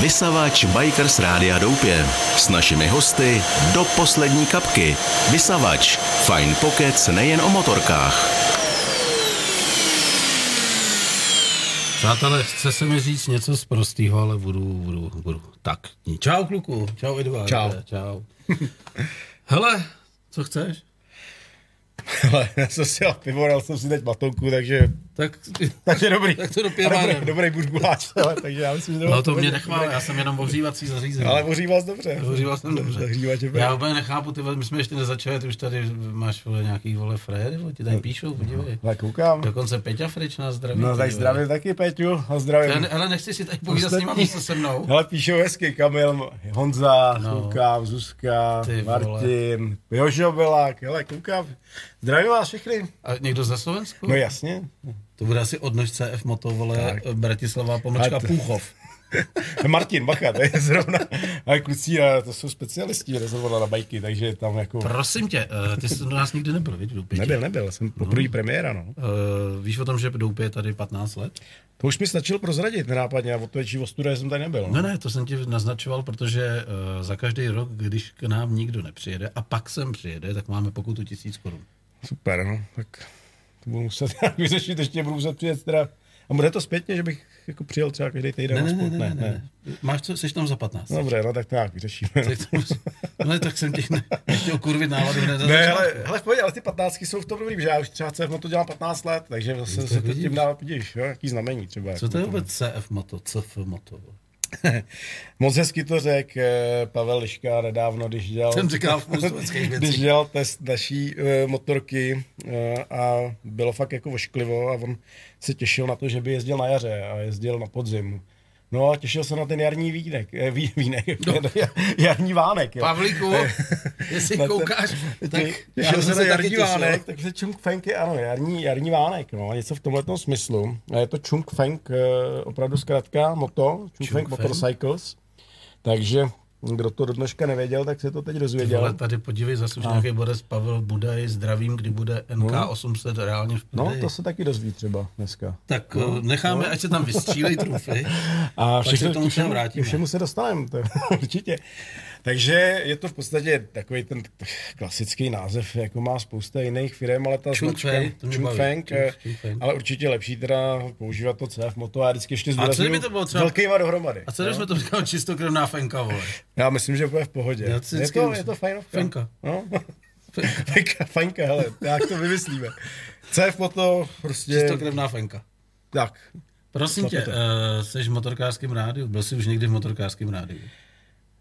Vysavač Bikers Rádia Doupě. S našimi hosty do poslední kapky. Vysavač. Fajn pokec nejen o motorkách. Přátelé, chce se mi říct něco z prostýho, ale budu, budu, budu. Tak, čau kluku, čau Eduard. Čau. Čau. Hele, co chceš? Ale já jsem si pivo, dal jsem si teď batonku, takže, Tak, takže dobrý. tak to A dopěváme. dobrý, dobrý buď guláč, ale, takže já myslím, že No to mě nechvál, já jsem jenom ohřívací zařízení. Ale voří vás dobře. Ohříval jsem dobře. Zahřívače Já úplně nechápu, ty my jsme ještě nezačali, ty už tady máš vole, nějaký vole fréry, ti tady píšou, podívej. Ale koukám. Dokonce Peťa Frič nás zdraví. No tak zdravím taky Peťu a zdravím. Ne- Ale nechci si tady povídat s nima Ostatní. místo se mnou. Hele, píšou hezky, Kamil, Honza, No. no. koukám, Zuzka, Ty. Martin, Jožo Belák, hele, koukám. Zdravím vás všechny. A někdo ze Slovensku? No jasně. To bude asi odnož CF Moto, vole, Tak. Bratislava, pomlčka to- Půchov. Martin, bacha, to je zrovna. Ale kluci, a to jsou specialisti, rezervovala na bajky, takže tam jako... Prosím tě, eh, ty jsi do nás nikdy nebyl, vidíš, Doupě? Nebyl, nebyl, jsem poprvé premiéra, no. Uh, víš o tom, že Doupě je tady 15 let? To už mi stačilo prozradit nenápadně a o to větší ostuda jsem tady nebyl. Ne, ne, to jsem ti naznačoval, protože uh, za každý rok, když k nám nikdo nepřijede a pak sem přijede, tak máme pokutu tisíc korun. Super, no, tak budu muset nějak vyřešit, ještě budu muset přijet teda. A bude to zpětně, že bych jako přijel třeba každý týden Ne, ne, ne, ne, ne, ne. Máš co, jsi tam za 15. Dobře, no tak to nějak vyřešíme. No, tak jsem těch ne, nechtěl kurvit náladu Ne, začátku. ale, hele, v pohodě, ale ty patnáctky jsou v tom dobrý, že já už třeba CF to dělám 15 let, takže zase se to tím dá, vidíš, jo, jaký znamení třeba. Co to je vůbec CF Moto, CF Moto? Moc hezky to řekl eh, Pavel Liška nedávno, když dělal, Jsem říkal když dělal test naší uh, motorky uh, a bylo fakt jako ošklivo a on se těšil na to, že by jezdil na jaře a jezdil na podzim. No a těšil se na ten jarní vínek, eh, ví, vínek, no. jarní vánek. Jo. Pavlíku, jestli Na ten- koukáš, tak Tě- já těšil se na jarní těšil. vánek, takže Chung Feng je, ano, jarní, jarní vánek, no, něco v tomhle smyslu. A je to Chung Feng, eh, opravdu zkrátka moto, Chung, Chung Feng. Motorcycles. Takže kdo to do dneška nevěděl, tak se to teď dozvěděl. vole, tady podívej, zase už nějaký bodec Pavel Budaj, zdravím, kdy bude NK800 reálně v No, to se taky dozví třeba dneska. Tak no, necháme, ať se tam vystřílej trufy. A Pak se tomu všemu, vrátíme. všemu se dostaneme, to určitě. Takže je to v podstatě takový ten klasický název, jako má spousta jiných firm, ale ta Chung značka Feng, to mě Chung baví. Feng, Chung- eh, ale určitě lepší teda používat to CF moto a já vždycky ještě zdůraznuju kdyby to bylo třeba- velkýma dohromady. A co když jsme to říkali čistokrevná fenka, vole? Já myslím, že bude v pohodě. Já Je to, je to fajnovka. Fenka. No. Fajnka, fajnka, hele, jak to vymyslíme. CF moto, prostě, Čistokrevná fenka. tak. Prosím tě, uh, jsi v motorkářském rádiu? Byl jsi už někdy v motorkářském rádiu?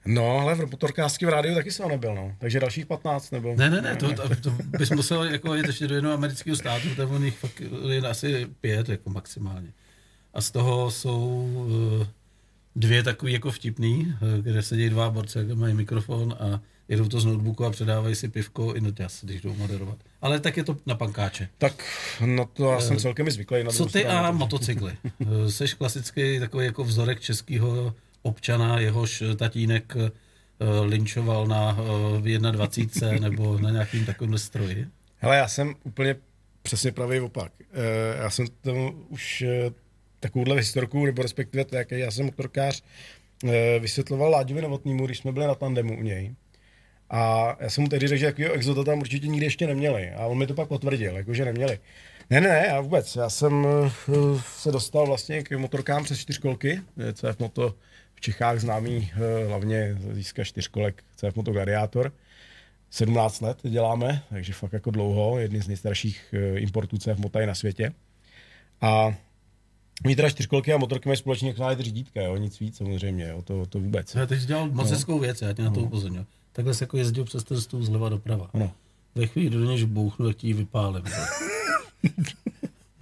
No, ale v motorkářském rádiu taky jsem nebyl, no. Takže dalších 15 nebyl. Ne, ne, ne, to, to, to bys musel jako jít ještě do jednoho amerického státu, je on jich fakt jen asi pět, jako maximálně. A z toho jsou uh, dvě takový jako vtipný, eh, kde sedí dva borci, jak mají mikrofon a jedou to z notebooku a předávají si pivko i noťas, když jdou moderovat. Ale tak je to na pankáče. Tak, no to já jsem celkem i zvyklý. Na Co ty a motocykly? Eh, Seš klasický takový jako vzorek českého občana, jehož tatínek eh, linčoval na eh, 21 nebo na nějakým takovém stroji? Hele, já jsem úplně přesně pravý opak. Eh, Já jsem tam už eh, takovouhle historku, nebo respektive to, jaký já jsem motorkář, eh, vysvětloval Láďovi Novotnýmu, když jsme byli na tandemu u něj. A já jsem mu tehdy řekl, že takového exota tam určitě nikdy ještě neměli. A on mi to pak potvrdil, jakože neměli. Ne, ne, já vůbec. Já jsem eh, se dostal vlastně k motorkám přes čtyřkolky. Je CF Moto v Čechách známý eh, hlavně získá čtyřkolek CF Moto Gladiator. 17 let děláme, takže fakt jako dlouho, jedný z nejstarších eh, importů CF Mota je na světě. A Oni teda čtyřkolky a motorky mají společně jak řídítka, jo, nic víc samozřejmě, jo, to, to vůbec. Já teď dělal moc hezkou věc, já tě na to upozorňuji. Takhle se jako jezdil přes ten stůl zleva doprava. Ano. Ve chvíli, do něž bouchnu, tak ti ji vypálím.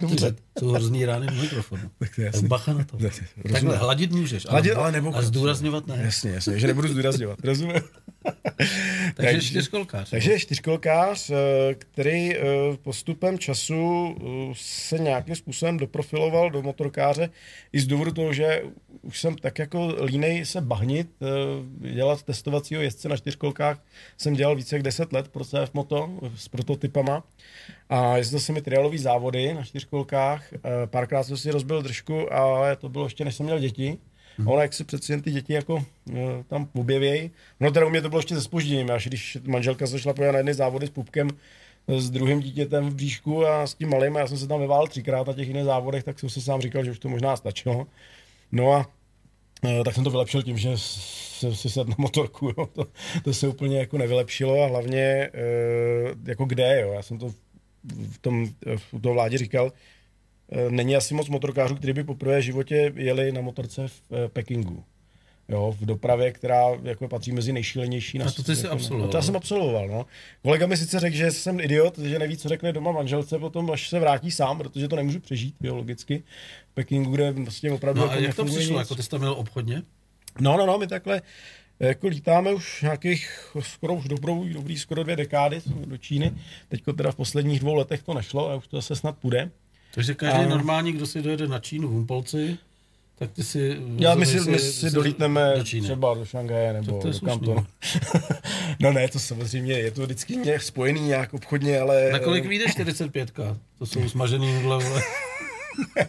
Dobře. Jsou hrozný rány v mikrofonu. Tak to je Tak jasný. bacha na to. Rozumím. Takhle hladit můžeš, Hladit, ale, ale nebo a zdůrazňovat ne. Jasně, jasně, že nebudu zdůrazňovat, rozumím. Takže čtyřkolkář. Takže je čtyřkolkář, eh, který eh, postupem času eh, se nějakým způsobem doprofiloval do motorkáře i z důvodu toho, že už jsem tak jako línej se bahnit, dělat testovacího jezdce na čtyřkolkách. Jsem dělal více jak 10 let pro CF Moto s prototypama a jezdil jsem mi triálový závody na čtyřkolkách. Eh, Párkrát jsem si rozbil držku, ale to bylo ještě než jsem měl děti. A ona, jak se přeci jen ty děti jako uh, tam objevějí. No teda u mě to bylo ještě ze spožděním, až když manželka zašla pojela na jedny závody s pupkem, s druhým dítětem v bříšku a s tím malým a já jsem se tam vyvál třikrát na těch jiných závodech, tak jsem si sám říkal, že už to možná stačilo. No a Eh, tak jsem to vylepšil tím, že jsem si sedl na motorku, jo. To, to se úplně jako nevylepšilo a hlavně eh, jako kde, jo. Já jsem to v tom, v tom vládě říkal, eh, není asi moc motorkářů, kteří by poprvé v životě jeli na motorce v Pekingu jo, v dopravě, která jako patří mezi nejšílenější. Na, a to ty jsi jako, absolvoval. No, to já jsem absolvoval, no. Kolega mi sice řekl, že jsem idiot, že neví, co řekne doma manželce potom, až se vrátí sám, protože to nemůžu přežít biologicky. V Pekingu, kde vlastně opravdu no, jako a jak to přišlo? Nic. Jako ty jsi tam měl obchodně? No, no, no, my takhle jako lítáme už nějakých skoro už dobrou, dobrý skoro dvě dekády do Číny. Teďko teda v posledních dvou letech to nešlo a už to zase snad půjde. Takže každý a... normální, kdo si dojede na Čínu v Humpolci, tak ty si... Já my si, my si dolítneme do třeba do Šangaje nebo do Kantonu. no ne, to samozřejmě, je to vždycky nějak spojený nějak obchodně, ale... Na kolik vyjde 45 To jsou smažený nudle, vole.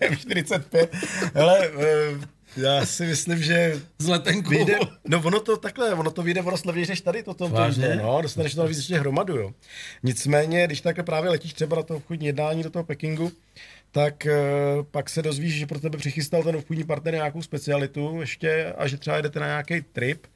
45. Hele, eh, já si myslím, že... Z letenku. Vyjde, no ono to takhle, ono to vyjde o levnější než tady toto. Vážně? To, no, dostaneš to navíc ještě hromadu, jo. Nicméně, když takhle právě letíš třeba na to obchodní jednání do toho Pekingu, tak uh, pak se dozvíš, že pro tebe přichystal ten obchodní partner nějakou specialitu ještě a že třeba jdete na nějaký trip.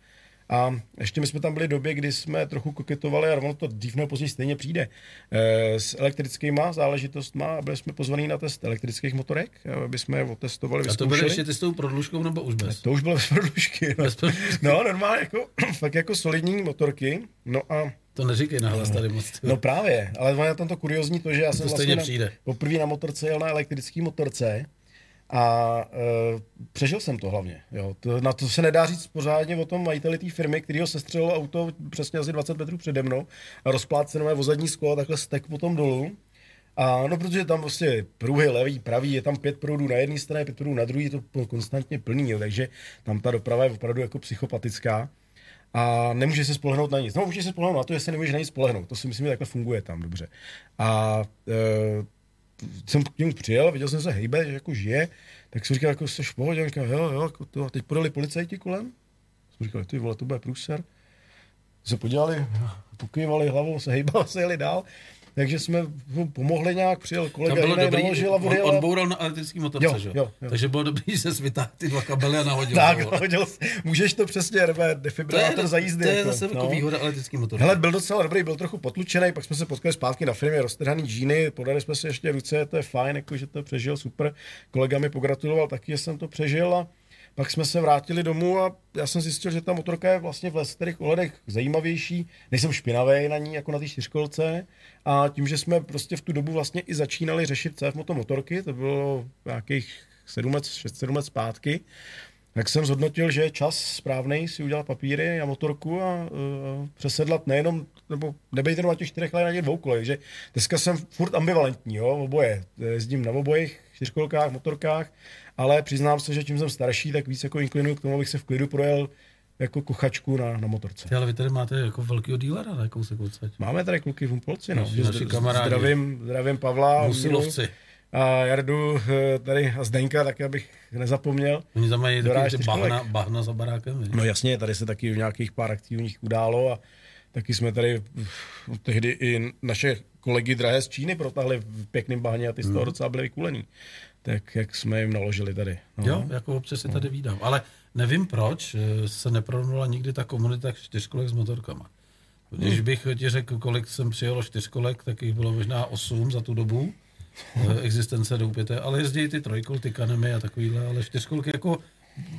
A ještě my jsme tam byli v době, kdy jsme trochu koketovali, a ono to dřív nebo později stejně přijde, e, s elektrickýma záležitostma a byli jsme pozvaní na test elektrických motorek, aby jsme je otestovali, A to bylo ještě testou prodlužkou nebo už bez? To už bylo bez prodlužky. No, bez prodlužky. no normálně, jako, fakt jako solidní motorky. No a to neříkej nahlas tady moc. No právě, ale je tam to kuriozní to, že já jsem to vlastně přijde. Na, poprvé na motorce jel na elektrický motorce a e, přežil jsem to hlavně. Jo. To, na to se nedá říct pořádně o tom majiteli té firmy, který ho sestřelil auto přesně asi 20 metrů přede mnou a rozplácené vozadní sklo a takhle stek potom dolů. A no, protože tam prostě pruhy levý, pravý, je tam pět proudů na jedné straně, pět proudů na druhé, je to konstantně plný, jo, takže tam ta doprava je opravdu jako psychopatická a nemůže se spolehnout na nic. No, může se spolehnout na to, jestli nemůže na nic spolehnout. To si myslím, že takhle funguje tam dobře. A e, jsem k němu přijel, viděl jsem se hejbe, že jako žije, tak jsem říkal, jako jsi v pohodě, říkal, jo, jo, jako to. A teď podali policajti kolem, jsem říkal, ty vole, to bude průser. Se podívali, pokývali hlavou, se hejbali, se jeli dál takže jsme mu pomohli nějak, přijel kolega bylo jiný, dobrý, naložil a. On, on boural na elektrický motorce, jo? Jo, jo. Takže bylo dobrý, že jsi vytáhl ty dva kabely a nahodil. tak, nahodil. Můžeš to přesně, nebo defibrilátor za jízdy. To je jako, zase jako no. výhoda elektrický motor. Hele, byl docela dobrý, byl trochu potlučený, pak jsme se potkali zpátky na firmě, roztrhaný džíny, podali jsme si ještě ruce, to je fajn, jako, že to přežil, super. Kolega mi pogratuloval taky, že jsem to přežil a pak jsme se vrátili domů a já jsem zjistil, že ta motorka je vlastně v lesterých ohledech zajímavější. Nejsem špinavý na ní, jako na té čtyřkolce. A tím, že jsme prostě v tu dobu vlastně i začínali řešit CF moto motorky, to bylo nějakých 7 let, 6, 7 let zpátky, tak jsem zhodnotil, že je čas správný si udělat papíry a motorku a uh, přesedlat nejenom, nebo nebejte jenom na těch čtyřech, ale na těch dvou kolech, že dneska jsem furt ambivalentní, jo, oboje. Jezdím na obojích čtyřkolkách, motorkách, ale přiznám se, že čím jsem starší, tak víc jako inklinuju k tomu, abych se v klidu projel jako kuchačku na, na motorce. Ty, ale vy tady máte jako velkého dílera na kousek odsaď. Máme tady kluky v Umpolci, no. Naši, naši kamarádi. Zdravím, zdravím Pavla. Musilovci. A Jardu eh, tady a Zdenka, tak abych nezapomněl. Oni tam mají taky bahna, bahna za barákem. Ne? No jasně, tady se taky v nějakých pár aktivních událo a taky jsme tady tehdy i naše kolegy drahé z Číny protáhli v pěkným bahně a ty z toho hmm. docela byly vykulený tak jak jsme jim naložili tady. No. Jo, jako občas si tady vídám. Ale nevím proč eh, se nepronula nikdy ta komunita čtyřkolek s motorkama. Když hmm. bych ti řekl, kolik jsem přijelo čtyřkolek, tak jich bylo možná osm za tu dobu eh, existence doupěte, ale jezdí ty trojkol, ty kanemy a takovýhle, ale čtyřkolky jako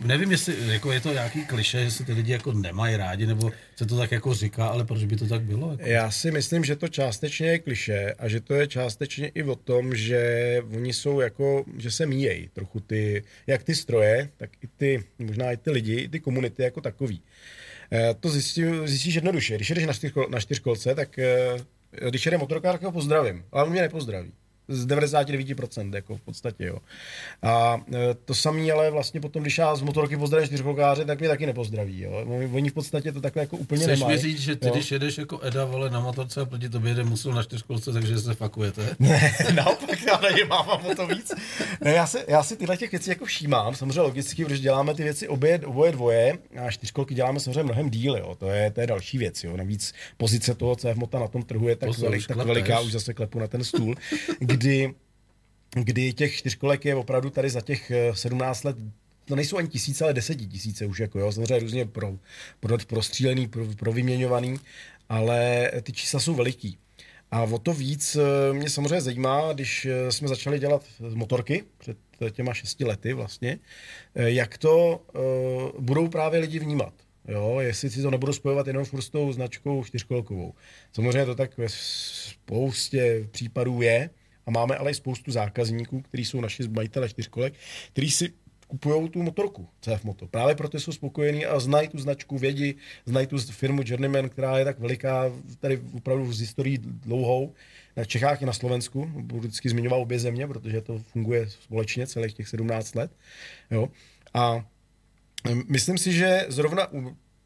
nevím, jestli jako je to nějaký kliše, jestli ty lidi jako nemají rádi, nebo se to tak jako říká, ale proč by to tak bylo? Jako? Já si myslím, že to částečně je kliše a že to je částečně i o tom, že oni jsou jako, že se míjejí trochu ty, jak ty stroje, tak i ty, možná i ty lidi, i ty komunity jako takový. E, to zjistí, zjistíš jednoduše. Když jdeš na, čtyřkol, na čtyřkolce, tak e, když jede motorkár, tak ho pozdravím, ale on mě nepozdraví. Z 99%, jako v podstatě, jo. A e, to samé, ale vlastně potom, když já z motorky pozdravím čtyřkolkáře, tak mě taky nepozdraví, jo. Oni v podstatě to takhle jako úplně Chceš nemají. mi říct, že ty, jo. když jedeš jako Eda, vole, na motorce a proti tobě jede musil na čtyřkolce, takže se fakujete? Ne, naopak, já nevím, mám o to víc. Ne, já, si, já si tyhle těch věcí jako všímám, samozřejmě logicky, protože děláme ty věci obě, oboje dvoje a čtyřkolky děláme samozřejmě mnohem díl, jo. To je, to je další věc, jo. Navíc pozice toho CF Mota na tom trhu je tak, Pozor, velik, tak veliká, už zase klepu na ten stůl, kdy, kdy těch čtyřkolek je opravdu tady za těch eh, 17 let to nejsou ani tisíce, ale desetitisíce už, jako jo, samozřejmě různě pro, pro, prostřílený, pro, pro vyměňovaný, ale ty čísla jsou veliký. A o to víc eh, mě samozřejmě zajímá, když eh, jsme začali dělat motorky před těma šesti lety vlastně, eh, jak to uh, budou právě lidi vnímat. Jo, jestli si to nebudou spojovat jenom furt s tou značkou čtyřkolkovou. Samozřejmě to tak ve spoustě případů je a máme ale i spoustu zákazníků, kteří jsou naši majitele čtyřkolek, kteří si kupují tu motorku CF Moto. Právě proto jsou spokojení a znají tu značku, vědí, znají tu firmu Journeyman, která je tak veliká, tady opravdu z historií dlouhou, na Čechách i na Slovensku. Budu vždycky zmiňovat obě země, protože to funguje společně celých těch 17 let. Jo. A myslím si, že zrovna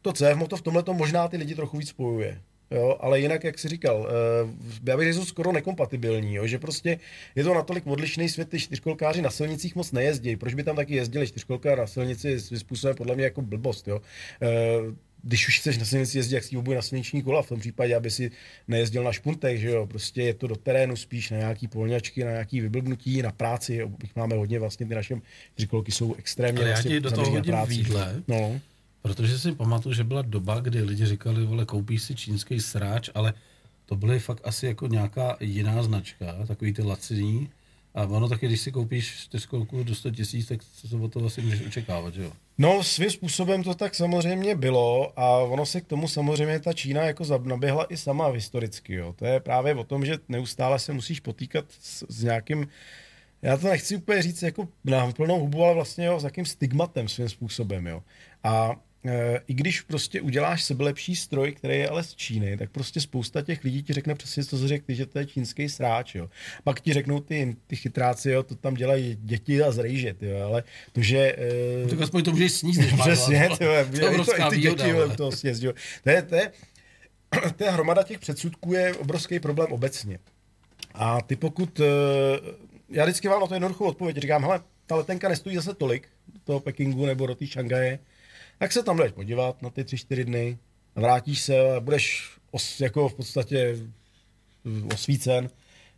to CF Moto v tomhle možná ty lidi trochu víc spojuje. Jo, ale jinak, jak jsi říkal, uh, já bych řekl, že jsou skoro nekompatibilní, jo, že prostě je to natolik odlišný svět, ty čtyřkolkáři na silnicích moc nejezdí. Proč by tam taky jezdili čtyřkolka na silnici svým způsobem podle mě jako blbost, jo. Uh, když už chceš na silnici jezdit, jak si obuj na silniční kola, v tom případě, aby si nejezdil na špuntech, že jo, prostě je to do terénu spíš na nějaký polňačky, na nějaký vyblbnutí, na práci, bych máme hodně vlastně, ty naše čtyřkolky jsou extrémně Ale já vlastně ti do toho hodím práci. výdle. No. Protože si pamatuju, že byla doba, kdy lidi říkali, vole, koupíš si čínský sráč, ale to byly fakt asi jako nějaká jiná značka, takový ty laciný. A ono taky, když si koupíš čtyřkolku do 100 tisíc, tak se od toho asi můžeš očekávat, že jo? No, svým způsobem to tak samozřejmě bylo a ono se k tomu samozřejmě ta Čína jako naběhla i sama historicky. Jo. To je právě o tom, že neustále se musíš potýkat s, s nějakým, já to nechci úplně říct jako na plnou hubu, ale vlastně jo, s jakým stigmatem svým způsobem. Jo. A i když prostě uděláš sebelepší stroj, který je ale z Číny, tak prostě spousta těch lidí ti řekne přesně to, co řekl ty, že to je čínský sráč. Jo. Pak ti řeknou ty, ty chytráci, jo, to tam dělají děti a zrejžet, jo, ale to, že... E, Tak aspoň to můžeš sníst, Přesně, to je, to je i ty výhoda. děti vole, to sněz, jo. To je, to je, to je hromada těch předsudků je obrovský problém obecně. A ty pokud, eh, já vždycky mám na to jednoduchou odpověď, říkám, hele, ta letenka nestojí zase tolik do toho Pekingu nebo do té Šangaje, tak se tam jdeš podívat na ty tři, čtyři dny? Vrátíš se a budeš os, jako v podstatě osvícen,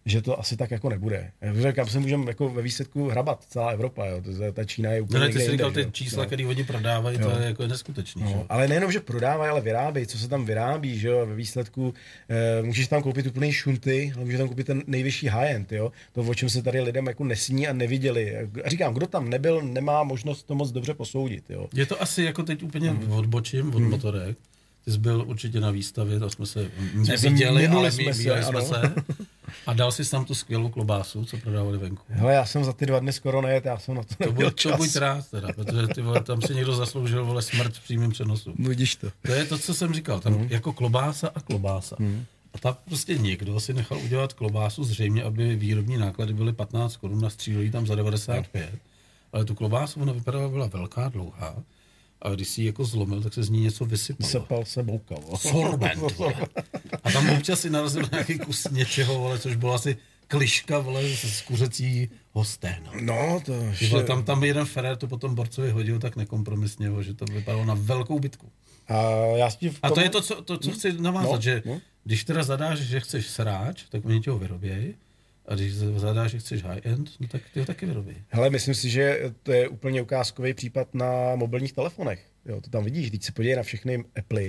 že to asi tak jako nebude. Kam se můžeme jako ve výsledku hrabat celá Evropa, jo. To- Ta Čína je úplně No, ne, ty jsi jinde, říkal že ty jo. čísla, No. které oni prodávají, to Jo. je jako neskutečný. že? No, ale nejenom, že prodávají, ale vyrábějí, co se tam vyrábí, že jo, ve výsledku e, můžeš tam koupit úplný šunty, ale můžeš tam koupit ten nejvyšší high-end, jo, to, o čem se tady lidem jako nesní a neviděli. A říkám, kdo tam nebyl, nemá možnost to moc dobře posoudit, jo. Je to asi jako teď úplně Hmm. odbočím od motorek. Ty jsi byl určitě na výstavě, to jsme se neviděli, ale jsme my, se, jsme se. A dal si tam tu skvělou klobásu, co prodávali venku. Hele, já jsem za ty dva dny skoro nejet, já jsem na to To čas. to buď rád teda, protože ty vole, tam si někdo zasloužil vole smrt v přímém přenosu. No, vidíš to. To je to, co jsem říkal, tam Hmm. jako klobása a klobása. A tam prostě někdo si nechal udělat klobásu zřejmě, aby výrobní náklady byly 15 korun, nastříleli tam za 95. Ale tu klobásu, ona vypadala, byla velká, dlouhá. A když si ji jako zlomil, tak se z ní něco vysypalo. Sepal se boukal. jo. Sorbent, vole. A tam občas si narazil na nějaký kus něčeho, vole, což byla asi kliška, vole, z z kuřecího sténa. No, to Ty vole, tam, tam jeden Ferrer to potom borcovi hodil tak nekompromisně, vole, že to vypadalo na velkou bitku. A, já s tím v A to tom- je to, co, to, co chci navázat, No, že no. když teda zadáš, že chceš sráč, tak oni ti ho vyrobějí. A když zadáš, že chceš high-end, no tak ty ho taky vyrobí. Hele, myslím si, že to je úplně ukázkový případ na mobilních telefonech. Jo, to tam vidíš, teď se podívej na všechny Apple,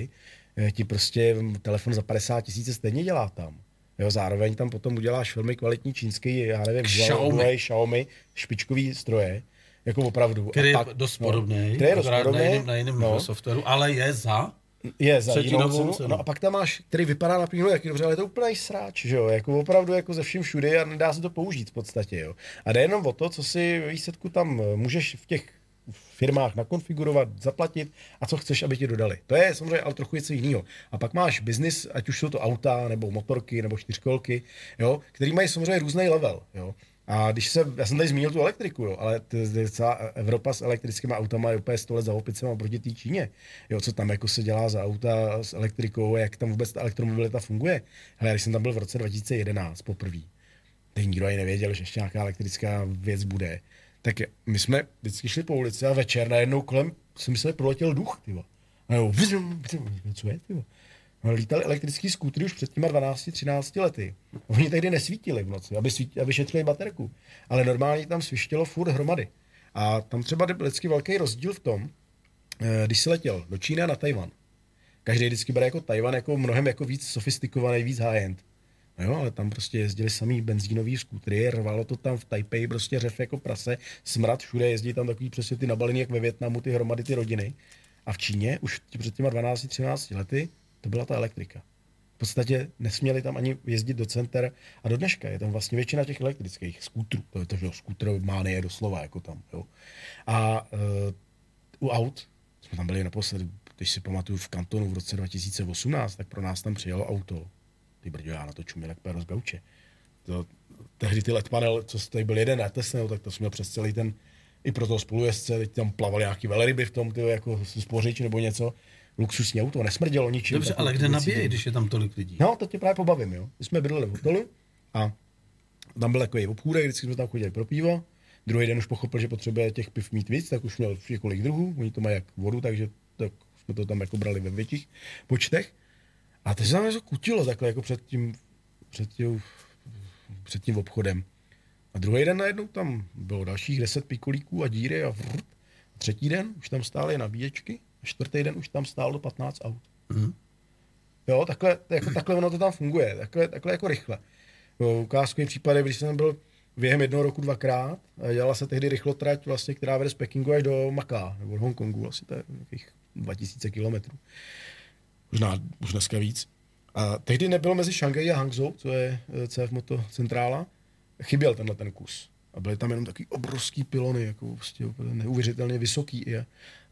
ti prostě telefon za 50 tisíc stejně dělá tam. Jo, zároveň tam potom uděláš velmi kvalitní čínský, já nevím, Xiaomi. Huawei, Xiaomi, špičkový stroje, jako opravdu. Který je pak- dost no, podobný, který je dost na podobný, jiném, na jiném no. softwaru, ale je za. Je za jinou cenu. No a pak tam máš, který vypadá na první jaký dobře, ale je to úplný sráč, že jo, jako opravdu jako ze vším všude a nedá se to použít v podstatě, jo. A jde jenom o to, co si ve výsledku tam eh, můžeš v těch firmách nakonfigurovat, zaplatit a co chceš, aby ti dodali. To je samozřejmě ale trochu něco jiného. A pak máš biznis, ať už jsou to auta, nebo motorky, nebo čtyřkolky, jo, který mají samozřejmě různý level. Jo. A když se, já jsem tady zmínil tu elektriku, jo, ale celá Evropa s elektrickými autama je úplně 100 let za opicema proti té Číně. Jo, co tam jako se dělá za auta s elektrikou, jak tam vůbec ta elektromobilita funguje. Hele, když jsem tam byl v roce 2011 poprvé, teď nikdo ani nevěděl, že ještě nějaká elektrická věc bude. Tak my jsme vždycky šli po ulici a večer najednou kolem si mysleli, proletěl duch, tyvo. A jo, co je, tyvo? Lítali elektrický skútry už před těma 12-13 lety. Oni tehdy nesvítili v noci, aby, svítili, aby šetřili baterku. Ale normálně tam svištělo furt hromady. A tam třeba byl vždycky velký rozdíl v tom, eh, když se letěl do Číny a na Tajvan. Každý vždycky bere jako Tajvan jako mnohem jako víc sofistikovaný, víc high-end. No jo, ale tam prostě jezdili samý benzínový skútry, rvalo to tam v Taipei, prostě řev jako prase, smrad všude, jezdí tam takový přesně ty nabaliny, jak ve Větnamu, ty hromady, ty rodiny. A v Číně už před těma 12-13 lety to byla ta elektrika. V podstatě nesměli tam ani jezdit do center a do dneška je tam vlastně většina těch elektrických skútrů. To je to, že skútr mánie doslova jako tam. Jo. A uh, u aut jsme tam byli naposledy, když si pamatuju v kantonu v roce 2018, tak pro nás tam přijelo auto. Ty brďo, já na to čuměl jak z gauče. To, tehdy ty LED panel, co tady byl jeden netesnil, tak to jsme přes celý ten, i pro toho spolujezdce, teď tam plavali nějaký velryby v tom, ty, jako spořič nebo něco luxusní auto, nesmrdělo ničím. Dobře, ale kde nabíjejí, když je tam tolik lidí? No, to tě právě pobavím, jo. My jsme bydleli v hotelu a tam byl takový obchůdek, vždycky jsme tam chodili pro pivo. Druhý den už pochopil, že potřebuje těch piv mít víc, tak už měl několik druhů, oni to mají jak vodu, takže tak jsme to tam jako brali ve větších počtech. A to se nám něco kutilo takhle jako před tím, před tím, před tím obchodem. A druhý den najednou tam bylo dalších deset pikolíků a díry a, vrr. a třetí den už tam stály nabíječky čtvrtý den už tam stálo 15 aut. Mm. Jo, takhle, jako, takhle ono to tam funguje, takhle, takhle jako rychle. Ukázkový případy, když jsem byl během jednoho roku dvakrát, dělala se tehdy rychlotrať, vlastně, která vede z Pekingu až do Maká, nebo do Hongkongu, asi to je nějakých 2000 kilometrů. Možná už dneska víc. A tehdy nebyl mezi Šanghaj a Hangzhou, co je eh, CF Moto centrála, chyběl tenhle ten kus. A byly tam jenom takový obrovský pilony, jako prostě neuvěřitelně vysoký.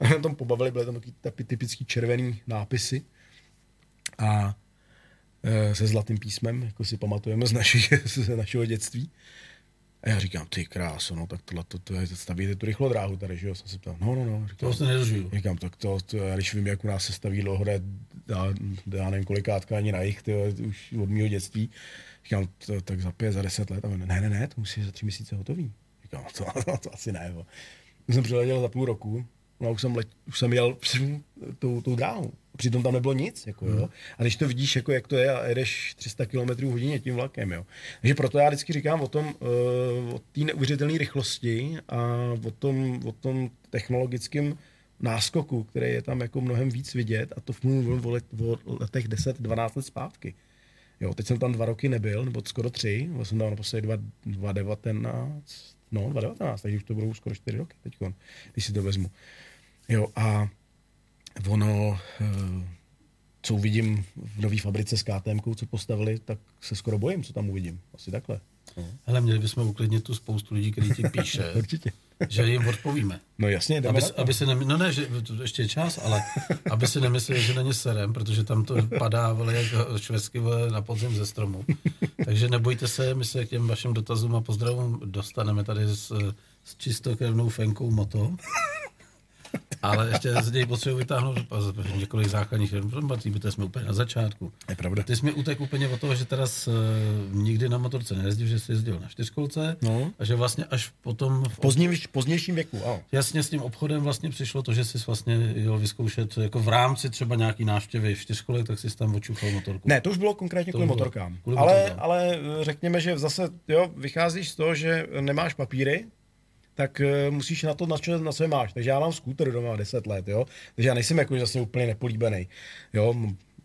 A na tom pobavili, byly tam takový typický červený nápisy. A e, se zlatým písmem, jako si pamatujeme z, naši, z našeho dětství. A já říkám, ty kráso, no tak tohle, to, to je, stavíte tu rychlodráhu tady, že jo? Jsem se ptal, no, no, no. Říkám, to se nedržuju. Říkám, tak to, to, já když vím, jak u nás se staví dlouhodé, já, já nevím kolikátka ani na jich, tyjo, už od mého dětství, Říkám, to, tak za pět, za deset let. A on, ne, ne, ne, to musí za tři měsíce hotový. Říkám, to, to, to asi ne. Bo. Jsem přiletěl za půl roku, no a už jsem, let, už jsem jel tou, tou dráhou. Přitom tam nebylo nic. Jako, jo. Hmm. A když to vidíš, jako, jak to je a jedeš 300 km hodině tím vlakem. Jo. Takže proto já vždycky říkám o tom, uh, o té neuvěřitelné rychlosti a o tom, o tom technologickém náskoku, který je tam jako mnohem víc vidět a to mluvím o, let, o letech 10-12 let zpátky. Jo, teď jsem tam dva roky nebyl, nebo skoro tři, byl jsem tam naposledy 2019, no 2019, takže už to budou skoro čtyři roky teď, když si to vezmu. Jo, a ono, eh, co uvidím v nové fabrice s KTM, co postavili, tak se skoro bojím, co tam uvidím. Asi takhle. No. Hele, měli bychom uklidnit tu spoustu lidí, kteří ti píše. Určitě. Že jim odpovíme. No jasně, aby, aby si nemysleli, no ne, že to ještě je čas, ale aby si nemysleli, že není serem, protože tam to padá vole, jak švestky na podzim ze stromu. Takže nebojte se, my se k těm vašim dotazům a pozdravům dostaneme tady s, s čistokrevnou fenkou moto. Ale ještě z něj potřebuji vytáhnout několik základních informací, protože jsme úplně na začátku. Je pravda. Ty jsi mi utek úplně od toho, že teraz uh, nikdy na motorce nejezdil, že jsi jezdil na čtyřkolce no. a že vlastně až potom... V pozdním, pozdějším věku, ano. Jasně s tím obchodem vlastně přišlo to, že jsi vlastně jel vyzkoušet jako v rámci třeba nějaký návštěvy v čtyřkolek, tak jsi tam očuchal motorku. Ne, to už bylo konkrétně kvůli motorkám. Kvůli ale, motorkám. ale řekněme, že zase jo, vycházíš z toho, že nemáš papíry, tak uh, musíš na to, na co, na co máš. Takže já mám skúter doma 10 let, jo. Takže já nejsem jako zase úplně nepolíbený. Jo,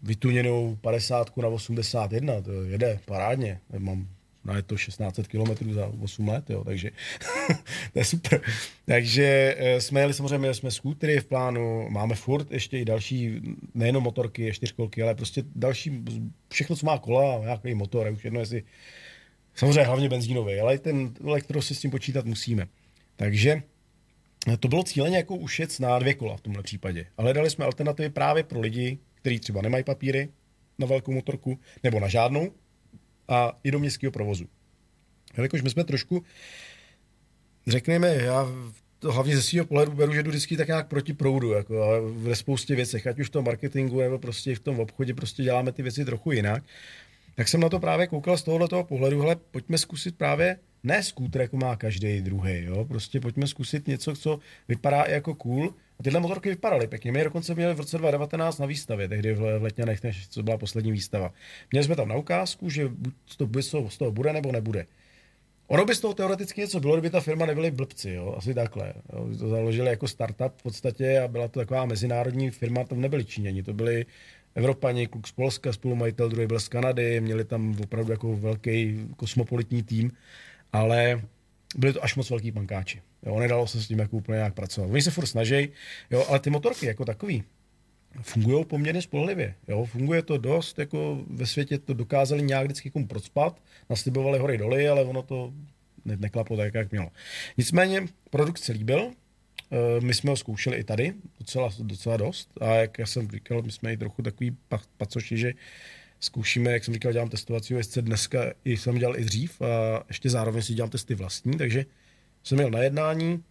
vytuněnou 50 na 81, to jede parádně. Mám na je to 1600 km za 8 let, jo, takže to je super. Takže uh, jsme jeli samozřejmě, jsme skútry v plánu, máme furt ještě i další, nejenom motorky, čtyřkolky, ale prostě další, všechno, co má kola, nějaký motor, už jedno jestli, samozřejmě hlavně benzínový, ale i ten elektro si s tím počítat musíme. Takže to bylo cíleně jako ušet na dvě kola v tomhle případě. Ale dali jsme alternativy právě pro lidi, kteří třeba nemají papíry na velkou motorku nebo na žádnou a i do městského provozu. Jelikož my jsme trošku, řekněme, já to hlavně ze svého pohledu beru, že jdu vždycky tak nějak proti proudu, jako ve spoustě věcech, ať už v tom marketingu nebo prostě v tom obchodě prostě děláme ty věci trochu jinak. Tak jsem na to právě koukal z tohoto pohledu, hele, pojďme zkusit právě ne skútr, jako má každý druhý, jo, prostě pojďme zkusit něco, co vypadá jako cool. A tyhle motorky vypadaly pěkně. My je dokonce měli v roce 2019 na výstavě, tehdy v Letňanech, než co byla poslední výstava. Měli jsme tam na ukázku, že buď to z toho bude nebo nebude. Ono by z toho teoreticky něco bylo, kdyby ta firma nebyly blbci, jo? asi takhle. Jo? To založili jako startup v podstatě a byla to taková mezinárodní firma, tam nebyli Číňani, to byli Evropani, kluk z Polska, spolumajitel, druhý byl z Kanady, měli tam opravdu jako velký kosmopolitní tým, ale byli to až moc velký pankáči. Jo, nedalo se s tím jako úplně nějak pracovat. Oni se furt snaží, jo, ale ty motorky jako takový fungují poměrně spolehlivě. Jo, funguje to dost, jako ve světě to dokázali nějak vždycky jako procpat, naslibovali hory doly, ale ono to ne- neklaplo tak, jak mělo. Nicméně produkt se líbil, eh, my jsme ho zkoušeli i tady, docela, docela dost. A jak já jsem říkal, my jsme i trochu takový pacoši, že zkoušíme, jak jsem říkal, dělám testovací jezdce dneska, i jsem dělal i dřív a ještě zároveň si dělám testy vlastní, takže jsem měl na jednání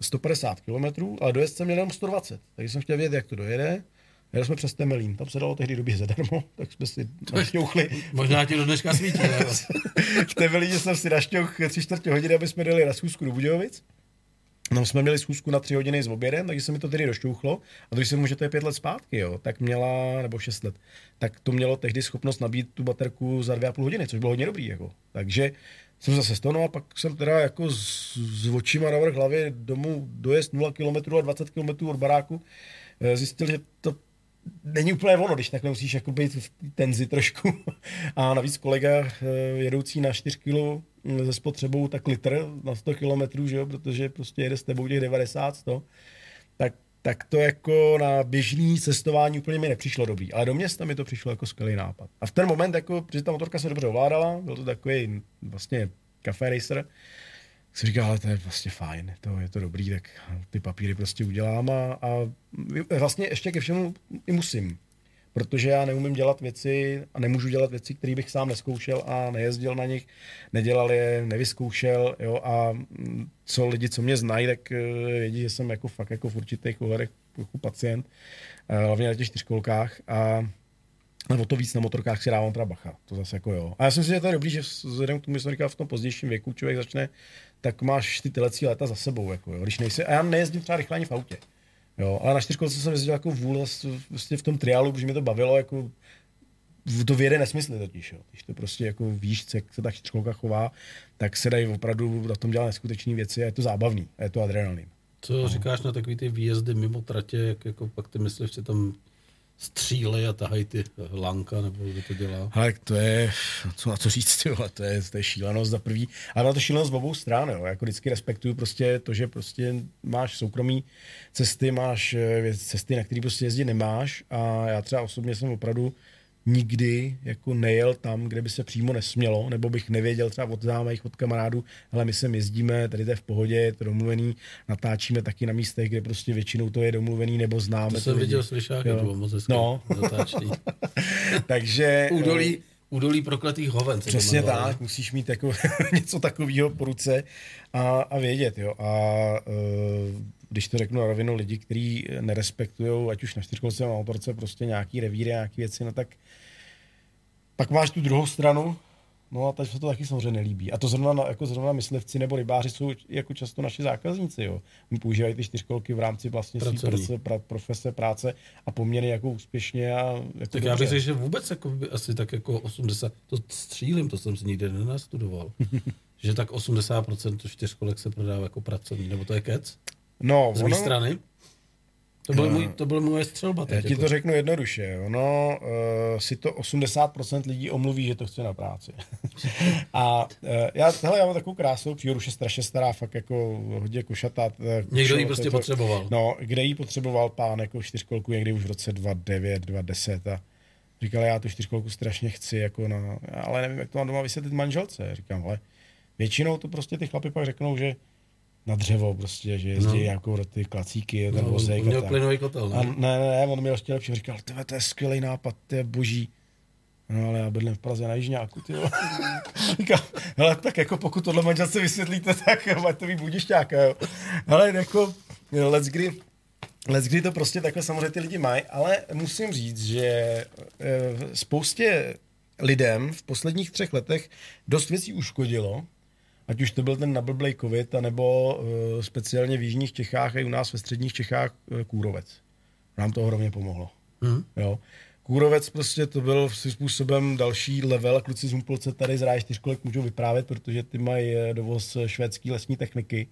150 km, ale dojezd jsem měl jenom 120, takže jsem chtěl vědět, jak to dojede. Jeli jsme přes Temelín, tam se dalo tehdy době zadarmo, tak jsme si našťouchli. Možná ti do dneška svítí, v Temelíně jsem si našťouch tři čtvrtě hodiny, aby jsme dali na schůzku do Budějovic. No, jsme měli schůzku na tři hodiny s obědem, takže se mi to tedy došťouchlo. A když se může, to je pět let zpátky, jo, tak měla, nebo šest let, tak to mělo tehdy schopnost nabít tu baterku za dvě a půl hodiny, což bylo hodně dobrý. Jako. Takže jsem zase z no a pak jsem teda jako s, s očima na vrch hlavy domů dojezd 0 km a 20 km od baráku, eh, zjistil, že to není úplně ono, když takhle musíš jako být v tenzi trošku. A navíc kolega eh, jedoucí na 4 kg ze spotřebou tak litr na 100 km, že jo, protože prostě jede s tebou těch 90, 100, tak, tak to jako na běžný cestování úplně mi nepřišlo dobrý. Ale do města mi to přišlo jako skvělý nápad. A v ten moment, jako, protože ta motorka se dobře ovládala, byl to takový vlastně café racer, jsem říkal, ale to je vlastně fajn, to je to dobrý, tak ty papíry prostě udělám a, a vlastně ještě ke všemu i musím protože já neumím dělat věci a nemůžu dělat věci, které bych sám neskoušel a nejezdil na nich, nedělal je, nevyzkoušel, jo, a co lidi, co mě znají, tak eh, vědí, že jsem jako fakt jako v určitých ohledech jako pacient, eh, hlavně na těch čtyřkolkách a nebo to víc na motorkách si dávám teda bacha. To zase jako jo. A já si myslím, že to je dobrý, že vzhledem k tomu, že jsem v tom pozdějším věku člověk začne, tak máš ty telecí léta za sebou. Jako jo. Když nejsi, a já nejezdím třeba rychle ani v autě. Jo, ale na čtyřkolce jsem jezdil jako vůl vlastně v tom triálu, protože mě to bavilo, jako to věde nesmysly totiž, jo. Když to prostě jako víš, jak se ta čtyřkolka chová, tak se dají opravdu na tom dělat neskutečné věci a je to zábavný a je to adrenalin. Co no. říkáš na takový ty výjezdy mimo tratě, jak jako pak ty myslíš, tam střílej a tahají ty lanka, nebo kdo to dělá? Ale to je, co, na co říct, tyhle, to je, to je šílenost za prvý. Ale má to šílenost z obou stran, jo. Jako vždycky respektuju prostě to, že prostě máš soukromí cesty, máš eh, cesty, na které prostě jezdit nemáš a já třeba osobně jsem opravdu nikdy jako nejel tam, kde by se přímo nesmělo, nebo bych nevěděl třeba od známých, od kamarádů, ale my sem jezdíme, tady to je v pohodě, je to domluvený, natáčíme taky na místech, kde prostě většinou to je domluvený, nebo známe. To jsem lidi. viděl slyšák, to bylo moc hezké no. Takže... Údolí, údolí prokletých hoven. Přesně tak, musíš mít jako něco takového po ruce a, a vědět. Jo. A uh, když to řeknu na rovinu, lidi, kteří nerespektují, ať už na čtyřkolce nebo na motorce, prostě nějaký revíry, nějaké věci, no tak pak máš tu druhou stranu, no a teď se to taky samozřejmě nelíbí. A to zrovna, jako zrovna myslivci nebo rybáři jsou jako často naši zákazníci, jo. Oni používají ty čtyřkolky v rámci vlastně své profese, pra, profese, práce a poměrně jako úspěšně. A jako tak dobře. já bych řekl, že vůbec jako by asi tak jako 80, to střílím, to jsem si nikdy nenastudoval. že tak 80% čtyřkolek se prodává jako pracovní, nebo to je kec? No, z ono... strany? To byl, můj, to byl moje střelba. Já ti jako. to řeknu jednoduše. Ono uh, si to 80% lidí omluví, že to chce na práci. a uh, já, hele, já mám takovou krásnou přírodu, už je strašně stará, fakt jako hodně košatá. Někdo ji prostě to, potřeboval. No, kde ji potřeboval pán jako čtyřkolku někdy už v roce 2009, 2010 a říkal, já tu čtyřkolku strašně chci, jako na, ale nevím, jak to mám doma vysvětlit manželce. Říkám, ale většinou to prostě ty chlapy pak řeknou, že na dřevo prostě, že jezdí no. jako ty klacíky, ten No, vozejk on a měl tak. plynový kotel, A ne? ne, ne, ne, on měl ještě lepší, říkal, to je skvělý nápad, to je boží. No ale já bydlím v Praze na Jižňáku, ty. Říkal, hele, tak jako pokud tohle manželce vysvětlíte, tak máte mít budišťáka, jo. Ale jako, let's kdy, let's kdy to prostě takhle samozřejmě ty lidi mají, ale musím říct, že eh, spoustě lidem v posledních třech letech dost věcí uškodilo, ať už to byl ten nablblej covid, anebo uh, speciálně v jižních Čechách a i u nás ve středních Čechách uh, kůrovec. Nám to ohromně pomohlo. Hm? Jo. Kůrovec prostě to byl svým způsobem další level. Kluci z Humpolce tady z Ráje 4 můžou vyprávět, protože ty mají eh, dovoz švédský lesní techniky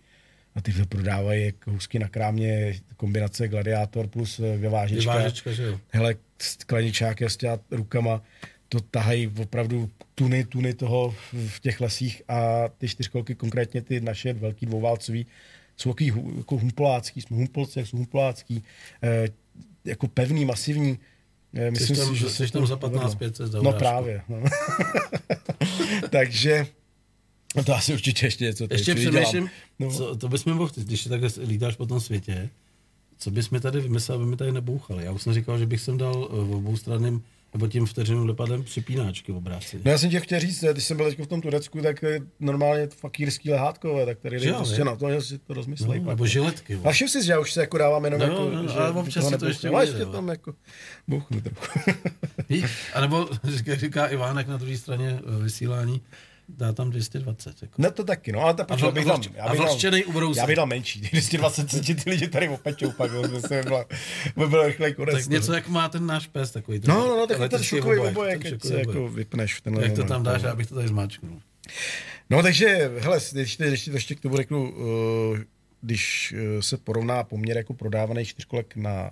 a ty to prodávají jako na krámě, kombinace gladiátor plus vyvážečka. Vyvážečka, že jo? Hele, skleničák těma rukama, to tahají opravdu tuny, tuny toho v těch lesích a ty čtyřkolky, konkrétně ty naše velký dvouválcový, jsou takový jako humpolácký, jsme humpolci, jsou humpolácký, eh, jako pevný, masivní. Eh, Jsi tam, se jsi to tam za povedlo. 15 500 za No právě. No. Takže no to asi určitě ještě něco tady Ještě si přemýšlím. No. co, to bys mi mohl, když takhle lítáš po tom světě, co bys mi tady vymyslel, aby mi tady nebouchali. Já už jsem říkal, že bych sem dal eh, v obou straným, nebo tím vteřinným lepadem připínáčky v obráci. No já jsem tě chtěl říct, když jsem byl teď v tom Turecku, tak eh, normálně fakírský lehátkové, tak tady jde jo, prostě na to, že si to rozmyslej. No, nebo žiletky. A vole. všim si, že já už se jako dávám jenom No, jako, no, že ale občas toho si to ještě. Ale ještě no. tam jako bouchnu trochu. A nebo říká, říká Ivánek na druhé straně eh, vysílání, dá tam 220. Jako. Ne to taky, no, ale ta počkej, bych tam, já a bych vlhčenej ubrousek. já bych dal menší, 220 cm ty lidi tady opečou pak, jo, to se byla, by byl rychlej konec. Tak něco, jak má ten náš pes, takový ten No, no, no, takový ten šokový ten jak se jako vypneš v tenhle Jak to tam dáš, no. abych to tady zmáčknul. No takže, hele, když, když ti to ještě k tomu řeknu, uh, když uh, se porovná poměr jako prodávaný čtyřkolek na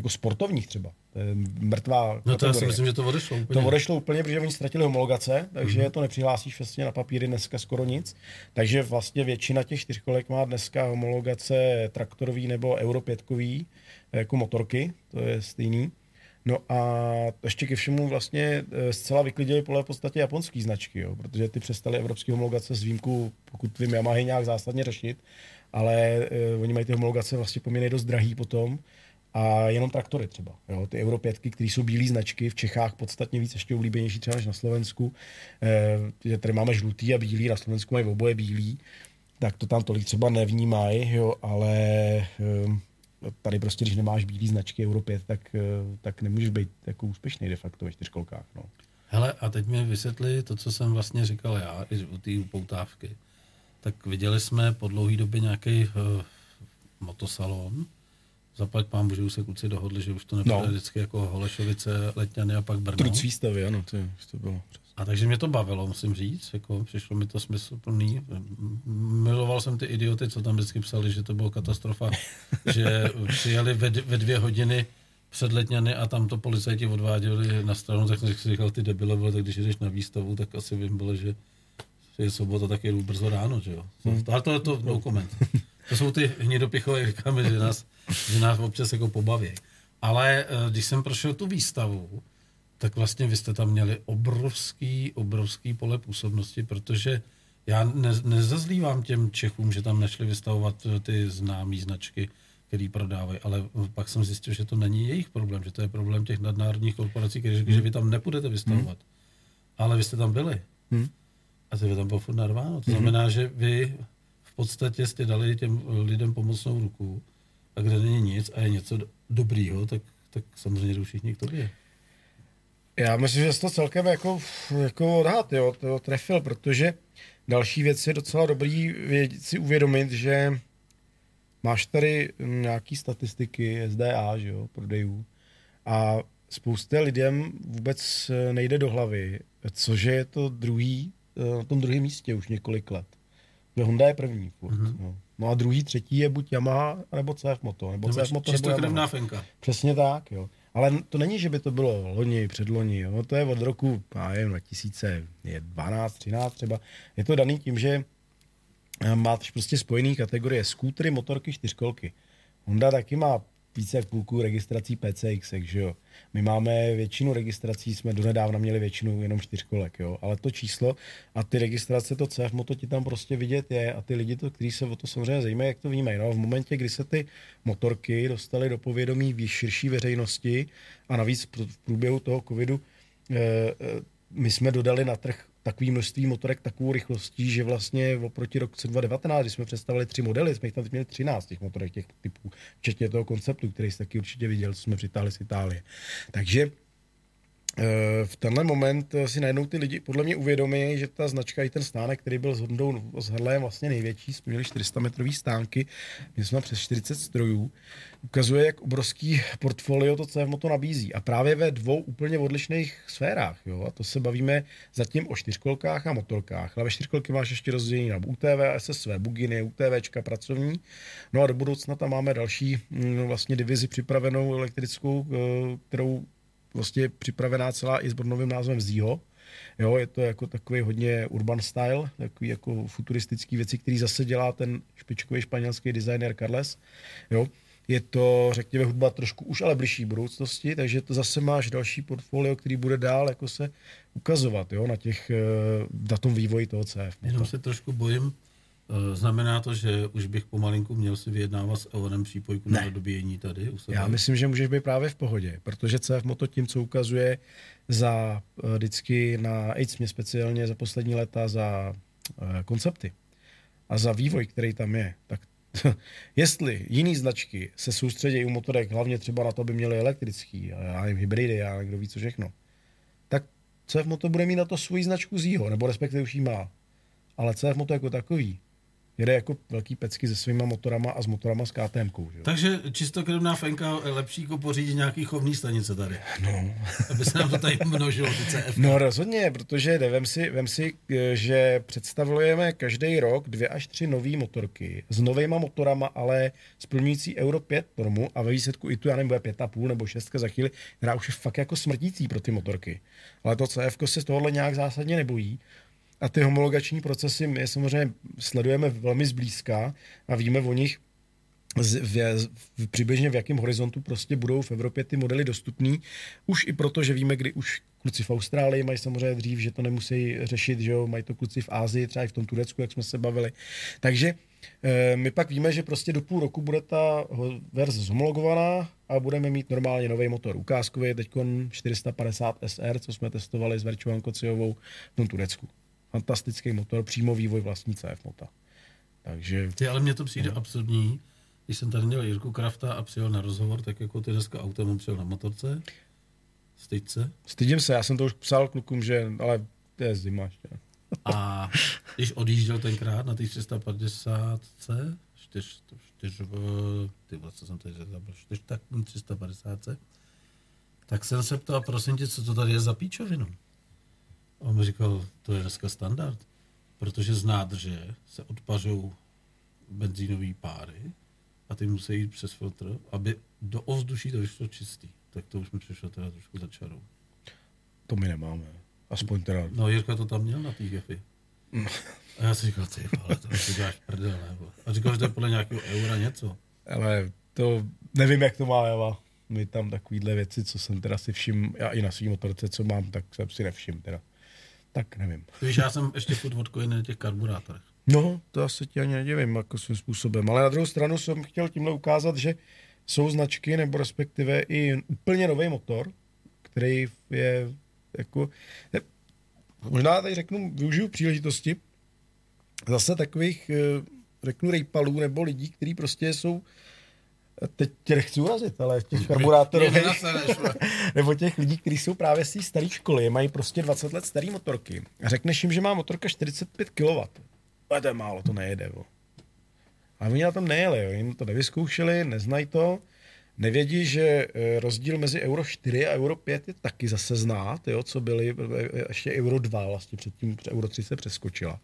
jako sportovních třeba, to je mrtvá No to já si kategorie. myslím, že to odešlo úplně. To odešlo úplně, protože oni ztratili homologace, takže mm-hmm. to nepřihlásíš vlastně na papíry dneska skoro nic. Takže vlastně většina těch čtyřkolek má dneska homologace traktorový nebo Euro 5 jako motorky, to je stejný. No a ještě ke všemu vlastně eh, zcela vyklidili pole v podstatě japonský značky, jo, protože ty přestali evropské homologace s výjimkou, pokud vím, Yamaha nějak zásadně řešit, ale uh, oni mají ty homologace vlastně poměrně dost drahý potom a jenom traktory třeba. Jo? Ty Euro 5, které jsou bílé značky, v Čechách podstatně víc ještě oblíbenější třeba než na Slovensku. Eh, tady máme žlutý a bílý, na Slovensku mají oboje bílý, tak to tam tolik třeba nevnímají, jo, ale eh, tady prostě, když nemáš bílý značky Euro 5, tak, eh, tak nemůžeš být jako úspěšný de facto ve čtyřkolkách. No. Hele, a teď mi vysvětli to, co jsem vlastně říkal já, i u té upoutávky. Tak viděli jsme po dlouhé době nějaký uh, motosalon. Zaplať pán Bože, už se kluci dohodli, že už to nebude No. vždycky jako Holešovice, Letňany a pak Brno. Truc výstavy, ano, to, to bylo. A takže mě to bavilo, musím říct, jako přišlo mi to smysluplný. Miloval jsem ty idioty, co tam vždycky psali, že to bylo katastrofa, že přijeli ve, ve dvě hodiny před Letňany a tam to policajti odváděli na stranu, tak jsem si říkal, ty debile, vole, tak když jdeš na výstavu, tak asi vím, bylo, že je sobota, tak jedu brzo ráno, že jo. Hmm. To, to je to no comment. To jsou ty hnidopichové, jak říkáme, že nás, že nás občas jako pobaví. Ale eh, když jsem prošel tu výstavu, tak vlastně vy jste tam měli obrovský, obrovský pole působnosti, protože já ne, nezazlívám těm Čechům, že tam nešli vystavovat eh, ty známé značky, který prodávají, ale pak jsem zjistil, že to není jejich problém, že to je problém těch nadnárodních korporací, kteří řekli, že vy tam nepůjdete vystavovat. Ale vy jste tam byli. Hmm. A ty vy tam bylo furt narváno. To znamená, že vy podstatě jste dali těm lidem pomocnou ruku a kde není nic a je něco do- dobrýho, tak, tak samozřejmě jdou všichni k tobě. Já myslím, že jsi to celkem jako, jako odhad, jo, to trefil, protože další věc je docela dobrý vědět, si uvědomit, že máš tady nějaký statistiky SDA, že jo, prodejů a spousta lidem vůbec eh, nejde do hlavy, cože je to druhý, eh, na tom druhém místě už několik let. Honda je první furt, Mhm. mm-hmm. no. no. a druhý, třetí je buď Yamaha, nebo CF Moto, nebo, Nebo CF Moto, nebo Yamaha. fenka. Přesně tak, jo. Ale to není, že by to bylo loni, předloni, jo. To je od roku, já nevím, 2012, 13 třeba. Je to daný tím, že eh, máš prostě spojený kategorie skútry, motorky, čtyřkolky. Honda taky má více jak půlku registrací PCX, že jo. My máme většinu registrací, jsme donedávna měli většinu jenom čtyřkolek, jo. Ale to číslo a ty registrace, to CF moto ti tam prostě vidět je a ty lidi, to, kteří se o to samozřejmě zajímají, jak to vnímají. No, v momentě, kdy se ty motorky dostaly do povědomí v širší veřejnosti a navíc v průběhu toho covidu eh, eh, my jsme dodali na trh takový množství motorek takovou rychlostí, že vlastně oproti roku 2019, kdy jsme představili tři modely, jsme jich tam měli 13 těch motorek těch typů, včetně toho konceptu, který jste taky určitě viděl, co jsme přitáhli z Itálie. Takže v tenhle moment eh, si najednou ty lidi podle mě uvědomí, že ta značka i ten stánek, který byl s Hondou s Harlem vlastně největší, jsme měli 400 metrový stánky, my jsme přes 40 strojů, ukazuje, jak obrovský portfolio to CF Moto nabízí. A právě ve dvou úplně odlišných sférách. Jo? A to se bavíme zatím o čtyřkolkách a motorkách. Ale ve čtyřkolky máš ještě rozdělení na UTV, SSV, buginy, UTVčka pracovní. No a do budoucna tam máme další mm, vlastně divizi připravenou elektrickou, eh, kterou vlastně připravená celá i s novým názvem Zího. Jo, je to jako takový hodně urban style, takový jako futuristický věci, který zase dělá ten špičkový španělský designer Carles. Jo, je to, řekněme, hudba trošku už ale blížší budoucnosti, takže to zase máš další portfolio, který bude dál jako se ukazovat jo, na těch, na tom vývoji toho CF. Jenom se trošku bojím, Eh, znamená to, že už bych pomalinku měl si vyjednávat s Eonem přípojku ne. na dobíjení tady u sebe? Já myslím, že můžeš být právě v pohodě, protože CF Moto tím, co ukazuje za eh, vždycky na AIDS mě speciálně za poslední léta za uh, koncepty a za vývoj, který tam je, tak jestli jiný značky se soustředí u motorek hlavně třeba na to, aby měli elektrický, a já nevím, hybridy, a kdo ví co všechno, tak CF Moto bude mít na to svůj značku z nebo respektive už ji má. Ale CF Moto jako takový jede jako velký pecky se svýma motorama a s motorama s KTM. Že? Takže čistokrevná fenka je lepší jako pořídit nějaký chovní stanice tady. No. Aby se nám to tady množilo, ty CF. No rozhodně, protože vem si, vem si, že představujeme každý rok dvě až tři nové motorky s novýma motorama, ale splňující Euro 5 normu a ve výsledku i tu, já nevím, bude půl nebo 6 za chvíli, která už je fakt jako smrtící pro ty motorky. Ale to CF se tohohle nějak zásadně nebojí a ty homologační procesy my samozřejmě sledujeme velmi zblízka a víme o nich z, v, v, přibližně v jakém horizontu prostě budou v Evropě ty modely dostupný. Už i proto, že víme, kdy už kluci v Austrálii mají samozřejmě dřív, že to nemusí řešit, že jo, mají to kluci v Ázii, třeba i v tom Turecku, jak jsme se bavili. Takže e, my pak víme, že prostě do půl roku bude ta verze zhomologovaná a budeme mít normálně nový motor. Ukázkový je teď 450 SR, co jsme testovali s Verčovan Kociovou v tom Turecku fantastický motor, přímo vývoj vlastní CF Mota. Takže... Ty, ale mně to přijde no. absurdní, když jsem tady měl Jirku Krafta a přijel na rozhovor, tak jako ty dneska autem on přijel na motorce. Styď se? Stydím se, já jsem to už psal klukům, že, ale to je zima ještě. A když odjížděl tenkrát na těch 350 čtyř, čtyř, ty vlastně jsem tady zabil, čtyř, tak 350 tak jsem se ptal, prosím tě, co to tady je za píčovinu? A on mi říkal, to je dneska standard, protože z nádrže se odpařou benzínové páry a ty musí jít přes filtr, aby do ovzduší to vyšlo čistý. Tak to už mi přišlo teda trošku za čarou. To my nemáme. Aspoň teda. No Jirka to tam měl na té gefy. A já si říkal, ty ale to si děláš prdel, nebo. A říkal, že to je podle nějakého eura něco. Ale to nevím, jak to má Eva. My tam takovýhle věci, co jsem teda si všim, já i na svým motorce, co mám, tak jsem si nevšim teda tak nevím. Víš, já jsem ještě furt odkojený na těch karburátorech. No, to asi ti ani nedivím, jako svým způsobem. Ale na druhou stranu jsem chtěl tímhle ukázat, že jsou značky, nebo respektive i úplně nový motor, který je jako... Ne, možná tady řeknu, využiju příležitosti zase takových, eh, řeknu, rejpalů nebo lidí, kteří prostě jsou teď tě nechci urazit, ale těch karburátorových, nebo těch lidí, kteří jsou právě z té staré školy, mají prostě 20 let staré motorky. A řekneš jim, že má motorka 45 kW. To je málo, to nejede. Jo. A oni na tom nejeli, jo. jim to nevyzkoušeli, neznají to, nevědí, že eh, rozdíl mezi Euro 4 a Euro 5 je taky zase znát, jo, co byly, eh, ještě Euro 2 vlastně předtím, Euro 3 se přeskočila.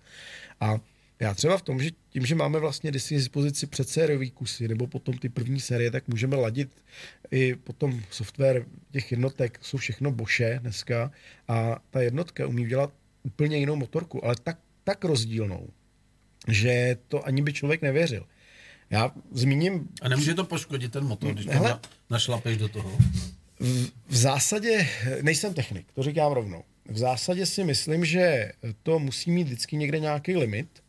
A já třeba v tom, že tím, že máme vlastně dispozici předsériový kusy nebo potom ty první série, tak můžeme ladit i potom software těch jednotek, jsou všechno boše dneska a ta jednotka umí dělat úplně jinou motorku, ale tak, tak rozdílnou, že to ani by člověk nevěřil. Já zmíním... A nemůže to poškodit ten motor, když Hele. na, našlapeš do toho? V, v zásadě nejsem technik, to říkám rovnou. V zásadě si myslím, že to musí mít vždycky někde nějaký limit,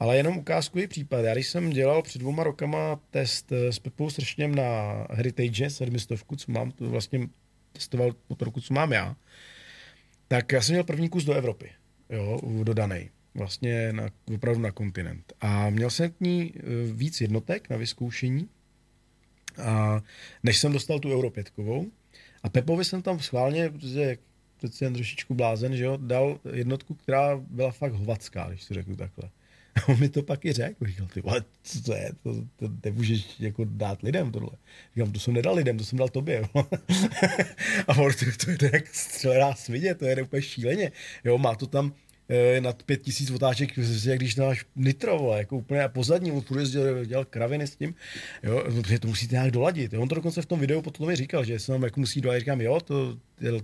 ale jenom ukázkový případ. Já když jsem dělal před dvouma rokama test eh, s Pepou Sršněm na Heritage 700, co mám, to vlastně testoval motorku, co mám já, tak já jsem měl první kus do Evropy, jo, dodaný vlastně na, opravdu na kontinent. A měl jsem k ní eh, víc jednotek na vyzkoušení, a než jsem dostal tu Euro 5 a Pepovi jsem tam schválně, protože teď jen trošičku blázen, že jo, dal jednotku, která byla fakt hovacká, když to řeknu takhle. A on mi to pak i řekl, říkal, ty vole, co to je, to, to nemůžeš jako dát lidem tohle. Říkám, to jsem nedal lidem, to jsem dal tobě. A on, to, to je jak střelená svině, to je úplně šíleně. Jo, má to tam eh, nad pět tisíc otáček, jak když máš nitro, vole, jako úplně pozadní, on furt jezdil, dělal kraviny s tím, jo, protože to musíte nějak doladit. Jo. On to dokonce v tom videu potom mi říkal, že se nám jako musí doladit, říkám, jo, to,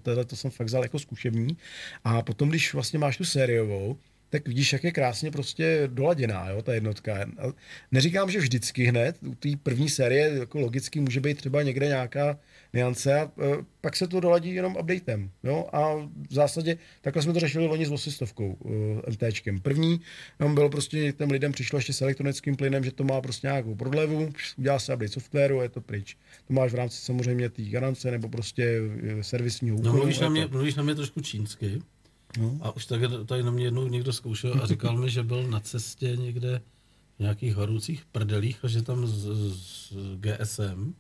tohle to jsem fakt vzal jako zkušební. A potom, když vlastně máš tu sériovou, tak vidíš, jak je krásně prostě doladěná, jo, ta jednotka. A neříkám, že vždycky hned, u té první série jako logicky může být třeba někde nějaká niance a e, pak se to doladí jenom updatem. Jo? A v zásadě takhle jsme to řešili loni s osistovkou, e, MTčkem. První tam bylo prostě, těm lidem přišlo ještě s elektronickým plynem, že to má prostě nějakou prodlevu, udělá se update softwaru a je to pryč. To máš v rámci samozřejmě té garance nebo prostě e, servisního úkolu. No, mluvíš, na to- mě, mluvíš na mě trošku čínsky. No. A už tak tady na mě jednou někdo zkoušel a říkal mi, že byl na cestě někde v nějakých horoucích prdelích a že tam z, z GSM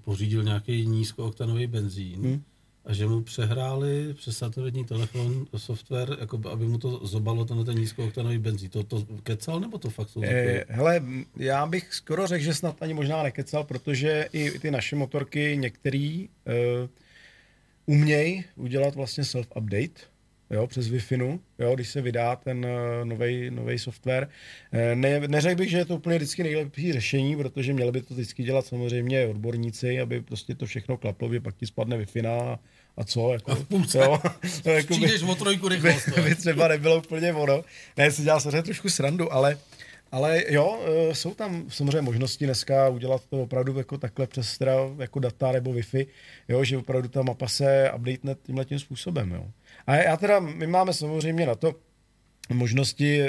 pořídil nějaký nízkooktanový benzín Hmm. a že mu přehráli přes satelitní telefon software, jako by- aby mu to zobalo ten, ten nízkooktanový benzín. To, to kecal nebo to fakt jsou Eh, hele, já bych skoro řekl, že snad ani možná nekecal, protože i ty naše motorky některý uh, umějí udělat vlastně self-update, jo, přes Wi-Fi, jo, když se vydá ten uh, nový software. Eh, Ne, neřekl bych, že je to úplně vždycky nejlepší řešení, protože měli by to vždycky dělat samozřejmě odborníci, aby prostě to všechno klaplo, že pak ti spadne Wi-Fi a, a co, jako, A v půlce jo, jako by- o trojku by, rychlost. je. by třeba nebylo úplně ono. Ne, si dělal samozřejmě trošku srandu, ale, ale jo, e, jsou tam samozřejmě možnosti dneska udělat to opravdu jako takhle přes teda jako data nebo Wi-Fi, jo, že opravdu ta mapa se updatene tímhle tím způsobem. Jo. A já teda, my máme samozřejmě na to možnosti,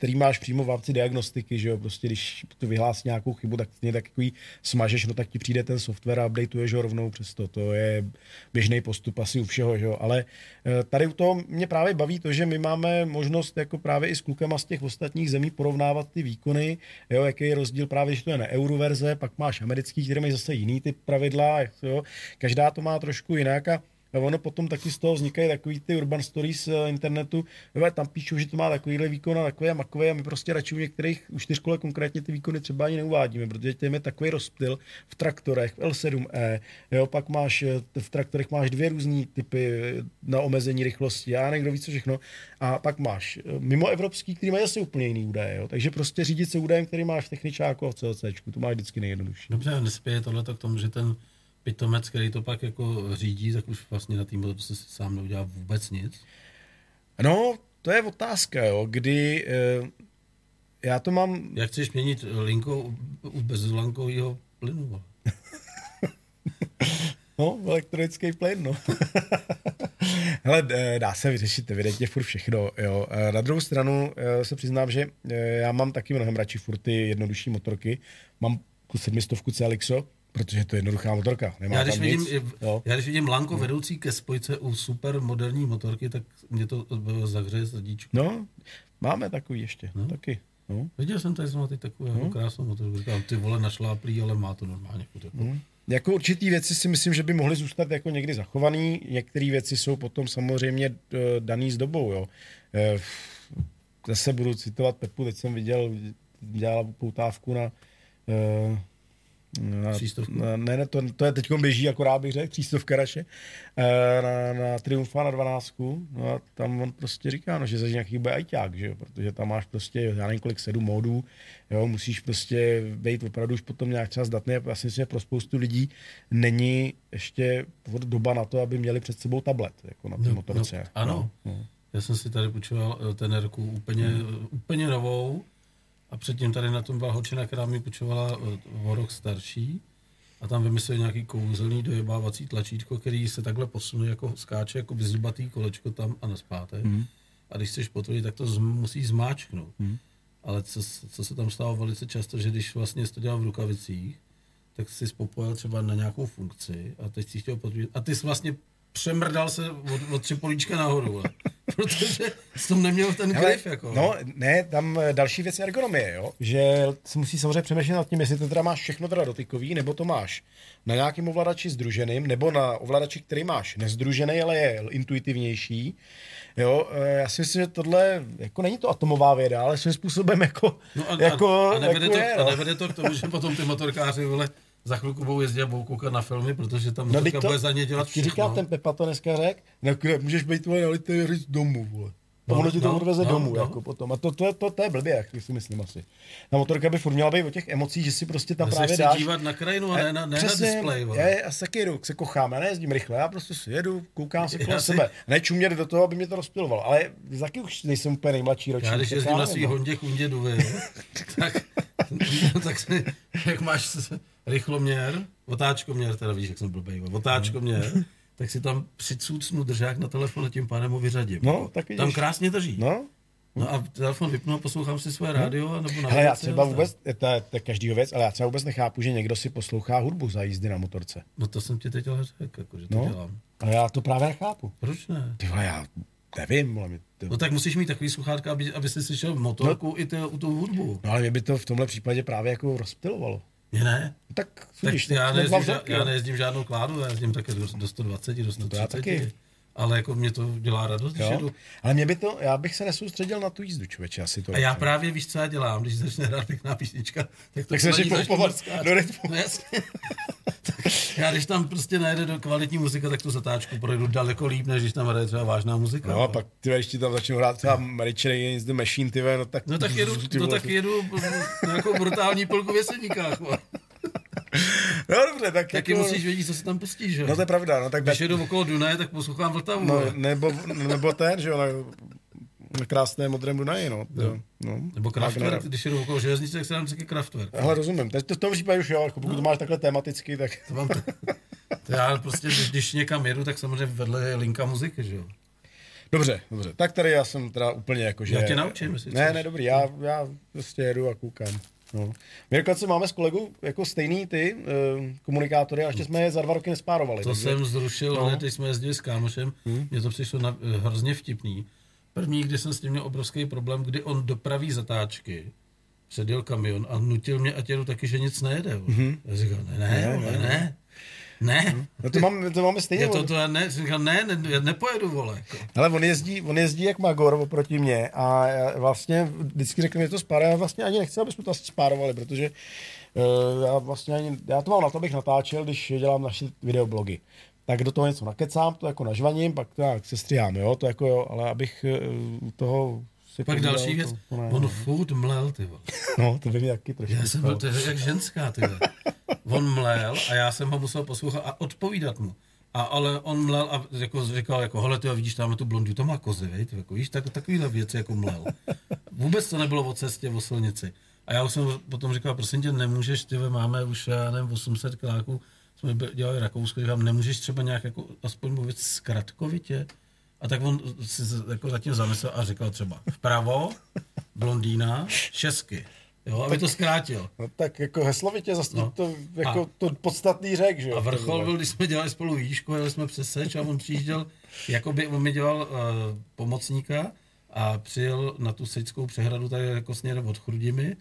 který máš přímo v rámci diagnostiky, že jo, prostě když to vyhlásí nějakou chybu, tak ty takový smažeš, no tak ti přijde ten software a updateuješ ho rovnou přes to, to je běžný postup asi u všeho, že jo, ale eh, tady u toho mě právě baví to, že my máme možnost jako právě i s klukama z těch ostatních zemí porovnávat ty výkony, jo, jaký je rozdíl právě, že to je na euroverze, pak máš americký, který mají zase jiný typ pravidla, jo, každá to má trošku jinak a a ono potom taky z toho vznikají takový ty urban stories z internetu, jo, tam píšou, že to má takovýhle výkon a takový a makový a my prostě radši u některých, u čtyřkole konkrétně ty výkony třeba ani neuvádíme, protože tím je takový rozptyl v traktorech, v L7E, jo, pak máš, eh, v traktorech máš dvě různé typy eh, na omezení rychlosti, já někdo ví co všechno, a pak máš eh, mimo evropský, který mají asi úplně jiný údaje, jo, takže prostě řídit se údajem, který máš v techničáku a v CLCčku, to máš vždycky nejjednodušší. Dobře, nespěje tohleto k tomu, že ten pitomec, který to pak jako řídí, tak už vlastně na tým si sám neudělá vůbec nic. No, to je otázka, jo, kdy eh, já to mám Jak chceš měnit linkou u- bezlankového plynu? No, elektronický plyn, no. Hele, eh, dá se vyřešit evidentně furt všechno, jo. Eh, Na druhou stranu se přiznám, že já mám taky mnohem radši furt ty jednodušší motorky. Mám tu sedmistovku CLXO, protože to je jednoduchá motorka. Nemá Já když, tam vidím, nic. Jo. já když vidím lanko vedoucí ke spojce u super moderní motorky, tak mě to zahřeje srdíčko. No, máme takový ještě, No. taky. No. Viděl jsem tady zrovna teď takovou jako krásnou motorku. Říkám, ty vole našláplý, ale má to normálně. Jako. Hmm. Jako určitý věci si myslím, že by mohly zůstat jako někdy zachovaný. Některé věci jsou potom samozřejmě eh, daný s dobou. Jo. Eh, Zase budu citovat Pepu, teď jsem viděl, dělala poutávku na, eh, na, Třístovku? ne, ne, to, to je teď běží, akorát bych řekl, třístovka raše, eh, na, na Triumfa na 12. No a tam on prostě říká, no, že za nějaký bude ajťák, že jo, protože tam máš prostě, já nevím kolik, sedm módů, jo, musíš prostě být opravdu už potom nějak třeba zdatný. Já si myslím, že pro spoustu lidí není ještě doba na to, aby měli před sebou tablet, jako na té No, motorce. no, ano. No, no. Já jsem si tady půjčoval eh, tenerku úplně, úplně novou A předtím tady na tom byla holčina, která mi půjčovala eh, o rok starší. A tam vymysleli nějaký kouzelný dojebávací tlačítko, který se takhle posune, jako skáče, jako zlibatý kolečko tam a naspátek. Mm. A když chceš potvrdit, tak to z, musí zmáčknout. Mm. Ale co, co, se tam stalo velice často, že když vlastně jsi to dělal v rukavicích, tak jsi spopojil třeba na nějakou funkci a teď si chtěl potvrdit. A ty jsi vlastně přemrdal se od, od tři políčka nahoru, protože jsi tam neměl ten grif. Jako. No, ne, tam eh, další věc je ergonomie, jo? že si musí samozřejmě přemýšlet nad tím, jestli to teda máš všechno teda dotykový, nebo to máš na nějakém ovladači združeným, nebo na ovladači, který máš nezdružený, ale je intuitivnější. Jo, eh, já si myslím, že tohle jako není to atomová věda, ale svým způsobem jako, no a, jako, a, nevede jako to, je, a no. nevede to k tomu, že potom ty motorkáři vole, za chvilku budou jezdit a budou koukat na filmy, protože tam No, to, bude za ně dělat všechno. říká ten Pepa to dneska řek, no, můžeš být tvoje na z domu, vole. No, ono ti to no, odveze no, domů, no. jako potom. A to, to, to, to, je blbě, jak si myslím asi. Na motorka by furt měla být o těch emocích, že si prostě tam Já se právě dáš. dívat na krajinu a ne na, ne na display. já, vole. já se taky jedu, se kochám, já nejezdím rychle, já prostě si jedu, koukám se kolem Já si- sebe. Ne čumět do toho, aby mě to rozpilovalo, ale taky už nejsem úplně nejmladší ročník. Já když tak jezdím na svý no. Hondě Kundě Duvy, tak, tak si, jak máš s- rychloměr, otáčkoměr, teda víš, jak jsem blbej, otáčkoměr, tak si tam přicucnu držák na telefon a tím pádem ho vyřadím. No, tak vidíš. tam krásně drží. No, No a telefon vypnu a poslouchám si své rádio, nebo na ale já třeba vůbec, to je, to je každýho věc, ale já třeba vůbec nechápu, že někdo si poslouchá hudbu za jízdy na motorce. No to jsem ti teď ale řekl, jako, že to No. dělám. Ale já to právě nechápu. Proč ne? Ty já nevím, ale mě to... No tak musíš mít takový sluchátka, aby, aby si slyšel motorku i ty, tu hudbu. No ale mě by to v tomhle případě právě jako rozptilovalo. Mě ne. Tak, Tak vidíš, já, nejezdím, ža- já nejezdím žádnou kládu, já jezdím také do, do 120, do 130. to já taky. Ale jako mě to dělá radost, když Jo? jedu. Ale mě by to, já bych se nesoustředil na tu jízdu, člověče, asi to. A já právě víš, co já dělám, když začne hrát pěkná písnička, tak to Tak se začnu začnu mrskat. do rytmu. No jasně. já když tam prostě najde do kvalitní muzika, tak tu zatáčku projdu daleko líp, než když tam hraje třeba vážná muzika. No a pak ty když ti tam začnou hrát třeba Richard Against the Machine, ty no tak... No tak jedu, no tak jedu nějakou brutální polku v Jeseníkách. No dobře, tak Taky jako... musíš vědět, co se tam pustí, že jo? No to je pravda, no tak... Když jedu okolo Dunaje, tak poslouchám Vltavu. no, nebo, nebo ten, že jo, na, na krásné modrém Dunaji, no. To, no. Nebo Kraftwerk, když jedu okolo železnice, tak se dám taky Kraftwerk. Ale rozumím, to, to v tom případě už jo, jako pokud to máš takhle tematicky, tak... To mám to, to já prostě, když, když někam jedu, tak samozřejmě vedle je linka muziky, že jo? Dobře, dobře. Tak tady já jsem teda úplně jako, že... Já tě naučím, jestli Ne, ne, dobrý, já, já prostě jedu a koukám. No. Mirko, co máme s kolegou jako stejný ty uh, komunikátory a ještě jsme je za dva roky nespárovali. To takže- jsem zrušil, No. no. hned, když jsme jezdili s kámošem, hmm. to přišlo na, eh, hrozně vtipný. První, kdy jsem s tím měl obrovský problém, kdy on dopraví zatáčky, předjel kamion a nutil mě, ať jedu taky, že nic nejede. Mm-hmm. Já říkal, ne, ne, Ne, ne, ne, ne. No to, máme, to máme stejně. Je to, to já ne, jsem říkal, ne, ne, já nepojedu, vole. Jako. Ale on jezdí, on jezdí jak Magor oproti mě a já vlastně vždycky řekl, že to spárá. Já vlastně ani nechci, aby jsme to asi spárovali, protože uh, já vlastně ani, já to mám na to, abych natáčel, když dělám naše videoblogy. Tak do toho něco nakecám, to jako nažvaním, pak to jak se stříhám, jo, to jako jo, ale abych u toho si Pak další věc, to, ne, on no. furt mlel, ty vole. no, to by mi taky trošku Já jsem byl to je jak ženská, ty vole. On mlel a já jsem ho musel poslouchat a odpovídat mu. A, ale on mlel a jako říkal, jako, hele, ty vidíš, tam tu blondu, to má kozy, ty, jako, víš, tak, takovýhle věci jako mlel. Vůbec to nebylo o cestě, o silnici. A já už jsem potom říkal, prosím tě, nemůžeš, ty máme už, já nevím, 800 kláků, jsme dělali Rakousko, říkám, nemůžeš třeba nějak jako aspoň mluvit zkratkovitě? A tak on si jako zatím zamyslel a říkal třeba vpravo, blondýna, šesky. Jo, aby to zkrátil. No, tak jako heslovitě zase No. to, jako A- to podstatný řek, že jo. A vrchol byl, když jsme dělali spolu výšku, jeli jsme přes Seč a on přijížděl, jakoby on mi dělal uh, pomocníka a přijel na tu sečskou přehradu tady jako směrem od Chrudimi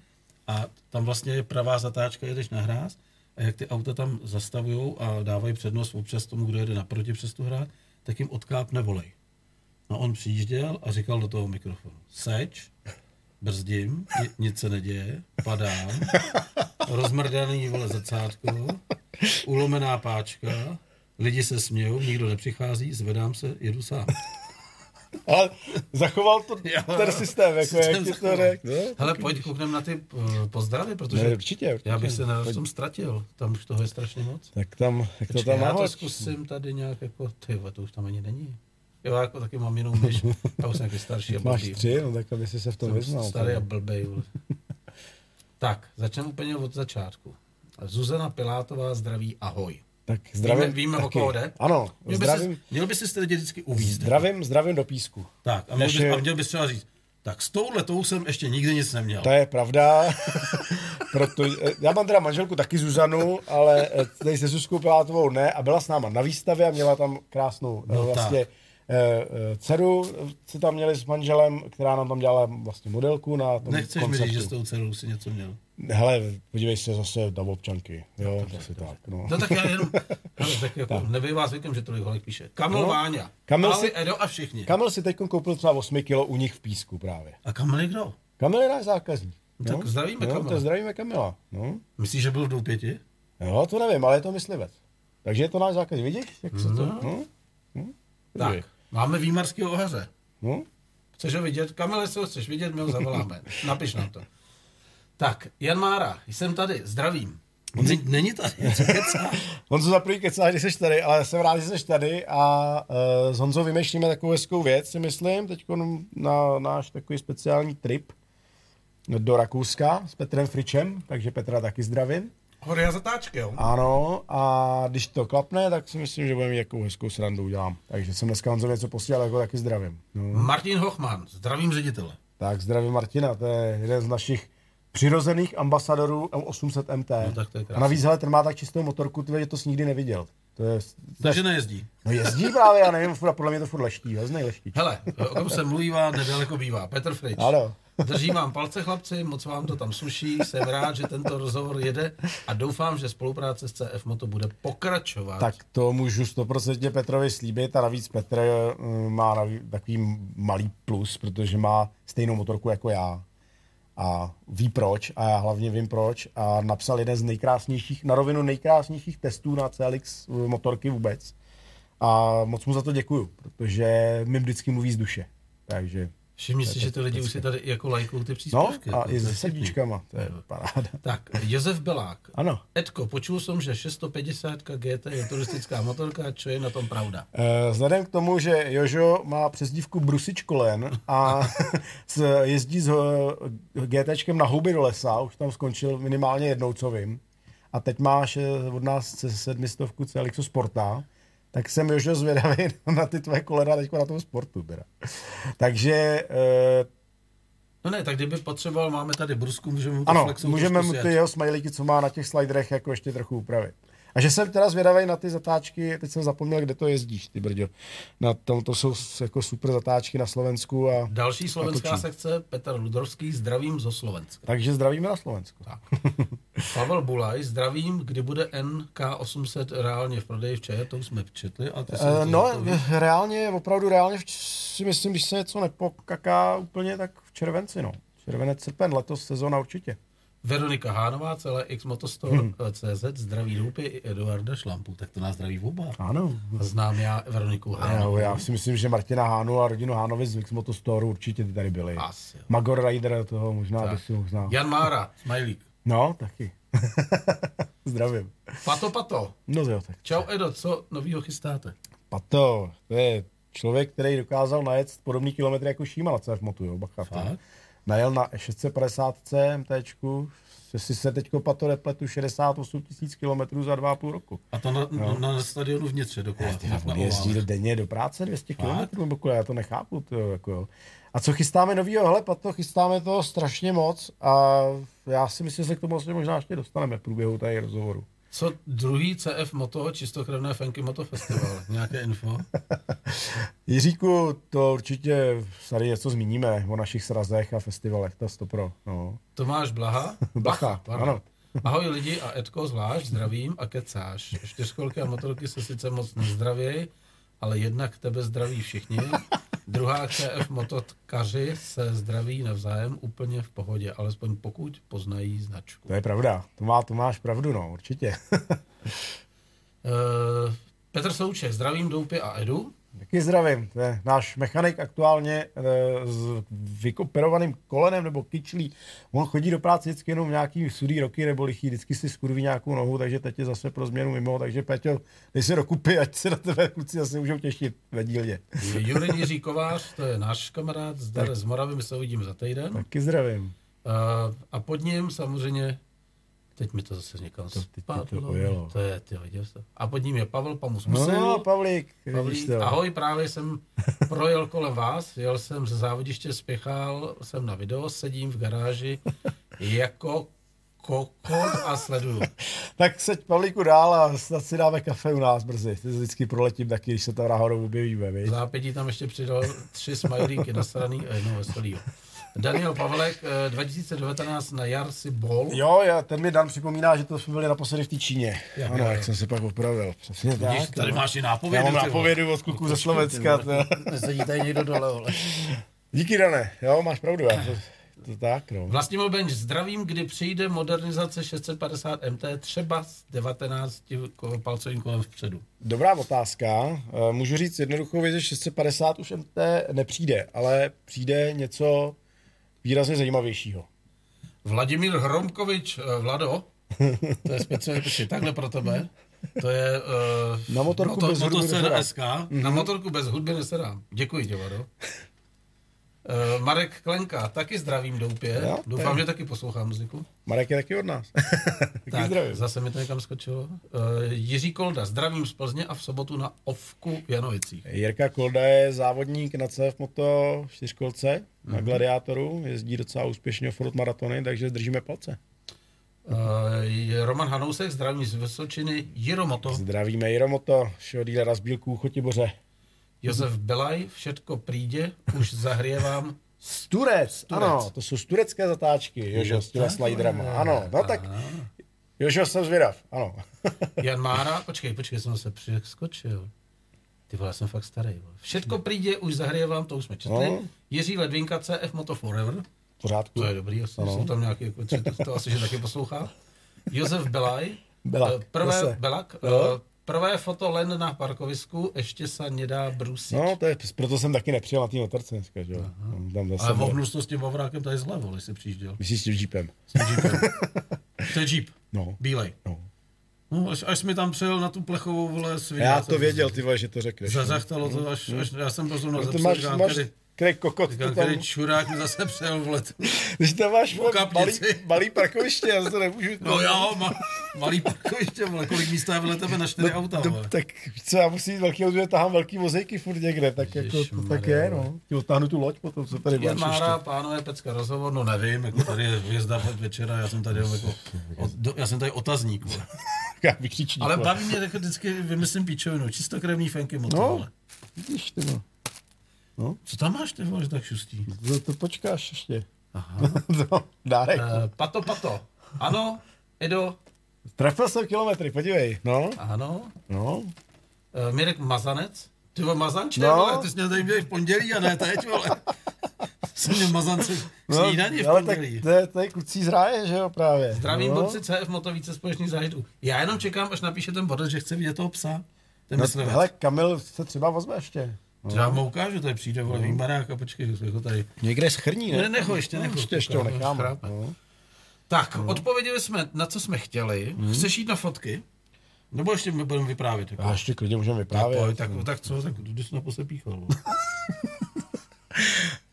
a tam vlastně je pravá zatáčka, jedeš na hráz a jak ty auta tam zastavují a dávají přednost občas tomu, kdo jede naproti přes tu hrad, tak jim odkápne volej. No on přijížděl a říkal do toho mikrofonu, seč, brzdím, ni- nic se neděje, padám, rozmrdaný vole zrcátko, ulomená páčka, lidi se smějou, nikdo nepřichází, zvedám se, jedu sám. Ale zachoval to Jo, ten systém, jako Systém jak ti to řekl. No, Hele, pojď koukneme na ty uh, pozdravy, protože Ne, určitě, určitě. já bych se na Pojď. tom ztratil, tam už toho je strašně moc. Tak tam, jak to tam já to zkusím tady nějak jako, ty to už tam ani není. Jo, já jako taky mám jinou myš, já už jsem nějaký starší a Máš blbý. tři, no tak aby si se v tom Jsem vyznal. Starý a blbej. Tak, začneme úplně od začátku. Zuzana Pilátová, zdraví, ahoj. Tak zdravím. Víme, víme o koho jde? Ano, Měl by, zdravím, si, měl by si ty lidi vždycky uvízt. zdravím, zdravím do písku. Tak, a měl, Než bys, a měl bys třeba říct, tak s touhletou jsem ještě nikdy nic neměl. To je pravda, protože já mám teda manželku taky Zuzanu, ale eh, tady se Zuzkou Pilátovou ne a byla s náma na výstavě a měla tam krásnou No no, vlastně eh, eh, dceru, co tam měli s manželem, která nám tam dělala vlastně modelku na tom Nechceš mi koncertu. říct, že s tou dcerou si něco měl. Hele, podívej se zase na občanky, jo, asi tak, no. No tak já jenom, hele, tak jako, nebývá zvykem, že tolik holek píše. Kamil No. Váňa, Kamil si- Edo a všichni. Kamil si teď koupil třeba 8 kilo u nich v písku právě. A Kamil je kdo? Kamil je náš zákazník. No tak zdravíme no, Kamila. to zdravíme Kamila. No. Myslíš, že byl v Doupěti? Jo, to nevím, ale je to myslivec. Takže je to náš zákazník, vidíš? Jak se to... No. No. Tak, máme výmarského ohaře. No. Chceš ho vidět? Kamile, ho chceš vidět, my ho zavoláme. Napiš nám to. Tak, Jan Mára, jsem tady, zdravím. On není, není tady, co kecá. On se za první kecá, když jsi tady, ale jsem rád, že jsi tady a uh, s Honzou vymýšlíme takovou hezkou věc, si myslím, teď na náš takový speciální trip do Rakouska s Petrem Fričem, takže Petra taky zdravím. Hory a zatáčky, jo? Ano, a když to klapne, tak si myslím, že budeme jakou hezkou srandu udělám. Takže jsem dneska Honzo něco posílal, jako taky zdravím. No. Martin Hochman, zdravím ředitele. Tak zdravím Martina, to je jeden z našich přirozených ambasadorů M800 MT. No, tak to je a navíc, hele, ten má tak čistou motorku, ty, že to jsi nikdy neviděl. To je, Takže nejezdí. no jezdí právě, já nevím, podle mě to furt leští, veznej leští. Hele, o kom se mluvívá, nedaleko bývá. Petr Frič. Ano. Držím vám palce, chlapci, moc vám to tam sluší. Jsem rád, že tento rozhovor jede a doufám, že spolupráce s CF Moto bude pokračovat. Tak to můžu 100% Petrovi slíbit a navíc Petr eh, má takový malý plus, protože má stejnou motorku jako já a ví proč a já hlavně vím proč a napsal jeden z nejkrásnějších, na rovinu nejkrásnějších testů na CLX motorky vůbec. A moc mu za to děkuju, protože mi vždycky mluví z duše. Takže, Všimni si, že ty lidi už si tady jako lajkují ty no příspěvky. a jako, i to se srdíčkama, to je paráda. Tak, Josef Belák. Ano. Edko, počul jsem, že 650 GT je turistická motorka, čo je na tom pravda? Eh, Vzhledem k tomu, že Jožo má přezdívku Brusič kolen a jezdí s eh, GTčkem na houby do lesa, už tam skončil minimálně jednou, co vím, a teď máš eh, od nás se- sedmistovku CLXu Sporta, tak jsem Jožo zvědavý na ty tvoje kolena teď na tom sportu. Teda. Takže eh, No ne, tak kdyby potřeboval, máme tady brusku, můžeme mu to ano, můžeme mu ty jeho smajlíky, co má na těch sliderech, jako ještě trochu upravit. A že jsem teda zvědavý na ty zatáčky, teď jsem zapomněl, kde to jezdíš, ty brďo. Na tom to jsou jako super zatáčky na Slovensku a Další slovenská Natočím. sekce, Petr Ludrovský, zdravím zo Slovenska. takže zdravíme na Slovensku. Tak. Pavel Bulaj, zdravím, kdy bude NK800 reálně v prodeji v Čeje, to už jsme četli. A ty jsi Eh, to No, reálně, opravdu reálně v- si myslím, když se něco nepokaká úplně, tak v červenci, no. Červenec, srpen, letos sezóna určitě. Veronika Hánová, celé X Motostore hmm. CZ, zdraví Doupy i Eduarda Šlampu, tak to nás zdraví oba. Ano. Znám já Veroniku Hánovou. Já, já si myslím, že Martina Hánu a rodinu Hánovi z Motostoru určitě ty tady byli. Asi jo. Magor Rider toho možná by Tak. si mohl znát. Jan Mára, Smajlík. No, taky. Zdravím. Pato Pato. No jo, tak. Čau Edo, co novýho chystáte? Pato, to je člověk, který dokázal najet podobný kilometry jako Šíma na CF Motu, jo, bacha. Fakt? Najel na 650 MTčku, jestli se teďko Pato nepletu, 68 tisíc kilometrů za dva a půl roku. A to na, na, na stadionu vnitře dokola. Ty, na on jezdí denně do práce 200 km, nebo já to nechápu. To, jako, jo. a co chystáme novýho? Hele, Pato, chystáme toho strašně moc a já si myslím, že se k tomu asi možná ještě dostaneme v průběhu tady rozhovoru. Co druhý CF Moto, čistokrevné Fenky Moto Festival? Nějaké info? Jiříku, to určitě tady něco zmíníme o našich srazech a festivalech, to stopro. No. Tomáš Blaha? Bacha, pardon. ano. Ahoj lidi a Edko zvlášť, zdravím a kecáš. Čtyřkolky a motorky se sice moc nezdravějí, ale jednak tebe zdraví všichni. Druhá CF mototkaři se zdraví navzájem úplně v pohodě, alespoň pokud poznají značku. To je pravda, to, má, to máš pravdu, no, určitě. Uh, Petr Souček, zdravím Doupy a Edu. Taky zdravím, to je náš mechanik aktuálně e, s vykoperovaným kolenem nebo kyčlí. On chodí do práce vždycky jenom nějaký sudý roky nebo lichý, vždycky si skurví nějakou nohu, takže teď je zase pro změnu mimo, takže Peťo, dej si dokupy, ať se na tebe kluci zase můžou těšit ve dílně. Jurin Jiří Kovář, to je náš kamarád, zdar z Moravy, my se uvidíme za týden. Taky zdravím. a pod ním samozřejmě, teď mi to zase někam To- teď mi to spadlo. ujelo. To je, ty viděl to. A pod ním je Pavel Pamus No, Musil. Pavlík, vidíš Pavlík, to. ahoj, právě jsem projel kolem vás, jel jsem ze závodiště, spěchal jsem na video, sedím v garáži jako kokot a sleduju. Tak seď Pavlíku dál a snad si dáme kafe u nás brzy. Ty vždycky proletím taky, když se tam náhodou objevíme, víš? zápětí tam ještě přidal tři smajlíky nasraný a jednou veselýho. Daniel Pavelek, eh, 2019 na jar si bol. Jo, já, ten mi Dan připomíná, že to jsme byli naposledy v té Číně. Jo, ano, jo, jak jo. jsem se pak opravil. Přesně Vidíš, tak. tady no. máš i Já nápovědu. mám ty vole. nápovědu od kluků ze Slovenska. Nesedí tady někdo dole, vole. Díky, Dané. Jo, máš pravdu. Já to, to tak, no. Vlastimil Benč, zdravím, kdy přijde modernizace 650 MT třeba s 19 ko- palcovým kolem vpředu. Dobrá otázka. Eh, Můžu říct jednoduchou věc, že 650 už MT nepřijde, ale přijde něco výrazně zajímavějšího. Vladimír Hromkovič, eh, Vlado, to je speciálně počkej, takhle pro tebe. To je uh, Na motorku bez hudby. SK. Na motorku bez hudby nesedám. Děkuji tě, Vlado. Uh, Marek Klenka, taky zdravím doupě. Jo, Doufám, to že taky poslouchá muziku. Marek je taky od nás. taky Tak, zdravím. zase mi to někam skočilo. Uh, Jiří Kolda, zdravím z Plzně a v sobotu na Ovku v Janovicích. Jirka Kolda je závodník na CF Moto čtyřkolce, Mhm. na Gladiátoru, jezdí docela úspěšně furt maratony, takže držíme palce. Uh, Roman Hanousek, zdravím z Vysočiny. Jiromoto, Zdravíme Jiromoto, šeho dílera z Bílků, Chotiboře. Josef Belaj, všetko přijde, už zahrievám. Sturec, Sturec. ano, to jsou turecké zatáčky, Jožo, s těma sliderama. Ano, no tak, Jožo, jsem zvědav, ano. Jan Mára, počkej, počkej, jsem se přeskočil. Ty vole, jsem fakt starý. Vole. Všetko přijde, už zahrievám, to už jsme četli. No. Jiří Ledvinka, CF Moto Forever. Pořádku. To je dobrý, asi, Ano. jsou tam nějaké, jako, tři- to, to asi, že taky poslouchá. Josef Belaj. Belak, eh, Prvé, zase. Belak. Jo. Prvé foto len na parkovisku, ještě se nedá brusit. No, to je, proto jsem taky nepřijel na té motorce dneska, že jo. Tam zase Ale bylo. vohnu s tím ovrákem tady zle, vole, jsi přijížděl. Myslíš s tím jeepem? S tím jeepem. to je jeep, No. bílej. no. No, až, až mi tam přijel na tu plechovou, vole, svině. Já to věděl, ty vole, že to řekneš. Zazachtalo to, až, až já jsem byl zrovna No, ty zapsal, máš, máš, který, kokot, říkám, to tam, který čurák mi zase přijel v letu. když tam máš vole, malý, malý parkoviště, já to nemůžu. No jo, ma, malý parkoviště, vole, kolik místa je vedle tebe na čtyři auta, to, vole. tak co, já musím jít velký auto, tahám velký vozejky furt někde, tak jako to tak je, no. Ti odtáhnu tu loď potom, co tady máš Mára, ještě. pánové, pecka, rozhovor, no nevím, jako tady je hvězda od večera, já jsem tady jako, od, do, já jsem tady otazník, vole. Já vykřičník. Ale vole. baví mě, jako vždycky vymyslím píčovinu, čistokrevný fenky motor, No. Vidíš, ty vole. Co tam máš, ty vole, že tak šustí? To, to počkáš ještě. Aha. no, dárek. Uh, pato, pato. Ano, Edo, Trefil jsem kilometry, podívej. No, ano. no. Uh, Mirek Mazanec. Ty vole, mazanče, No. no. vole, ty jsi měl tady v pondělí a ne teď, vole. Jsem měl mazance no snídaní v ale tak pondělí. to je, to je klucí z ráje, že jo, právě. Zdravím, no. borci CF Moto více společných zážitků. Já jenom čekám, až napíše ten bodec, že chce vidět toho psa. Ten No, hele, Kamil se třeba vezme ještě. No. Třeba mu ukážu, tady přijde, vole, výmarák a počkej, jako tady. Někde schrní, Ne, necho, ještě necho. Ještě, ještě ho Koukám, necháme. chrápe. No. Tak, odpověděli jsme, na co jsme chtěli. Chceš jít na fotky? Nebo ještě my budeme vyprávět? Jako? A ještě klidně můžeme Tak, vyprávět. pojď, tak, tak co, tak jdu si naposled píchal. vole.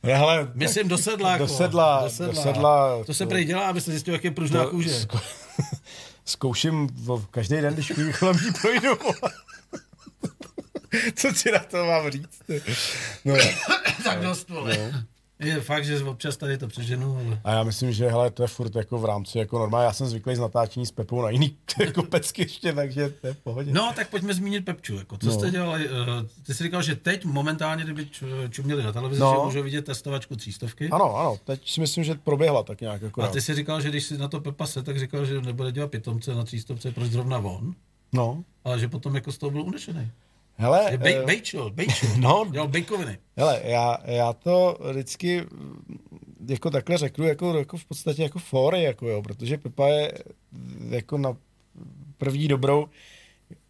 Ne, hele, Myslím do sedla. do sedla, do sedla. To se prej dělá, aby se zjistil, jak je pružná to kůže. zko- Zkouším každý den, když kolem ní projdu. Co ti na to mám říct? No, tak dost, vole. Je fakt, že občas tady to přeženu, ale... a já myslím, že hele, to je furt jako v rámci jako normálně. Já jsem zvyklý z natáčení s Pepou na jiný jako pecky ještě, takže to je v pohodě. No, tak pojďme zmínit Pepču. Jako, co No. jste dělali? Uh, ty jsi říkal, že teď momentálně, kdyby čuměli na televizi, No. že můžou vidět testovačku třístovky. Ano, ano, teď si myslím, že proběhla tak nějak jako. A ty si říkal, že když si na to Pepa se, tak říkal, že nebude dělat pitomce na třístovce, proč zrovna on, No, ale že potom jako z toho byl unešený. Hele, Je bej, eh, bejčil, bejčil. no. Dělal bejkoviny. hele já, já to vždycky mm, jako takhle řeknu, jako, jako v podstatě jako fóry, jako jo, protože Pepa je jako na první dobrou,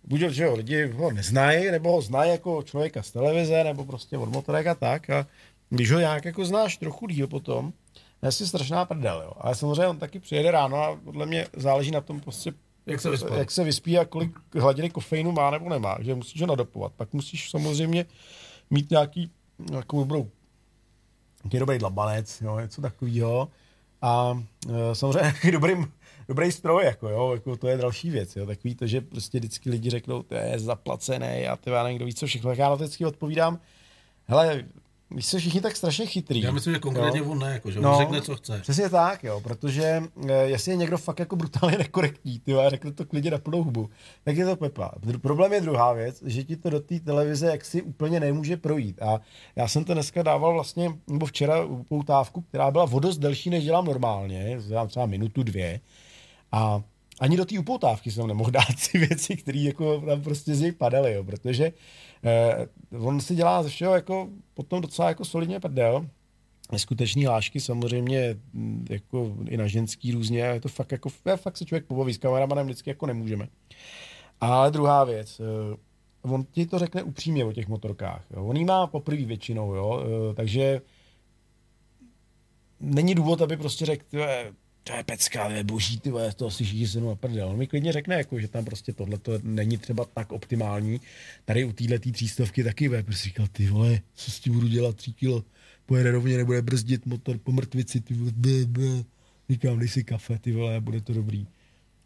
buď že jo, lidi ho neznají, nebo ho znají jako člověka z televize, nebo prostě od motorek a tak. A když ho nějak jako znáš trochu díl potom, je si strašná prdel, jo. Ale samozřejmě on taky přijede ráno a podle mě záleží na tom prostě, Jak se vyspal? jak se vyspí a kolik hladiny kofeinu má nebo nemá, že musíš ho nadopovat. Pak musíš samozřejmě mít nějaký, nějakou dobrou, nějaký dobrý dlabanec, jo, něco takového. A e, samozřejmě nějaký dobrý, dobrý stroj, jako, jo, jako to je další věc. Jo. Takový to, že prostě vždycky lidi řeknou, to je zaplacené a ty já nevím, kdo ví co všechno. Tak já na vždycky odpovídám, hele, vy jste všichni tak strašně chytrý. Já myslím, že konkrétně jo. on ne, jako, že No, on řekne, co chce. Přesně tak, jo, protože eh, jestli je někdo fakt jako brutálně nekorektní, ty a řekne to klidně na plnou hubu, tak je to Pepa. Problém je druhá věc, že ti to do té televize jaksi úplně nemůže projít. A já jsem to dneska dával vlastně, nebo včera upoutávku, která byla vodost delší, než dělám normálně, dělám třeba minutu, dvě. A ani do té upoutávky jsem nemohl dát ty věci, které jako tam prostě z něj padaly, jo, protože eh, on si dělá ze všeho jako potom docela jako solidně prdel. Neskutečný hlášky samozřejmě mm, jako i na ženský různě, je to fakt jako, fakt se člověk pobaví s kameramanem vždycky jako nemůžeme. Ale druhá věc, eh, on ti to řekne upřímně o těch motorkách. Jo. On jí má poprvé většinou, jo, eh, takže není důvod, aby prostě řekl, "Tyhle, to je pecka, to je boží, ty vole, to asi všichni se na prdel. On mi klidně řekne, jako, že tam prostě tohle to není třeba tak optimální. Tady u téhle třístovky taky bude, prostě říkal, ty vole, co s tím budu dělat, tři kilo, pojede rovně, nebude brzdit motor po mrtvici, ty vole, blé, blé. Říkám, dej si kafe, ty vole, bude to dobrý.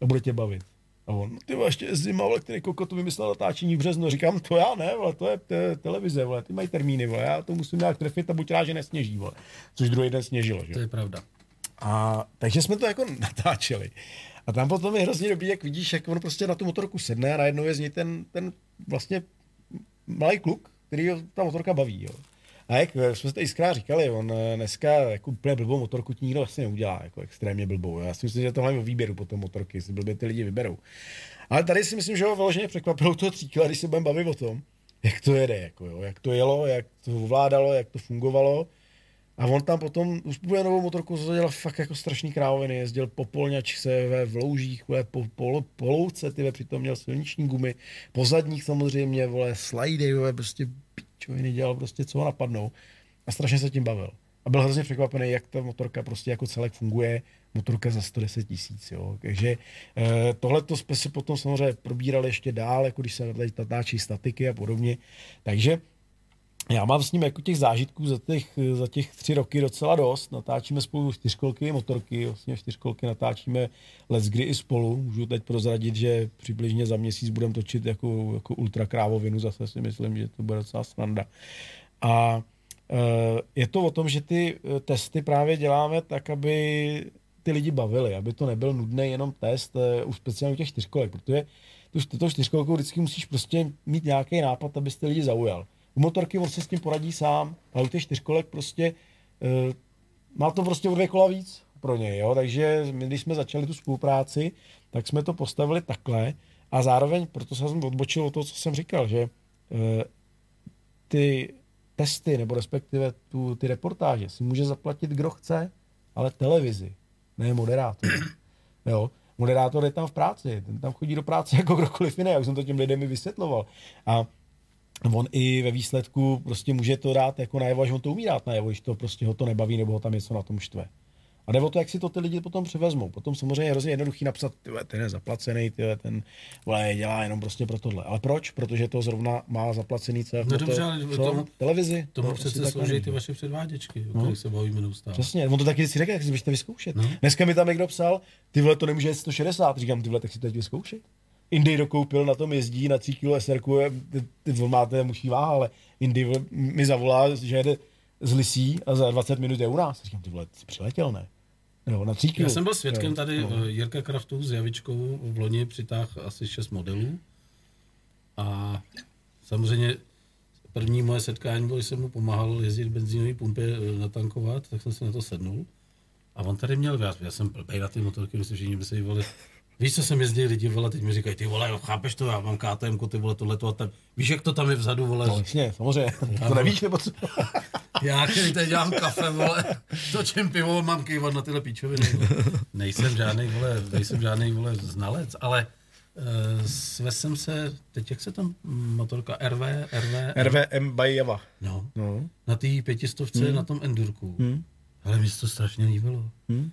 A bude tě bavit. A on, no ty vole, ještě je zima, vole, který koko to vymyslel natáčení v březnu. Říkám, to já ne, vole, to je te- televize, vole, ty mají termíny, vole, já to musím nějak trefit a buď rád, že nesněží, vole. Což druhý den sněžilo, že? To je pravda. A takže jsme to jako natáčeli. A tam potom je hrozně dobrý, jak vidíš, jak on prostě na tu motorku sedne a najednou je z něj ten, ten vlastně malý kluk, který ho ta motorka baví. Jo. A jak jsme tady skrát říkali, on dneska jako úplně blbou motorku ti nikdo vlastně neudělá, jako extrémně blbou. Já si myslím, že to hlavně o výběru potom motorky, si blbě ty lidi vyberou. Ale tady si myslím, že ho vyloženě překvapilo toho tříkla, když se budeme bavit o tom, jak to jede, jako jo, jak to jelo, jak to ovládalo, jak to fungovalo. A on tam potom uspůsobil novou motorku, co dělal fakt jako strašný kráviny, jezdil po polňačce ve v loužích, vole, po, po, po louce, ty přitom měl silniční gumy, po zadních samozřejmě, vole, slidy, vole, prostě pičoviny dělal prostě, co ho napadnou. A strašně se tím bavil. A byl hrozně překvapený, jak ta motorka prostě jako celek funguje, motorka za 110 tisíc, jo. Takže eh, tohle to jsme si potom samozřejmě probírali ještě dál, jako když se natáčí statiky a podobně. Takže já mám s ním jako těch zážitků za těch, za těch tři roky docela dost. Natáčíme spolu čtyřkolky, motorky, vlastně čtyřkolky natáčíme let kdy i spolu. Můžu teď prozradit, že přibližně za měsíc budeme točit jako, jako ultra krávovinu, zase si myslím, že to bude docela sranda. A e, je to o tom, že ty e, testy právě děláme tak, aby ty lidi bavili, aby to nebyl nudný jenom test, e, už speciálně u těch čtyřkolek, protože tu, tu čtyřkolku vždycky musíš prostě mít nějaký nápad, abys ty lidi zaujal. U motorky on se s tím poradí sám, ale u těch čtyřkolek prostě uh, má to prostě o dvě kola víc pro něj, jo? takže my, když jsme začali tu spolupráci, tak jsme to postavili takhle a zároveň, proto jsem odbočil o to, co jsem říkal, že uh, ty testy, nebo respektive tu, ty reportáže si může zaplatit kdo chce, ale televizi, ne moderátor. jo? Moderátor je tam v práci, ten tam chodí do práce jako kdokoliv jiný, jak jsem to těm lidem i vysvětloval. A on i ve výsledku prostě může to dát jako najevo, že on to umí dát najevo, když to prostě ho to nebaví nebo ho tam něco na tom štve. A jde o to, jak si to ty lidi potom převezmou. Potom samozřejmě je hrozně jednoduchý napsat, tyhle, ten je zaplacený, tyhle, ten vole, dělá jenom prostě pro tohle. Ale proč? Protože to zrovna má zaplacený CF. No dobře, ale co? tomu- televizi. Tomu No, přece slouží není. ty vaše předváděčky, o No. kterých se bavíme neustále. Přesně, on to taky si řekl, jak si byste vyzkoušet. No. No. Dneska mi tam někdo psal, ty vole, to nemůže jet 160. Říkám, ty vole, tak si to teď vyzkoušet. Indy dokoupil, na tom jezdí, na 3 kg SR, ty, on máte muší váha, ale Indy mi zavolá, že jede z Lisí a za 20 minut je u nás. Říkám, ty vole, jsi přiletěl, ne? Jo, na 3 kg. Já jsem byl svědkem jo, tady no. eh, Jirka Kraftu s Javičkou v loni přitáh asi šest modelů. A samozřejmě první moje setkání bylo, když jsem mu pomáhal jezdit benzínové pumpě eh, natankovat, tak jsem si na to sednul. A on tady měl, já, já jsem blbej na ty motorky, myslím, že by se jí vole, Víš, co jsem jezdil lidi, vole, teď mi říkají, ty vole, jo, chápeš to, já mám KTM, ty vole, tohleto a tam. Víš, jak to tam je vzadu, vole, No, jasně, samozřejmě. To Ano. nevíš, nebo co? já, který tady dělám kafe, vole, točím pivo, mám kývat na tyhle píčoviny. Vole. Nejsem žádný, vole, nejsem žádný, vole, znalec, ale uh, svez jsem se, teď jak se tam motorka RV, RV, RVM by Java. no, No. na té pětistovce, hmm. na tom Endurku. Hmm. Ale mi se to strašně líbilo. Hmm.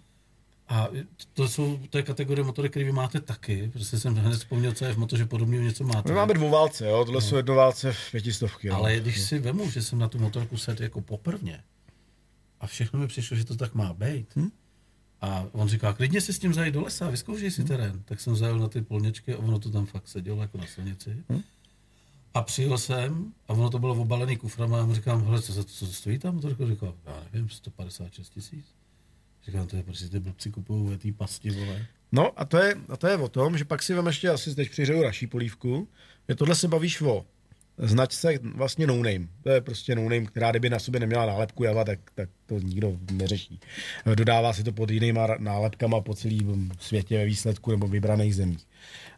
A to jsou, to je kategorie motory, které vy máte taky, protože jsem hned vzpomněl, co je v motoře podobného něco máte. My máme dvouválce, jo, tohle jsou jednoválce v pětistovky. jo. Ale když si vemu, že jsem na tu motorku sedl jako poprvně a všechno mi přišlo, že to tak má být, hmm? A on říká, klidně si s tím zajít do lesa, vyzkoušej si terén. Tak jsem zajel na ty polněčky a ono to tam fakt sedělo jako na silnici. A přijel jsem a ono to bylo obalený kuframa a mu říkám, hele, co, co to stojí tam? To říkal, já nevím, 156 tisíc. Říkám, to je prostě ty blbci kupují ty pasti, vole. No a to, je, a to je o tom, že pak si vem ještě asi teď přihřeju raší polívku, že tohle se bavíš o značce vlastně no name. To je prostě no name, která kdyby na sobě neměla nálepku Java, tak, tak to nikdo neřeší. Dodává si to pod jinýma nálepkama po celém světě ve výsledku nebo vybraných zemích.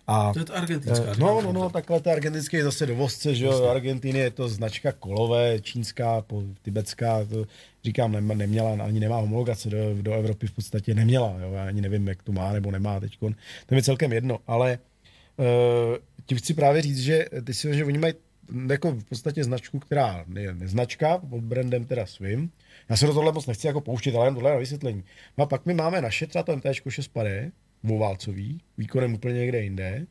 A, to je to argentinská. No, no, no, takhle to argentinské je zase dovozce, že jo, Argentiny je to značka kolové, čínská, tibetská, to říkám, nem, neměla, ani nemá homologace do, do Evropy v podstatě neměla, jo, já ani nevím, jak to má nebo nemá teď, to je celkem jedno, ale uh, ti chci právě říct, že ty si, že oni mají jako v podstatě značku, která je neznačka, pod brandem teda svým. Já se do tohle moc nechci jako pouštět, ale jen tohle na vysvětlení. No a pak my máme naše třeba to MT 6 dvouválcový, výkonem úplně někde jinde,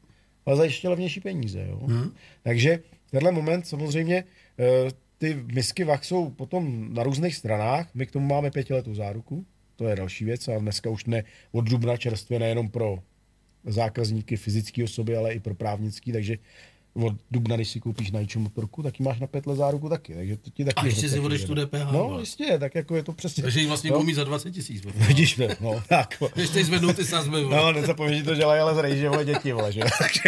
ale za ještě levnější peníze. Jo? Hmm. Takže tenhle moment samozřejmě eh, ty misky VAC jsou potom na různých stranách. My k tomu máme pětiletou záruku, to je další věc a dneska už ne od dubna čerstvě nejenom pro zákazníky fyzické osoby, ale i pro právnický, takže od dubna, když si koupíš na motorku, tak ji máš na pět let záruku taky. Takže to ti taky a ještě si vodeš tu DPH. No, jistě, tak jako je to přesně. Takže ji vlastně no. za 20 tisíc. Vidíš to, no, tak. Ještě zvednou ty sazby. No, nezapomeň, že to dělají ale z rejže, děti, vole, že? takže,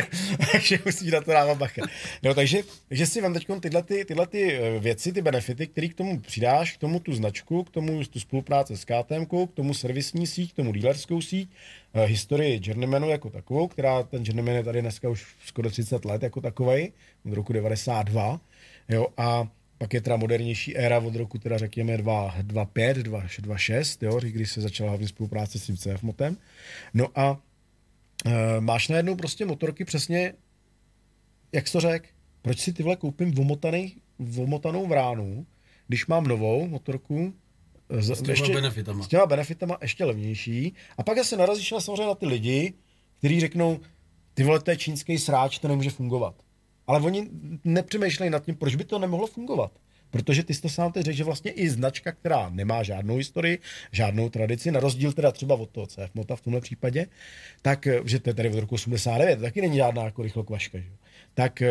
takže musíš na to dávat bacha. No, takže, takže si vám teď tyhle, ty, tyhle ty eh, věci, ty benefity, které k tomu přidáš, k tomu tu značku, k tomu tu spolupráce s KTM, k tomu servisní síť, k tomu dealerskou síť, historii Journeymanu jako takovou, která ten Journeyman je tady dneska už skoro 30 let jako takovej, od roku 92, jo, a pak je teda modernější éra od roku, teda řekněme 2.5, 2.6, jo, kdy se začala hlavně spolupráce s tím CF motem. No a e, máš najednou prostě motorky přesně, jak jsi to řekl, proč si tyhle koupím vomotaný, vomotanou vránu, když mám novou motorku, s těma ještě, benefitama. S těma benefitama ještě levnější. A pak se narazíš samozřejmě na ty lidi, kteří řeknou, ty vole, to je čínský sráč, to nemůže fungovat. Ale oni nepřemýšlejí nad tím, proč by to nemohlo fungovat. Protože ty jsi to sám teď řekl, že vlastně i značka, která nemá žádnou historii, žádnou tradici, na rozdíl teda třeba od toho CF Mota v tomhle případě, tak, že to je tady od roku 89, to taky není žádná jako rychlokvaška, že? tak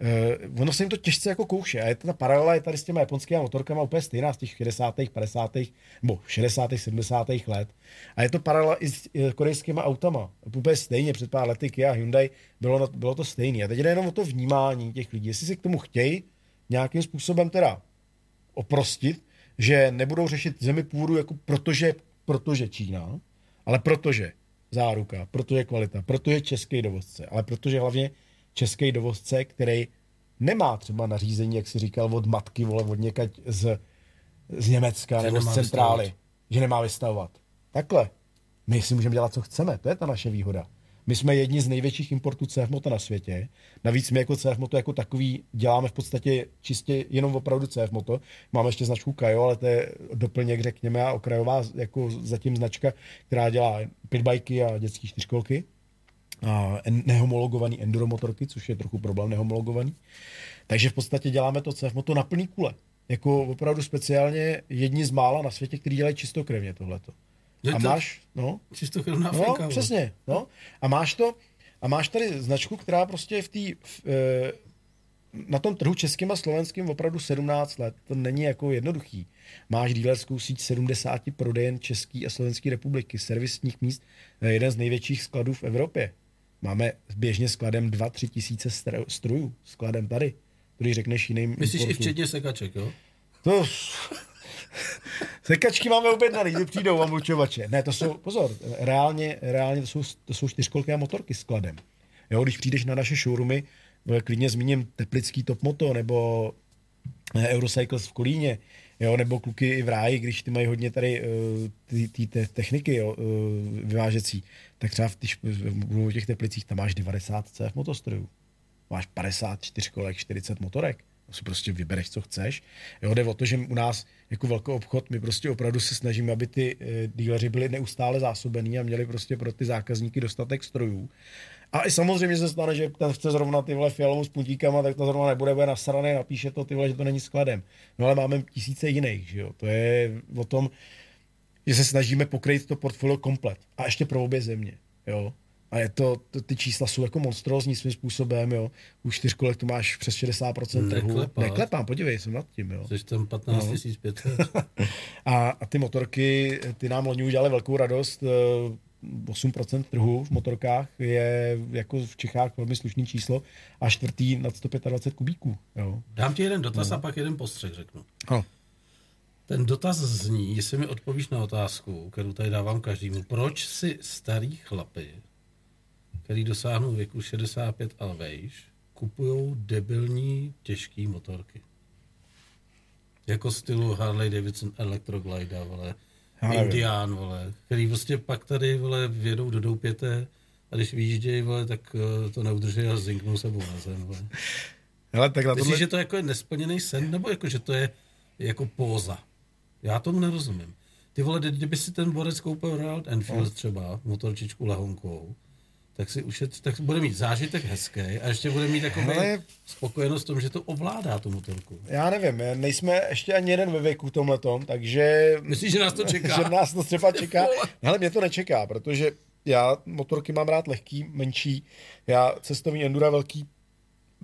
Uh, ono se jim to těžce jako kouše a je ta paralela je tady s těma japonskými motorkama úplně stejná z těch 60., 50., nebo 60., 70. let. A je to paralela i s uh, korejskými autama. Úplně stejně před pár lety Kia Hyundai bylo, na, bylo to stejné. A teď jde jenom o to vnímání těch lidí, jestli si k tomu chtějí nějakým způsobem teda oprostit, že nebudou řešit zemi původu jako protože, protože Čína, ale protože záruka, protože kvalita, protože český dovozce, ale protože hlavně český dovozce, který nemá třeba nařízení, jak si říkal, od matky, vole, od někať z, z Německa že nebo z centrály, vystavovat. že nemá vystavovat. Takhle. My si můžeme dělat, co chceme. To je ta naše výhoda. My jsme jedni z největších importů CF Moto na světě. Navíc my jako CF Moto jako takový děláme v podstatě čistě jenom opravdu CF Moto. Máme ještě značku Kajo, ale to je doplněk, řekněme, a okrajová jako zatím značka, která dělá pitbajky a dětské čtyřkolky nehomologovaný enduromotorky, což je trochu problém nehomologovaný. Takže v podstatě děláme to CF Moto na plný kule. Jako opravdu speciálně jedni z mála na světě, kteří dělají čistokrevně tohleto. a máš, no, čistokrevná no, přesně, no. A máš to, a máš tady značku, která prostě v té, e, na tom trhu českým a slovenským opravdu 17 let. To není jako jednoduchý. Máš dílerskou síť 70 prodejen České a Slovenské republiky, servisních míst, e, jeden z největších skladů v Evropě. Máme běžně skladem 2-3 tisíce strojů, skladem tady, který řekneš jiným Myslíš importu. i včetně sekaček, jo? To... Sekačky máme objednaný, kdy přijdou a mlučovače. Ne, to jsou, pozor, reálně, reálně to jsou, to jsou čtyřkolké motorky skladem. Jo, když přijdeš na naše showroomy, klidně zmíním Teplický Top Moto nebo eh, Eurocycles v Kolíně, jo, nebo kluky i v ráji, když ty mají hodně tady uh, ty, ty, ty techniky jo, uh, vyvážecí, tak třeba v, když v těch teplicích tam máš 90 CF motostrojů. Máš 54 kolek, 40 motorek. To si prostě vybereš, co chceš. Jo, jde o to, že u nás jako velký obchod, my prostě opravdu se snažíme, aby ty e, díleři byli neustále zásobení a měli prostě pro ty zákazníky dostatek strojů. A i samozřejmě se stane, že ten chce zrovna ty vole fialovou s puntíkama, tak to zrovna nebude, bude nasraný, napíše to ty vole, že to není skladem. No ale máme tisíce jiných, že jo. To je o tom, že se snažíme pokrýt to portfolio komplet. A ještě pro obě země. Jo. A je to, to, ty čísla jsou jako monstrózní svým způsobem, jo. U čtyřkolek tu máš přes 60% trhu. Neklepat. Neklepám, podívej, jsem nad tím, jo. Jsi tam 15 No. 500. A, a ty motorky, ty nám loni udělali velkou radost. eh, 8% trhu v motorkách je jako v Čechách velmi slušný číslo a čtvrtý nad 125 kubíků. Jo. Dám ti jeden dotaz a pak jeden postřeh řeknu. No. Ten dotaz zní, jestli mi odpovíš na otázku, kterou tady dávám každému. Proč si starý chlapy, který dosáhnou věku 65 a vejš, kupují debilní těžké motorky? Jako stylu Harley Davidson Electroglide, vole. Indian, vole, který prostě pak tady, vole, vjedou do doupěte a když vyjíždějí, vole, tak eh, to neudrží a zinknou sebou na zem, vole. Hele, tak na Myslíš, tohle... že to jako je nesplněný sen, nebo jako, že to je jako póza? Já tomu nerozumím. Ty vole, kdy- kdyby si ten borec koupil Royal Enfield třeba, motorčičku lahonkou, tak si ušet, tak bude mít zážitek hezký a ještě bude mít takový Hele. spokojenost v tom, že to ovládá tu motorku. Já nevím, nejsme ještě ani jeden ve věku tomhletom, takže... Myslíš, že nás to čeká? že nás to třeba čeká. Ale mě to nečeká, protože já motorky mám rád lehký, menší, já cestovní endura velký,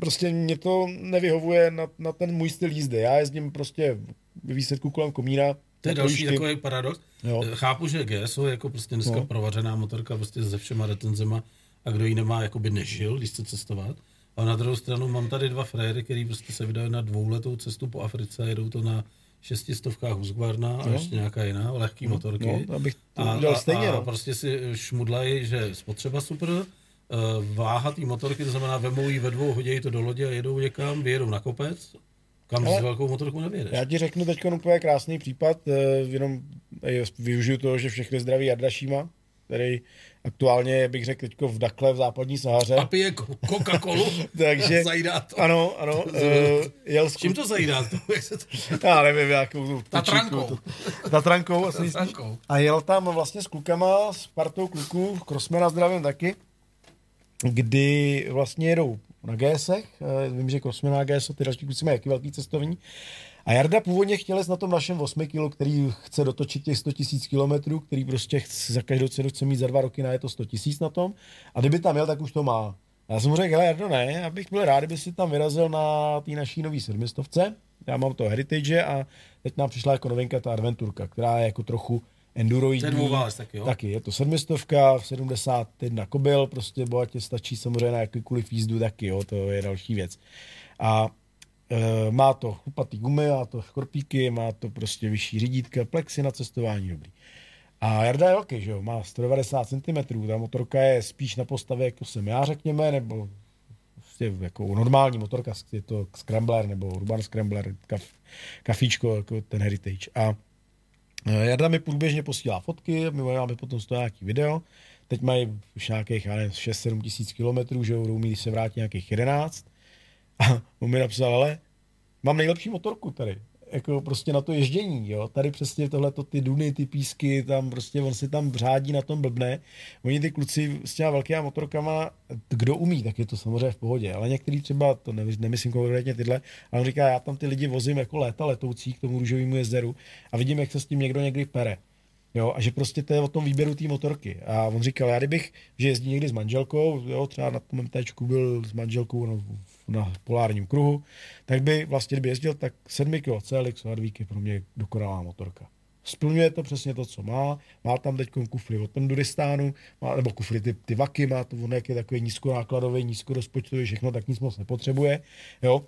prostě mě to nevyhovuje na, na ten můj styl jízdy. Já jezdím prostě ve výsledku kolem komína. To je další takový paradox. Jo. Chápu, že GSO je jako prostě dneska No. no. provařená motorka prostě se všema retenzema a kdo ji nemá, jako by nežil, když chce cestovat. A na druhou stranu mám tady dva frajery, který prostě se vydají na dvouletou cestu po Africe, jedou to na šestistovkách Husqvarna a Jo. ještě nějaká jiná, lehký motorky. no, abych to a, udělal a, stejně, a no. prostě si šmudlají, že spotřeba super, eh, váha té motorky, to znamená vemou ji ve dvou, hodí to do lodě a jedou někam, vyjedou na kopec, kam Ale- s velkou motorkou nevyjedeš. Já ti řeknu teď úplně krásný případ, eh, jenom eh, využiju toho, že všechny zdraví Jarda Šíma, který aktuálně bych řekl teď v Dakle v západní Sahaře. A pije ko- Coca-Colu, Takže- zajídá to. Ano, ano. Uh, jel s Čím to zajídá? To, jak se to... Já nevím, jakou tu Tatrankou. Tatrankou. Asi Tatrankou. A jel tam vlastně s klukama, s partou kluků, Krosmena zdravím taky, kdy vlastně jedou na GSech, eh, vím, že Krosmena a GS, ty další kluci mají jaký velký cestovní. A Jarda původně chtěl na tom našem 8 kilo, který chce dotočit těch 100 tisíc kilometrů, který prostě chce, za každou cenu chce mít za dva roky na to 100 tisíc na tom. A kdyby tam jel, tak už to má. Já jsem mu řekl, hele Jardo, ne, já bych byl rád, kdyby si tam vyrazil na té naší nový sedmistovce. Já mám to Heritage a teď nám přišla jako novinka ta Adventurka, která je jako trochu je dvouválec taky, jo? Taky, je to sedmistovka, 71 kobyl, prostě bohatě stačí samozřejmě na jakýkoliv jízdu taky, jo, to je další věc. A e, má to chlupatý gumy, má to škorpíky, má to prostě vyšší řídítka, plexy na cestování dobrý. A Jarda je velký, že jo, má 190 cm, ta motorka je spíš na postavě, jako jsem já, řekněme, nebo prostě jako normální motorka, je to Scrambler nebo Urban Scrambler, kaf, kafíčko, jako ten Heritage. A Jarda mi průběžně posílá fotky, my máme potom z toho nějaký video. Teď mají už nějakých, já nevím, 6-7 tisíc kilometrů, že budou mít, se vrátí nějakých 11. A on mi napsal, ale mám nejlepší motorku tady. Jako prostě na to ježdění, jo. Tady přesně tohle ty duny, ty písky, tam prostě on si tam řádí na tom blbne. Oni ty kluci s těma velkýma motorkama, kdo umí, tak je to samozřejmě v pohodě. Ale některý třeba, to nevy- nemyslím konkrétně tyhle, ale on říká, já tam ty lidi vozím jako léta letoucí k tomu růžovému jezderu a vidím, jak se s tím někdo někdy pere. Jo, a že prostě to je o tom výběru té motorky. A on říkal, já kdybych, že jezdí někdy s manželkou, jo, třeba na tom MTčku byl s manželkou na, na polárním kruhu, tak by vlastně, kdyby jezdil, tak 7 kg CLX Hardvík je pro mě dokonalá motorka. Splňuje to přesně to, co má. Má tam teď kufry od Penduristánu, má, nebo kufry ty, ty vaky, má to on jak je takový nízkonákladový, nízkorozpočtový, všechno, tak nic moc nepotřebuje. Jo,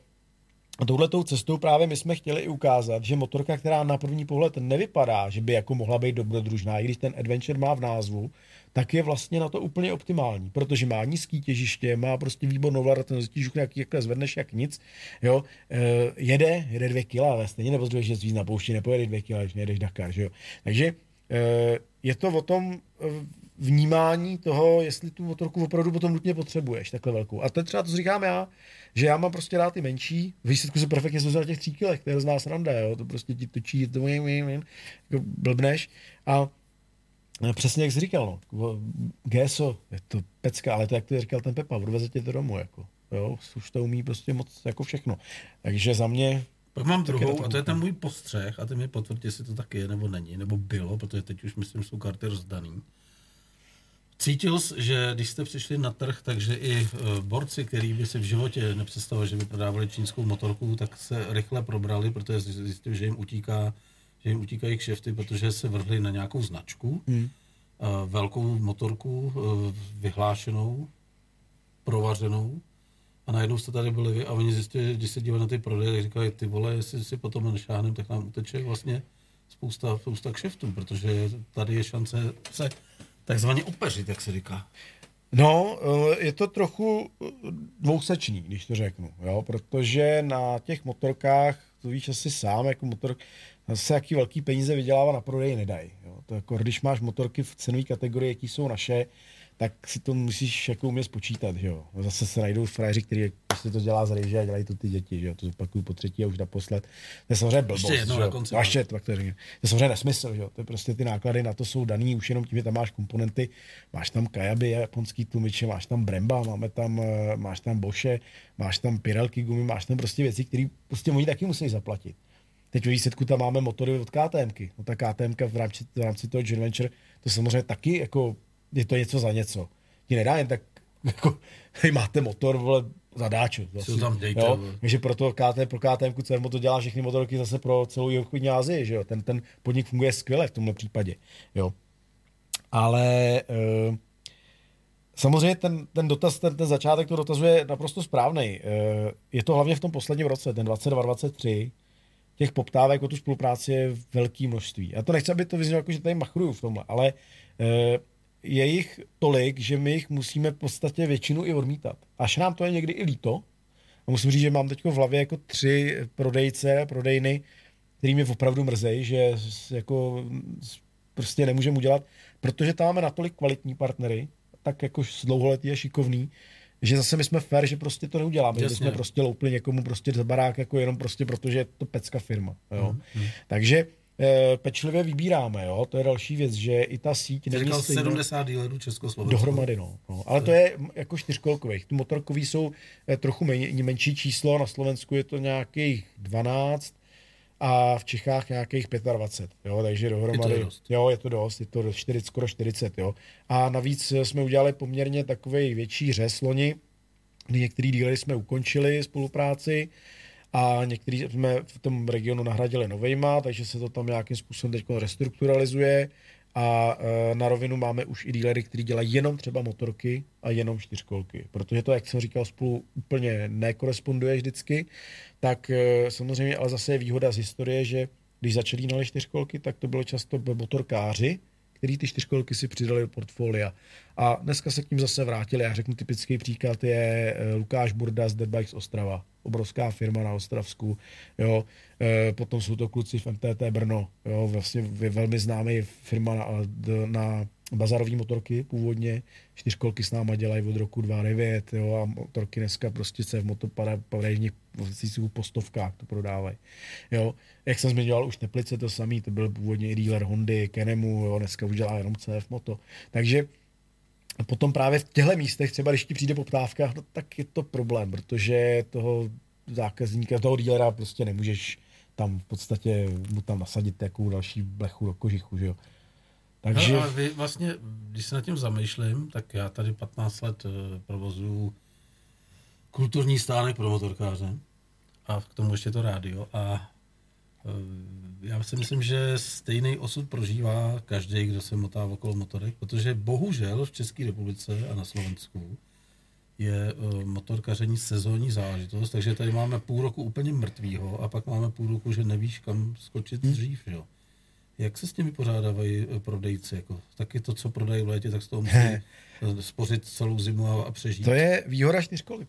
a touhletou cestou právě my jsme chtěli i ukázat, že motorka, která na první pohled nevypadá, že by jako mohla být dobrodružná, i když ten adventure má v názvu, tak je vlastně na to úplně optimální, protože má nízký těžiště, má prostě výbornou vládatelnost, tížuk jak, jak zvedneš jak nic, jo, e, jede, jede dvě kila, ale stejně nepotřebuješ že víc na poušti, nepojede dvě kila, když nejedeš Dakar, že jo. Takže e, je to o tom e, vnímání toho, jestli tu motorku opravdu potom nutně potřebuješ, takhle velkou. A to je třeba to, co říkám já, že já mám prostě rád ty menší, výsledku se perfektně zvozil na těch tří kilech, to je z nás randa, jo, to prostě ti točí, to jako blbneš a Přesně jak jsi říkal, no. GSO, je to pecka, ale to jak to říkal ten Pepa, odveze tě to domů, jako. Jo, už to umí prostě moc jako všechno. Takže za mě Pak mám druhou, to a to je ten můj postřeh, a ty mi potvrdí, jestli to tak je nebo není, nebo bylo, protože teď už myslím, že jsou karty rozdaný. Cítil jsi, že když jste přišli na trh, takže i e, borci, kteří by si v životě nepředstavovali, že by prodávali čínskou motorku, tak se rychle probrali, protože zjistili, že jim utíká, že jim utíkají kšefty, protože se vrhli na nějakou značku, hmm. velkou motorku, e, vyhlášenou, provařenou, a najednou jste tady byli vy a oni zjistili, když se dívali na ty prodeje, tak říkali, ty vole, jestli si potom nešáhneme, tak nám uteče vlastně spousta, spousta kšeftů, protože tady je šance se takzvaně opeřit, jak se říká. No, eh, je to trochu eh, dvousečný, když to řeknu, jo, protože na těch motorkách, to víš asi sám, jako motor, se jaký velký peníze vydělává na prodeji nedají. Jo. To jako, když máš motorky v cenové kategorii, jaký jsou naše, tak si to musíš jako umět spočítat, že jo. Zase se najdou frajeři, kteří prostě to dělá z rejže a dělají to ty děti, že jo. To zopakuju po třetí a už naposled. To je samozřejmě blbost, Ještě jednou na konci. Ještě, tak to řekni. To je samozřejmě nesmysl, že jo. To je prostě ty náklady na to jsou daný už jenom tím, že tam máš komponenty. Máš tam Kajaby, japonský tlumiče, máš tam Bremba, máme tam, eh, máš tam Boše, máš tam Pirelky gumy, máš tam prostě věci, které prostě oni taky musí zaplatit. Teď ve výsledku tam máme motory od KTMky. No ta KTMka v rámci, v rámci toho Joint Venture, to samozřejmě taky jako, je to něco za něco. Ti nedá jen tak, jako, hej, máte motor, vole. Si ho tam dejte, jo? Takže proto KT, pro KTM Cermo to dělá všechny motorky zase pro celou jihovýchodní Asii, že jo. Ten, ten podnik funguje skvěle v tomhle případě, jo. Ale uh, samozřejmě ten, ten dotaz, ten, ten začátek toho dotazu je naprosto správný. Uh, je to hlavně v tom posledním roce, ten 22-23, těch poptávek o tu spolupráci je velké množství. Já to nechci, aby to vyznělo jako, že tady machruju v tomhle, ale uh, je jich tolik, že my jich musíme v podstatě většinu i odmítat. Až nám to je někdy i líto. A musím říct, že mám teď v hlavě jako tři prodejce, prodejny, který mě opravdu mrzejí, že jako prostě nemůžeme udělat, protože tam máme natolik kvalitní partnery, tak jako s dlouholetý a šikovný, že zase my jsme fair, že prostě to neuděláme, že Jasně. jsme prostě loupli někomu prostě za barák jako jenom prostě protože je to pecka firma. Jo. Takže eh, pečlivě vybíráme, jo? to je další věc, že i ta síť Ty říkal stejná- 70 dílerů Československa. Dohromady, no. no. Ale to je jako čtyřkolkových. Ty motorkový jsou eh, trochu men, menší číslo, na Slovensku je to nějakých 12 a v Čechách nějakých 25, jo, takže dohromady, Je to dost. jo, je to dost, je to dost, 40, skoro 40, jo. A navíc eh, jsme udělali poměrně takový větší řez loni, některý díly jsme ukončili spolupráci a některý jsme v tom regionu nahradili novejma, takže se to tam nějakým způsobem teď restrukturalizuje a e, na rovinu máme už i dílery, kteří dělají jenom třeba motorky a jenom čtyřkolky. Protože to, jak jsem říkal, spolu úplně nekoresponduje vždycky, tak e, samozřejmě ale zase je výhoda z historie, že když začali na čtyřkolky, tak to bylo často motorkáři, který ty čtyřkolky si přidali do portfolia. A dneska se k ním zase vrátili. Já řeknu typický příklad je eh, Lukáš Burda z Dead Bikes Ostrava. Obrovská firma na Ostravsku. Jo. Eh, Potom jsou to kluci v MTT Brno. Jo. Vlastně je velmi známý firma na, na bazarové motorky původně. Čtyřkolky s náma dělají od roku 2009 jo, a motorky dneska prostě se v motopadejních vlastnících po stovkách to prodávají. Jo. Jak jsem zmiňoval, už Teplice to samý, to byl původně i dealer Hondy, Kenemu, jo, dneska už dělá jenom CF Moto. Takže potom právě v těchto místech, třeba když ti přijde poptávka, no, tak je to problém, protože toho zákazníka, toho dealera prostě nemůžeš tam v podstatě mu tam nasadit jakou další blechu do kožichu, že jo. Takže... No, ale vy vlastně, když se nad tím zamýšlím, tak já tady 15 let eh, provozuju kulturní stánek pro motorkáře a k tomu ještě to rádio a já si myslím, že stejný osud prožívá každý, kdo se motá okolo motorek, protože bohužel v České republice a na Slovensku je uh, motorkaření sezónní záležitost, takže tady máme půl roku úplně mrtvýho a pak máme půl roku, že nevíš, kam skočit dřív. Jo. Jak se s těmi pořádávají eh, prodejci? Jako, taky to, co prodají v létě, tak z toho musí eh, spořit celou zimu a, a přežít. To je výhoda čtyřkolik.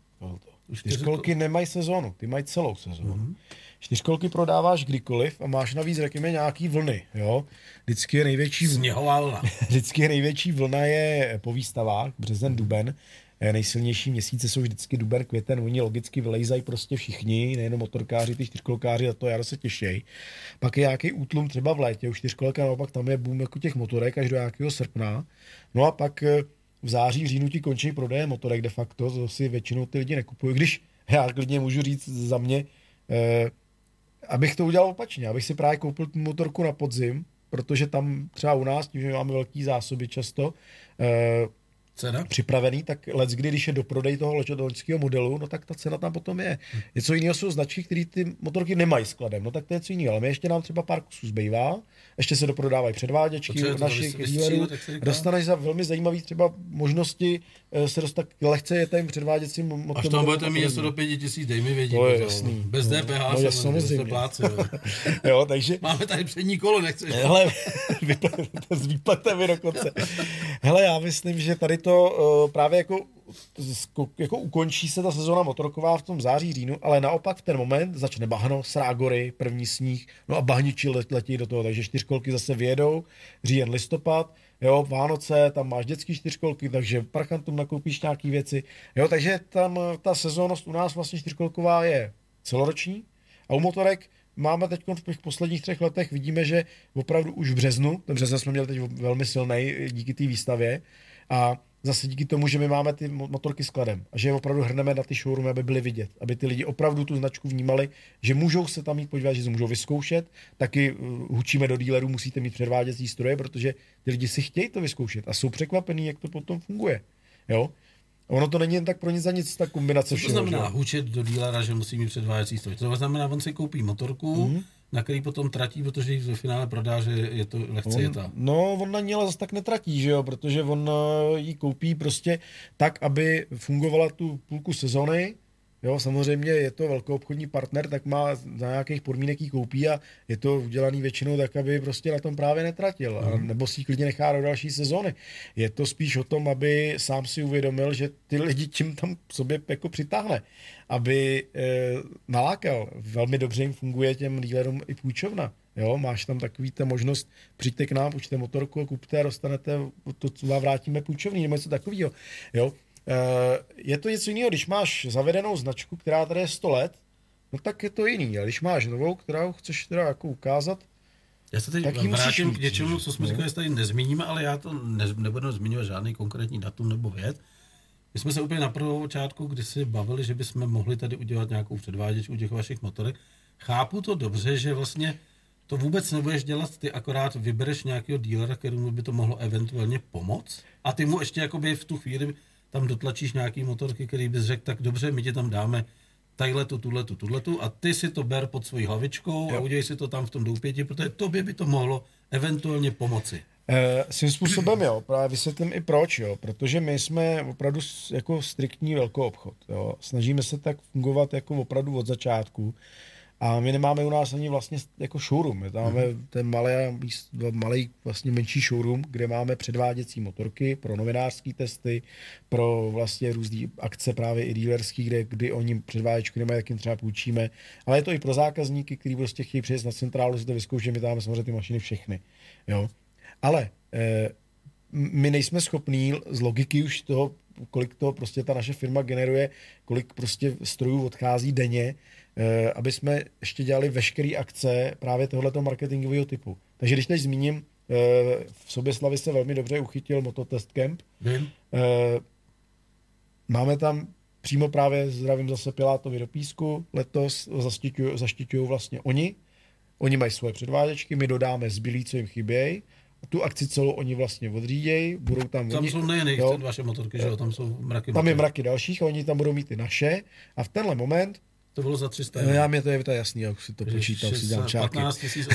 Už Čtyřkolky nemají sezónu, ty mají celou sezónu. Mm-hmm. Čtyřkolky prodáváš kdykoliv a máš navíc, řekněme, nějaký vlny. Jo? Vždycky je největší Sněhová vlna. Vždycky je největší vlna je po výstavách, březen, duben. Eh, Nejsilnější měsíce jsou vždycky duben, květen, oni logicky vylejzají prostě všichni, nejenom motorkáři, ty čtyřkolkáři, a to já se těšej. Pak je nějaký útlum třeba v létě, u čtyřkolka naopak tam je boom jako těch motorek až do nějakého srpna. No a pak eh, v září, v říjnu ti končí prodeje motorek de facto, to si většinou ty lidi nekupují, když já klidně můžu říct za mě, eh, abych to udělal opačně, abych si právě koupil tu motorku na podzim, protože tam třeba u nás, tím, že máme velké zásoby často, eh, Cena? připravený, tak let, kdy, když je do prodej toho loňského modelu, no tak ta cena tam potom je. Něco jiného jsou značky, které ty motorky nemají skladem, no tak to je něco jiného. Ale my ještě nám třeba pár kusů zbývá, ještě se doprodávají předváděčky je to, našich dealerů. říká? Dostaneš za velmi zajímavý třeba možnosti eh, se dostat k lehce jetem předváděcím motorem. Až tam budete mít něco do pěti tisíc, dej mi vědět. To je jo. jasný. Bez No, DPH no, no, samozřejmě. samozřejmě. Pláce, jo. jo, takže Máme tady přední kolo, nechceš? Hele, s výpletemi dokonce. Hele, já myslím, že tady to uh, právě jako, jako ukončí se ta sezóna motorková v tom září, říjnu, ale naopak v ten moment začne bahno, srágory, první sníh, no a bahniči let, letí do toho, takže čtyřkolky zase vyjedou, říjen, listopad, jo, Vánoce, tam máš dětský čtyřkolky, takže parchantům nakoupíš nějaký věci, jo, takže tam eh, ta sezónnost u nás vlastně čtyřkolková je celoroční a u motorek máme teď v těch posledních třech letech, vidíme, že opravdu už v březnu, ten březen jsme měli teď velmi silný díky té výstavě a zase díky tomu, že my máme ty mo- motorky skladem a že je opravdu hrneme na ty showroomy, aby byly vidět, aby ty lidi opravdu tu značku vnímali, že můžou se tam jít podívat, že se můžou vyzkoušet, taky uh, hučíme do dílerů, musíte mít předváděcí stroje, protože ty lidi si chtějí to vyzkoušet a jsou překvapení, jak to potom funguje. Jo? Ono to není jen tak pro nic za nic, ta kombinace Co to všeho, znamená že? hučet do dílera, že musí mít předváděcí stroj? To znamená, on si koupí motorku, Mhm. mm-hmm. Na který potom tratí, protože ji ve finále prodá, že je to lehce jetá. On, no, on na ní ale zase tak netratí, že jo, protože on eh, ji koupí prostě tak, aby fungovala tu půlku sezony, Jo, samozřejmě je to velkou obchodní partner, tak má za nějakých podmínek ji koupí a je to udělaný většinou tak, aby prostě na tom právě netratil. A nebo si ji klidně nechá do další sezóny. Je to spíš o tom, aby sám si uvědomil, že ty lidi tím tam sobě jako přitáhne. Aby e, nalákal. Velmi dobře jim funguje těm dealerům i půjčovna. Jo, máš tam takový ta možnost, přijďte k nám, půjčte motorku kupte a dostanete to, co vám vrátíme půjčovný, nebo něco takového. Jo, je to něco jiného, když máš zavedenou značku, která tady je 100 let, no tak je to jiný. A když máš novou, kterou chceš teda jako ukázat, Já se teď Tak vrátím k něčemu, co jsme no. říkali, že tady nezmíníme, ale já to ne, nebudu zmiňovat žádný konkrétní datum nebo věc. My jsme se úplně na prvou počátku, kdy si bavili, že bychom mohli tady udělat nějakou předváděčku těch vašich motorek. Chápu to dobře, že vlastně to vůbec nebudeš dělat, ty akorát vybereš nějakého dílera, kterému by to mohlo eventuálně pomoct a ty mu ještě jakoby v tu chvíli tam dotlačíš nějaký motorky, který bys řekl, tak dobře, my ti tam dáme tajletu, tuhletu, tuhletu a ty si to ber pod svojí hlavičkou a Jo. udělej si to tam v tom doupěti, protože tobě by to mohlo eventuálně pomoci. Eh, svým způsobem jo, právě vysvětlím i proč, jo, protože my jsme opravdu jako striktní velkou obchod, jo. Snažíme se tak fungovat jako opravdu od začátku a my nemáme u nás ani vlastně jako showroom, my tam máme ten malý, malý vlastně menší showroom, kde máme předváděcí motorky pro novinářské testy, pro vlastně různé akce právě i dealerský, kde, kdy oni předváděčky nemají, tak jim třeba půjčíme, ale je to i pro zákazníky, kteří prostě chtějí přijet na centrálu, si to vyzkoušet, my tam máme samozřejmě ty mašiny všechny, jo. Ale eh, my nejsme schopní z logiky už toho, kolik to prostě ta naše firma generuje, kolik prostě strojů odchází denně, aby jsme ještě dělali veškeré akce právě tohoto marketingového typu. Takže když teď zmíním, eh, v Soběslavi se velmi dobře uchytil Mototest Camp. Vím? Eh, máme tam přímo právě zdravím zase Pilátovi do písku, letos zaštiťují vlastně oni. Oni mají svoje předváděčky, my dodáme zbylí, co jim chybějí. A tu akci celou oni vlastně odřídějí, budou tam, Tam oni, jsou nejen jejich vaše motorky, že jo, tam jsou mraky tam je motorek. mraky dalších a oni tam budou mít ty naše. A v tenhle moment, To bylo za 300 no já mě to je to jasný, jak si to počítám, si dělám čáky. 15 800.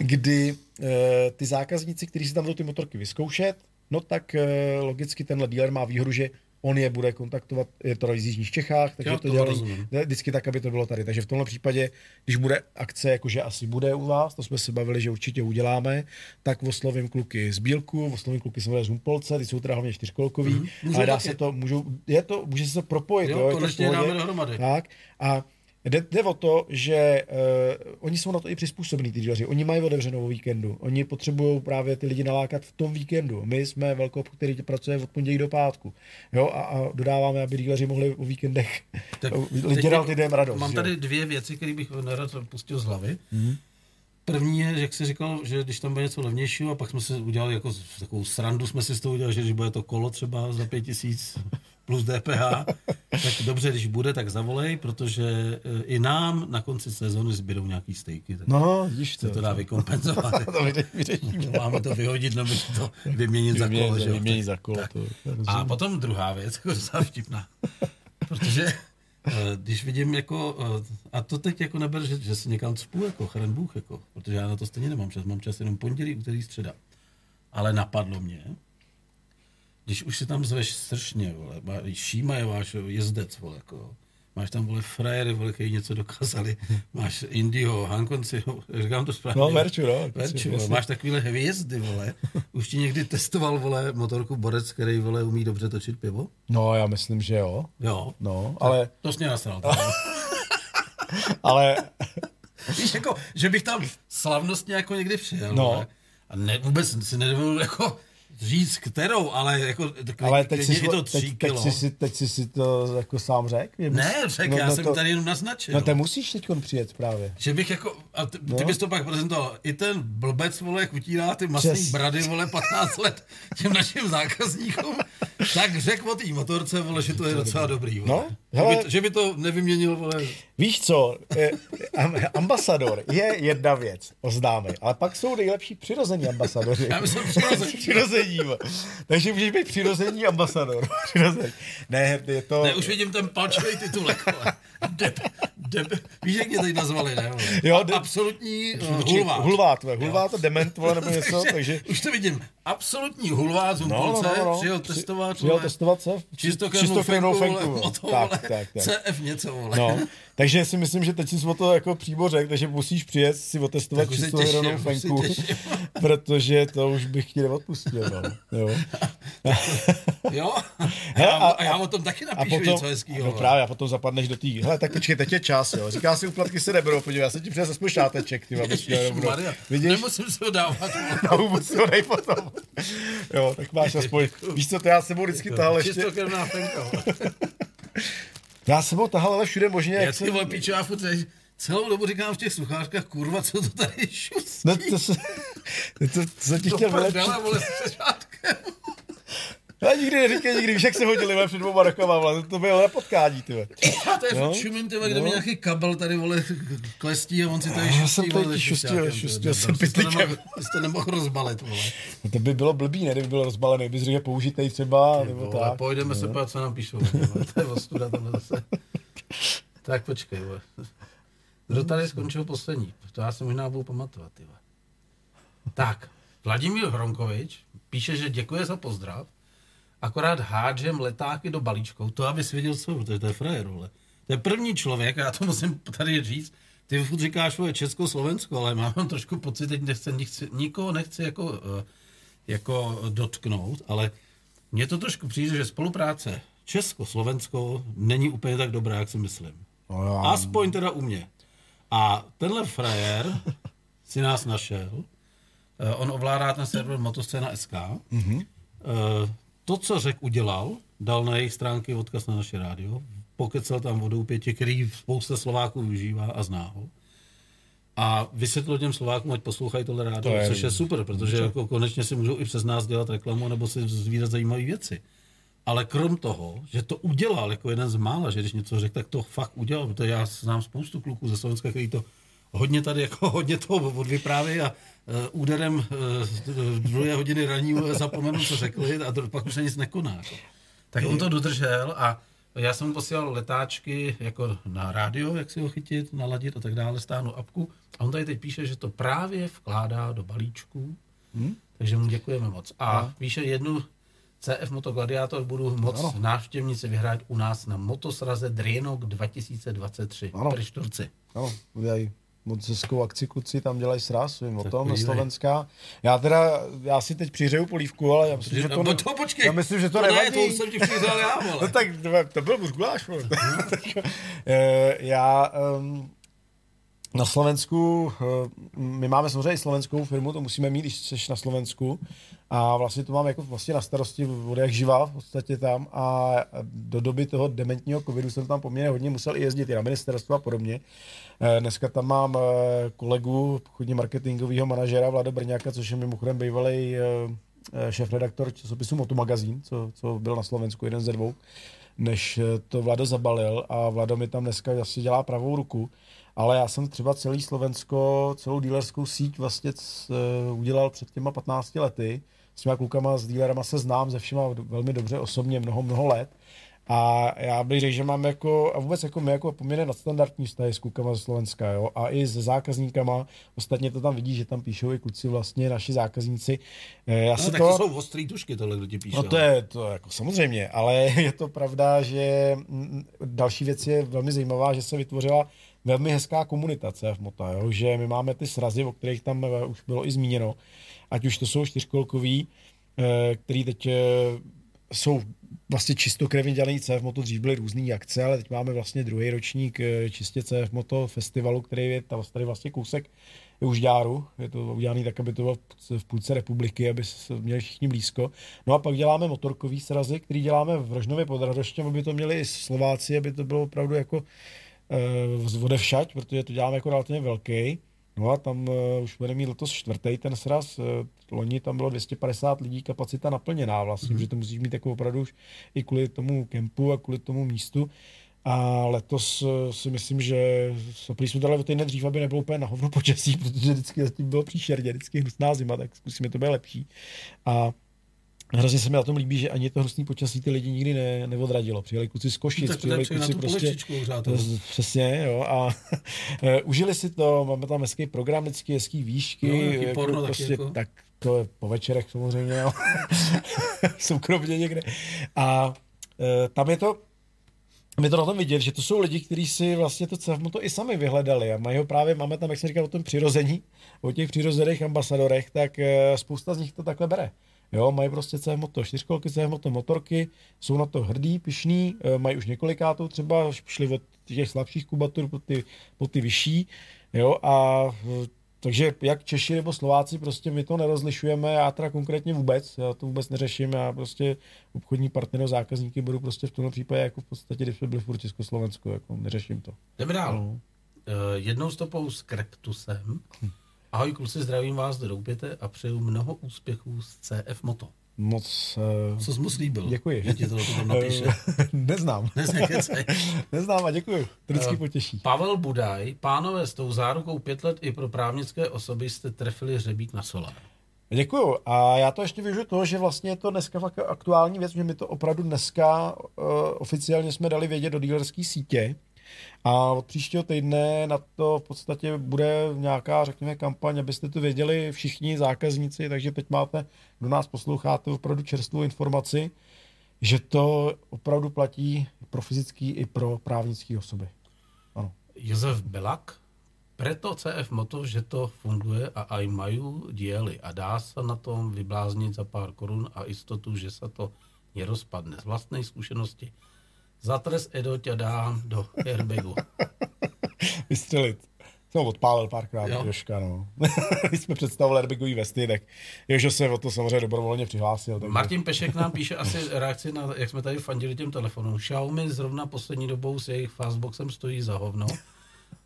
kdy e, ty zákazníci, kteří si tam jdou ty motorky vyzkoušet, no tak e, logicky tenhle dealer má výhodu, že on je bude kontaktovat, je to z Jižních Čechách, takže Jo, to toho dělají vždycky tak, aby to bylo tady. Takže v tomhle případě, když bude akce, jakože asi bude u vás, to jsme se bavili, že určitě uděláme, tak oslovím kluky z Bílku, oslovím kluky z Humpolce, ty jsou teda hlavně čtyřkolkový, Mhm. mm-hmm. Ale dá taky. se to, můžou, je to, může se to propojit, jo, Jo, to konečně pohodě. dáme dohromady. Tak a jde, jde o to, že uh, oni jsou na to i přizpůsobení, ty dealeři. Oni mají otevřenou o víkendu. Oni potřebují právě ty lidi nalákat v tom víkendu. My jsme velkou, obchod, který pracuje od pondělí do pátku. Jo, a, a dodáváme, aby dealeři mohli o víkendech Tak bych- lidem radost. Mám že tady jo. dvě věci, které bych nerad pustil z hlavy. Mhm. První je, jak jsi říkal, že když tam bude něco levnějšího, a pak jsme si udělali jako takovou srandu, jsme si z toho udělali, že když bude to kolo třeba za pět tisíc, plus DPH, tak dobře, když bude, tak zavolej, protože eh, i nám na konci sezóny zbydou nějaký stejky. Tak No, se to. to dá vykompenzovat. to vyře- vyřešíme. Máme to vyhodit, nebo to vyměnit za kolo. že? Vyměnit za kolo. To, A potom druhá věc, jako docela vtipná. Protože eh, když vidím jako, eh, a to teď jako neber, že, že si někam cpu, jako chren Bůh, jako, protože já na to stejně nemám čas, mám čas jenom pondělí, úterý, středa. Ale napadlo mě, když už si tam zveš sršně, vole, Šíma je váš jezdec, vole, jako, máš tam, vole, frajery, vole, který něco dokázali, máš Indio, Hankonci, říkám to správně. No, Verču, no. Verču, vole, máš takovýhle hvězdy, vole. Už ti někdy testoval, vole, motorku Borec, který, vole, umí dobře točit pivo? No, já myslím, že jo. Jo. No, ale, To jsi mě nasral. ale Víš, jako, že bych tam slavnostně jako někdy přijel. No. vole. A ne, vůbec si nedovedu jako říct kterou, ale jako Ale teď klidně jsi, i to teď, tří teď, kilo. jsi, si- teď jsi si to jako sám řekl? Ne, řek, já jsem tady jenom naznačil. No, to musíš teď přijet právě. Že bych jako, a ty, No. ty bys to pak prezentoval, i ten blbec, vole, jak utírá ty masný Přes- brady, vole, 15 let těm našim zákazníkům, tak řekl o té motorce, vole, že to je docela dobrý, vole. No, že, hele- by, to- že by to nevyměnil, vole, Víš co, am- ambasador je jedna věc, oznámej, ale pak jsou nejlepší přirození ambasadoři. Já myslím přirození. přirození. Takže můžeš být přirození ambasador. Přirození. Ne, je to... ne, už vidím ten palčový titulek. Deb, deb, víš, jak mě tady nazvali, ne? Jo, de- Absolutní uh, hulvát. Hulvát, vole. hulvát a dement, vole, nebo něco, takže... Už to vidím. Absolutní hulvát z Humpolce, přijel testovat, Přijel vole, testovat co? Čistokrevnou fenku, vole, vole. moto, tak, vole, tak, tak. CF něco, vole. No, takže si myslím, že teď jsi o to jako přímo řekl, takže musíš přijet si otestovat se už se fenku, protože to už bych ti neodpustil, no. Jo. Jo? A, a- a, já o tom taky A napíšu potom, něco hezkýho. no vole. právě, a potom zapadneš do té, hele, tak počkej, teď je čas, jo. Říká si, úplatky se neberou, podívej, já se ti přines aspoň šáteček, ty abys Vidíš? Nemusím si ho dávat. hubu si ho dej potom. Jo, tak máš aspoň, víš co, to já s sebou vždycky tahal ještě, Čistokrevná fenka. Já s sebou tahal ale všude možně, Já jsem, vole píču, já furt celou dobu říkám v těch slucháčkách, kurva, co to tady šustí. no to se, to, to, jsem ti chtěl vylepšit. prdele, vole. Já nikdy neříkej nikdy, víš, jak se hodili vole, před dvouma rokama, vole, to bylo na potkání, ty. vole. Já tady No. furt šumím, tyhle, kde No. mi nějaký kabel tady, vole, klestí a on si tady Já šustí, jsem tady vole, ti šustil, šustil jsem to pytlíkem. nemohl- Jsi to nemohl rozbalit, vole. No to by bylo blbý, ne, kdyby byl rozbalený, bys řekl použitej třeba, nebo Vole, tak. pojdeme se podívat, co nám píšou. vole. To je ostuda tohle zase. Tak počkej, vole. Kdo tady skončil poslední? To já si možná budu pamatovat, ty vole. Tak, Vladimír Hronkovič píše, že děkuje za pozdrav, akorát hádžem letáky do balíčkou. To abys věděl, co, protože to je frajer, vole. To je první člověk, a já to musím tady říct, ty furt říkáš, vole, Česko, Slovensko, ale mám trošku pocit, teď nechci, nechci, nikoho nechci jako, eh, jako dotknout, ale mně to trošku přijde, že spolupráce Česko-Slovensko není úplně tak dobrá, jak si myslím. No, Aspoň teda u mě. A tenhle frajer si nás našel. Eh, On ovládá ten server Motoscena SK. Mm-hmm. To, co řekl, udělal, dal na jejich stránky odkaz na naše rádio, pokecel tam vodou pěti, který spousta Slováků využívá a zná ho. A vysvětlil těm Slovákům, ať poslouchají tohle rádio, To je- což je super, protože jako konečně si můžou i přes nás dělat reklamu nebo si zvídat zajímavé věci. Ale krom toho, že to udělal jako jeden z mála, že když něco řekl, tak to fakt udělal, protože já znám spoustu kluků ze Slovenska, který to hodně tady jako hodně toho odvyprávějí a uh, úderem uh, druhé hodiny raní zapomenu, co řekli a to, pak už se nic nekoná. Jako. Tak on to dodržel a já jsem mu posílal letáčky jako na rádio, jak si ho chytit, naladit a tak dále, stáhnu apku. A on tady teď píše, že to právě vkládá do balíčků, hmm? takže mu děkujeme moc. A píše jednu CF Moto Gladiator budu moc Ano. návštěvníci vyhrát u nás na motosraze Drienok 2023. Ano. Pri Šturci. Ano, udělají moc hezkou akci kluci, tam dělají sraz, vím o tom, na podívej. Slovenská. Já teda, já si teď přihřeju polívku, ale já myslím, že to, no, ne, to počkej. já myslím, že to, to ne, nevadí. to už jsem ti přizal já, vole. No tak to, to byl vole. Tak, eh, já um, na Slovensku, eh, my máme samozřejmě i slovenskou firmu, to musíme mít, když jsi na Slovensku. A vlastně to mám jako vlastně na starosti od jak živá v podstatě tam. A do doby toho dementního covidu jsem tam poměrně hodně musel i jezdit i na ministerstvo a podobně. Eh, Dneska tam mám eh, kolegu, chodně marketingového manažera Vlada Brňáka, což je mimochodem bývalý šéf-redaktor časopisu Motomagazín, co, co byl na Slovensku, jeden ze dvou. než to Vlado zabalil a Vlado mi tam dneska asi dělá pravou ruku. Ale já jsem třeba celý Slovensko, celou dílerskou síť vlastně c, udělal před těma 15 lety. S těma klukama, s dílerama se znám, ze všema velmi dobře osobně mnoho, mnoho let. A já bych řekl, že mám jako, a vůbec jako my jako poměrně nadstandardní vztahy s klukama ze Slovenska, jo, a i s zákazníkama, ostatně to tam vidí, že tam píšou i kluci vlastně, naši zákazníci. Eh, já no, si tak to, to jsou ostrý tušky, tohle, kdo ti píše. No to je to jako samozřejmě, ale je to pravda, že další věc je velmi zajímavá, že se vytvořila velmi hezká komunita CF Mota, jo? že my máme ty srazy, o kterých tam eh, už bylo i zmíněno, ať už to jsou čtyřkolkový, eh, který teď jsou vlastně čistokrevně dělaný CF Moto, dřív byly různé akce, ale teď máme vlastně druhý ročník eh, čistě CF Moto festivalu, který je tady vlastně kousek už děru, je to udělané tak, aby to bylo v půlce republiky, aby se měli všichni blízko. No a pak děláme motorkový srazy, který děláme v Rožnově pod Radoštěm, aby to měli i Slováci, aby to bylo opravdu jako uh, protože to děláme jako relativně velký. No a tam uh, už bude mít letos čtvrtý ten sraz. Uh, loni tam bylo 250 lidí, kapacita naplněná vlastně, mm. že to musíš mít jako opravdu už i kvůli tomu kempu a kvůli tomu místu. A letos uh, si myslím, že prý jsme dali o týden dřív, aby nebylo úplně na hovno počasí, protože vždycky zatím bylo příšerně, vždycky hnusná zima, tak zkusíme to bude lepší. A Hrozně se mi na tom líbí, že ani to hnusný počasí ty lidi nikdy ne, neodradilo. Přijeli kluci z Košic, no, přijeli kluci prostě... Přesně, jo. A uh, užili si to, máme tam hezký program, vždycky hezký výšky. No, jako, porno, prostě, jako... tak to je po večerech samozřejmě, jo. Soukromně někde. A uh, tam je to, my to na tom vidět, že to jsou lidi, kteří si vlastně to CF to i sami vyhledali a mají ho právě, máme tam, jak se říká, o tom přirození, o těch přirozených ambasadorech, tak uh, spousta z nich to takhle bere. Jo, mají prostě CF Moto čtyřkolky, Moto motorky, jsou na to hrdí, pišní, eh, mají už několikátou třeba, šli od těch slabších kubatur po ty, po ty vyšší, jo, a eh, takže jak Češi nebo Slováci, prostě my to nerozlišujeme, já teda konkrétně vůbec, já to vůbec neřeším, já prostě obchodní partner zákazníky budu prostě v tomto případě jako v podstatě, když jsme byli v Československu, jako neřeším to. Jdeme dál. No. Uh, jednou stopou s Krektusem. Hm Ahoj kluci, zdravím vás do Doupěte a přeju mnoho úspěchů z CF Moto. Moc... Uh, Co jsi mu slíbil? Děkuji. Že ti to tam napíše. Neznám. Neznám a děkuji. To vždycky uh, potěší. Pavel Budaj, pánové, s tou zárukou pět let i pro právnické osoby jste trefili hřebík na solár. Děkuju. A já to ještě využiju toho, že vlastně je to dneska fakt aktuální věc, že my to opravdu dneska uh, oficiálně jsme dali vědět do dílerské sítě, a od příštího týdne na to v podstatě bude nějaká, řekněme, kampaň, abyste to věděli všichni zákazníci, takže teď máte, kdo nás posloucháte, opravdu čerstvou informaci, že to opravdu platí pro fyzický i pro právnické osoby. Ano. Josef Belak, preto CF Moto, že to funguje a aj mají diely a dá se na tom vybláznit za pár korun a jistotu, že se to nerozpadne. Z vlastnej zkušenosti Zatres Edo tě dá do airbagu. Vystřelit. Jsem odpálil párkrát Joška, no. Když jsme představili airbagový vesty, tak Jožo se o to samozřejmě dobrovolně přihlásil. Takže... Martin Pešek nám píše asi reakci na, jak jsme tady fandili těm telefonům. Xiaomi zrovna poslední dobou s jejich fastboxem stojí za hovno.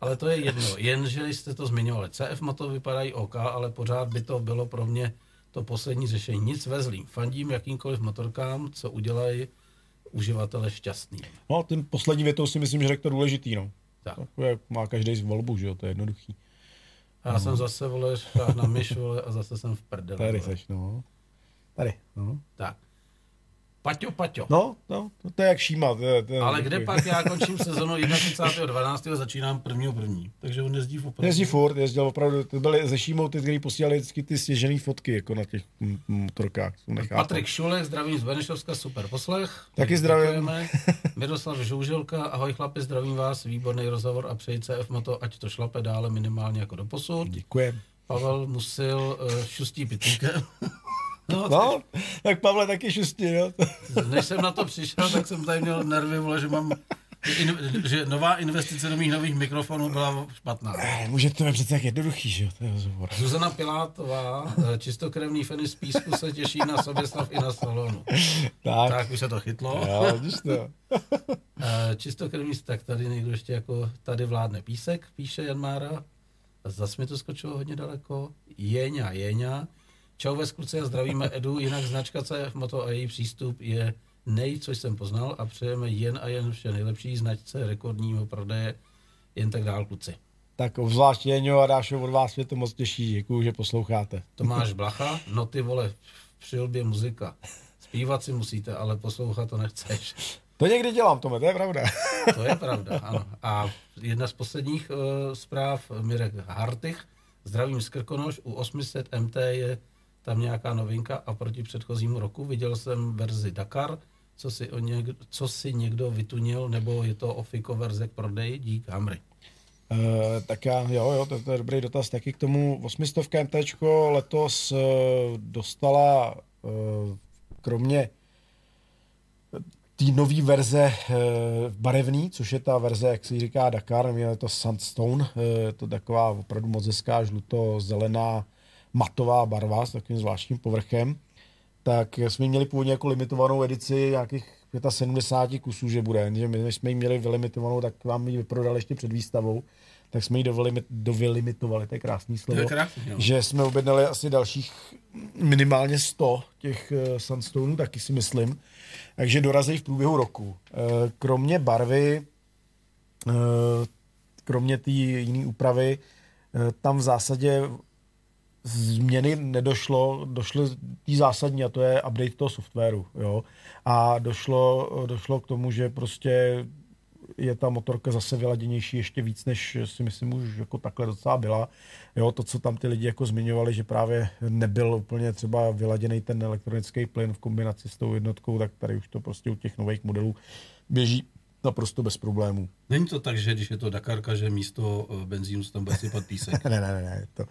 Ale to je jedno, jenže jste to zmiňovali. CF Moto vypadají OK, ale pořád by to bylo pro mě to poslední řešení. Nic vezlým. Fandím jakýmkoliv motorkám, co udělají uživatele šťastný. No, ten poslední větou si myslím, že řekl to důležitý, no. Tak. jak má každý z volbu, že jo, to je jednoduchý. A já no. jsem zase, vole, na myš, vole, a zase jsem v prdele. Tady seš, no. Tady, no. Tak. Paťo, Paťo. No, no, to je jak šíma. To je, to je, Ale kde pak já končím sezonu 31.12. začínám 1.1. Takže on jezdí v opravdu. Jezdí furt, jezdil opravdu, to byly ze Šímou ty, kteří posílali vždycky ty stěžené fotky, jako na těch motorkách. Patrik Šulek, zdravím z Benešovska, super poslech. Taky zdravím. Miroslav Žouželka, ahoj chlapi, zdravím vás, výborný rozhovor a přeji CF Moto, ať to šlape dále minimálně jako do posud. Děkujem. Pavel musil uh, šustí pitníkem. No, no tak Pavle taky šustí, jo. Než jsem na to přišel, tak jsem tady měl nervy, vole, že mám in, že nová investice do mých nových mikrofonů byla špatná. Eh, může to být přece jak jednoduchý, že jo? To je rozhovor. Zuzana Pilátová, eh, čistokrevný fenis z písku se těší na soběstav i na salonu. Tak. tak už se to chytlo. Jo, to. Eh, čistokrevný, tak tady někdo ještě jako tady vládne písek, píše Jan Mára. Zas mi to skočilo hodně daleko. Jeňa, Jeňa. Čau ve skluce a zdravíme Edu, jinak značka CF Moto a její přístup je nej, co jsem poznal a přejeme jen a jen vše nejlepší značce rekordního prodeje. Jen tak dál, kluci. Tak obzvlášť Jeňo a Dášo od vás mě to moc těší. Děkuju, že posloucháte. Tomáš Blacha, no ty vole, v přilbě muzika. Zpívat si musíte, ale poslouchat to nechceš. To někdy dělám, Tome, to je pravda. To je pravda, ano. A jedna z posledních uh, zpráv, Mirek Hartich, zdravím z Krkonoš, u 800 MT je tam nějaká novinka a proti předchozímu roku viděl jsem verzi Dakar, co si, o někdo, co si někdo vytunil, nebo je to ofiko verze k prodeji, dík Hamry. Uh, tak já, jo, jo, to, to je dobrý dotaz. Taky k tomu 800 MT letos uh, dostala uh, kromě té nové verze uh, barevný, což je ta verze, jak se říká Dakar, je to Sandstone, uh, to taková opravdu moc hezká žluto-zelená matová barva s takovým zvláštním povrchem, tak jsme měli původně jako limitovanou edici nějakých 75 kusů, že bude, že my jsme ji měli vylimitovanou, tak vám ji vyprodali ještě před výstavou, tak jsme ji dovylimitovali, to je krásný slovo, To je krásný, jo. že jsme objednali asi dalších minimálně 100 těch uh, taky si myslím, takže dorazí v průběhu roku. Uh, kromě barvy, uh, kromě té jiné úpravy, uh, tam v zásadě změny nedošlo, došlo tý zásadní a to je update toho softwaru, jo. A došlo, došlo k tomu, že prostě je ta motorka zase vyladěnější ještě víc, než si myslím už jako takhle docela byla. Jo, to, co tam ty lidi jako zmiňovali, že právě nebyl úplně třeba vyladěný ten elektronický plyn v kombinaci s tou jednotkou, tak tady už to prostě u těch nových modelů běží naprosto bez problémů. Není to tak, že když je to Dakarka, že místo eh, benzínu se tam bude sypat písek. ne, ne, ne, ne. To,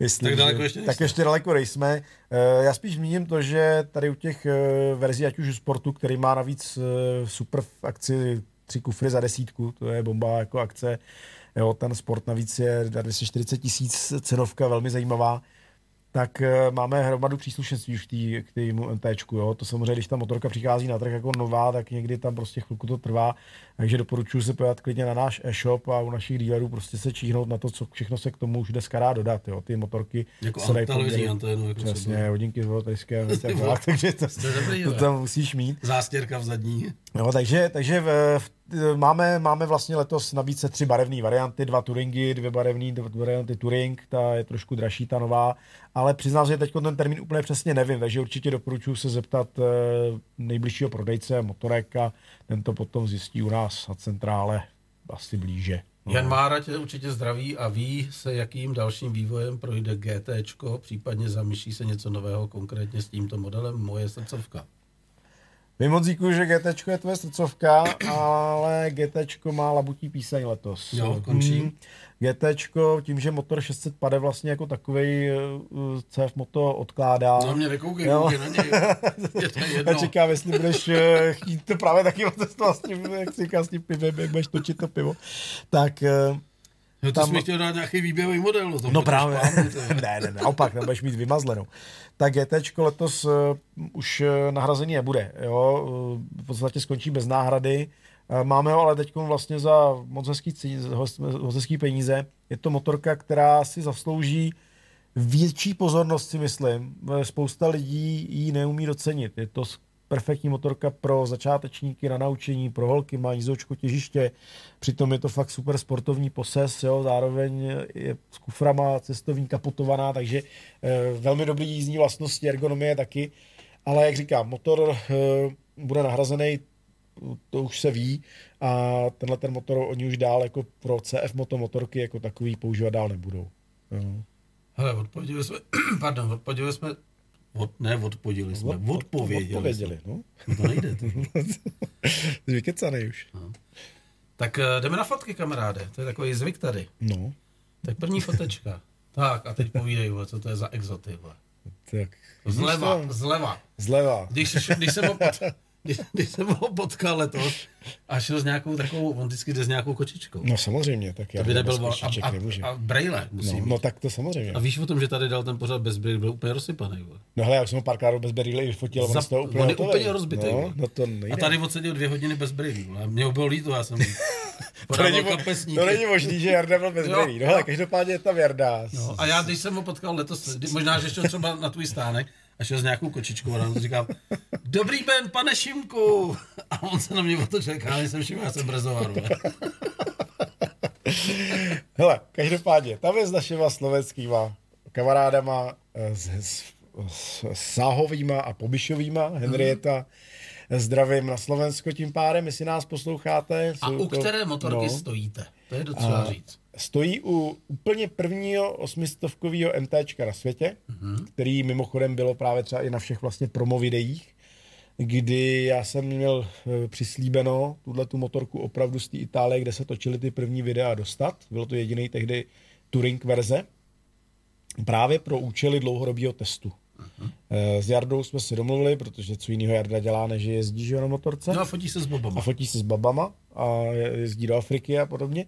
myslím, Tak daleko že, ještě Tak ještě daleko nejsme. Eh, Já spíš zmíním to, že tady u těch eh, verzí, ať už u sportu, který má navíc super v akci tři kufry za desítku, to je bomba jako akce. Jo, ten sport navíc je na 240 tisíc cenovka, velmi zajímavá. Tak eh, máme hromadu příslušenství už k tému MTčku. Jo. To samozřejmě, když ta motorka přichází na trh jako nová, tak někdy tam prostě chvilku to trvá. Takže doporučuji se podívat klidně na náš e-shop a u našich dealerů prostě se číhnout na to, co všechno se k tomu už dneska dá dodat. Jo. Ty motorky Jako se dají poměrně- anténu. Jako Přesně, hodinky s volatilském, takže to, To dobrý, to tam musíš mít. Zástěrka v zadní. No, takže, takže v, v, máme, máme vlastně letos nabídce tři barevné varianty, dva Turingy, dvě barevné varianty Turing, ta je trošku dražší, ta nová, ale přiznám, že teď ten termín úplně přesně nevím, takže určitě doporučuji se zeptat eh, nejbližšího prodejce Motorek a ten to potom zjistí u nás na centrále asi blíže. No. Jan Mára tě určitě zdraví a ví se, jakým dalším vývojem projde GT, případně zamýšlí se něco nového konkrétně s tímto modelem. Moje srdcovka. Vím moc díku, že GT je tvoje srdcovka, ale GT má labutí píseň letos. Jo, končí. Hmm. GT, tím, že motor 600 pade vlastně jako takový CF moto odkládá. No mě nekoukej, Jo. na něj. Je to Já jedno. čekám, jestli budeš eh, chtít to právě taky otestovat s tím, jak si říká, s tím pivem, jak budeš točit to pivo. Tak, eh, No, to tam- mi chtěl dát nějaký výběrový model. No, no právě, je. ne, ne, naopak, nebudeš mít vymazlenou. Tak GT letos uh, už nahrazený nebude, jo, v podstatě skončí bez náhrady. Uh, máme ho ale teď vlastně za moc hezký, moc hezký peníze. Je to motorka, která si zaslouží větší pozornost, si myslím. Eh, Spousta lidí ji neumí docenit. Je to perfektní motorka pro začátečníky na naučení, pro holky, má jízdočko těžiště, přitom je to fakt super sportovní poses, jo, zároveň je s kuframa cestovní kapotovaná, takže eh, velmi dobrý jízdní vlastnosti, ergonomie taky, ale jak říkám, motor eh, bude nahrazený, to už se ví a tenhle ten motor oni už dál jako pro CF moto motorky jako takový používat dál nebudou. Jo. Hele, odpověděli jsme, pardon, odpověděli jsme, od, ne odpověděli jsme, Od- odpověděli, odpověděli no. No to nejde. Jsi vykecanej už. Tak eh, jdeme na fotky, kamaráde. To je takový zvyk tady. No, Tak první fotečka. Tak a teď povídej, co to je za exoty. Vole. tak. Zleva, zleva. Zleva. Když, když, jsem pot- když, když jsem ho potkal letos a šel s nějakou takovou, on vždycky jde s nějakou kočičkou. No samozřejmě, tak já to by nebyl a, kočiček a, nemůžu. a, braille musí No, mít. no, tak to samozřejmě. A víš o tom, že tady dal ten pořád bez braille, byl úplně rozsypaný. Vole. No hele, já už jsem ho párkrát bez berýle fotil, on z toho úplně on je hotovej. úplně rozbitej, No, no to nejde. A tady odseděl dvě hodiny bez braille. vole. A Mě ho bylo líto, já jsem to není, mo- kapesníky. to není možný, že Jarda byl bez Jo. berýle. No hele, každopádně je tam Jarda. No, a já, když jsem ho potkal letos, možná, že šel třeba na tvůj stánek, a šel s nějakou kočičkou a mu říkám, dobrý den, pane Šimku. A on se na mě otočil, já nejsem Šimku, já jsem Brezovar. Hele, každopádně, tam je s našima slovenskýma kamarádama, eh, s, s, s Sáhovýma a Pobišovýma, Henrieta, mm. zdravím na Slovensko tím pádem, jestli nás posloucháte. A u to, které motorky no, stojíte? To je docela a, říct. Stojí u úplně prvního osmistovkového MTčka na světě, mm-hmm. který mimochodem bylo právě třeba i na všech vlastně promo videích, kdy já jsem měl e, přislíbeno tuhle tu motorku opravdu z té Itálie, kde se točily ty první videa dostat. Bylo to jediný tehdy Touring verze. Právě pro účely dlouhodobého testu. Uh-huh. S Jardou jsme se domluvili, protože co jiného Jarda dělá, než jezdí že na motorce. No a fotí se s babama. A fotí se s babama a jezdí do Afriky a podobně.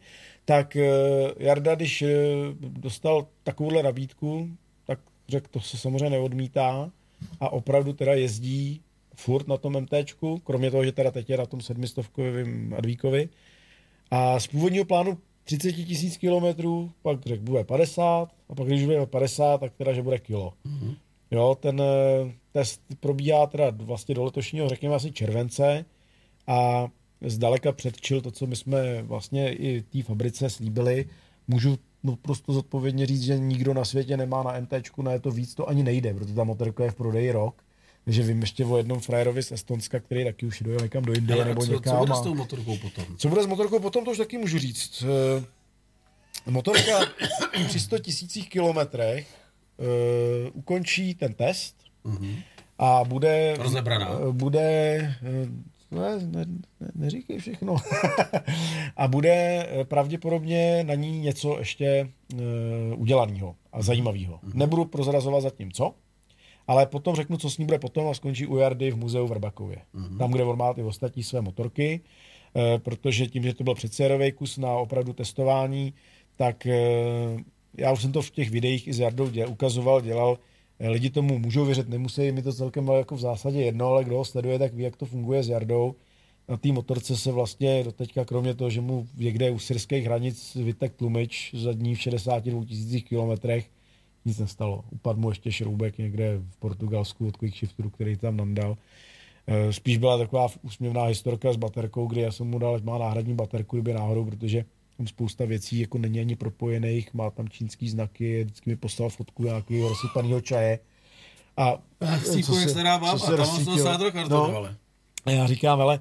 Tak e, Jarda, když e, dostal takovouhle nabídku, tak řekl, to se samozřejmě neodmítá a opravdu teda jezdí furt na tom MTčku, kromě toho, že teda teď je na tom sedmistovkovém Advíkovi. A z původního plánu 30 tisíc kilometrů, pak řekl, bude 50, a pak když bude 50, tak teda, že bude kilo. Mm-hmm. Jo, ten eh, test probíhá teda vlastně do letošního, řekněme asi července a zdaleka předčil to, co my jsme vlastně i té fabrice slíbili. Můžu no, prostě zodpovědně říct, že nikdo na světě nemá na MTčku, na je to víc, to ani nejde, protože ta motorka je v prodeji rok takže vím ještě o jednom frajerovi z Estonska, který taky už dojel někam do Indie nebo co, někam. Co bude s tou motorkou potom? Co bude s motorkou potom, to už taky můžu říct. Eh, motorka při 100 tisících kilometrech uh, ukončí ten test mm-hmm. a bude... Rozebraná. Bude... Uh, ne, ne, ne, neříkej všechno. a bude pravděpodobně na ní něco ještě uh, udělaného a zajímavého. Mm-hmm. Nebudu prozrazovat zatím co, ale potom řeknu, co s ní bude potom a skončí u Jardy v muzeu v Rbakově. Mm-hmm. Tam, kde on má ty ostatní své motorky, e, protože tím, že to byl předsérový kus na opravdu testování, tak e, já už jsem to v těch videích i s Jardou děl, ukazoval, dělal, lidi tomu můžou věřit, nemusí, mi to celkem jako v zásadě jedno, ale kdo ho sleduje, tak ví, jak to funguje s Jardou. Na té motorce se vlastně doteďka, kromě toho, že mu někde u syrských hranic vytek tlumič zadní v 62 tisících kilometrech, nic nestalo. Upadl mu ještě šroubek někde v Portugalsku od quick shifteru, který tam nandal. Eh, spíš byla taková úsměvná historka s baterkou, kdy já jsem mu dal, má náhradní baterku, kdyby náhodou, protože tam spousta věcí jako není ani propojených, má tam čínský znaky, vždycky mi poslal fotku nějakého rozsypaného čaje. A, co se, se dávám, a tam jsem no, A já říkám, ale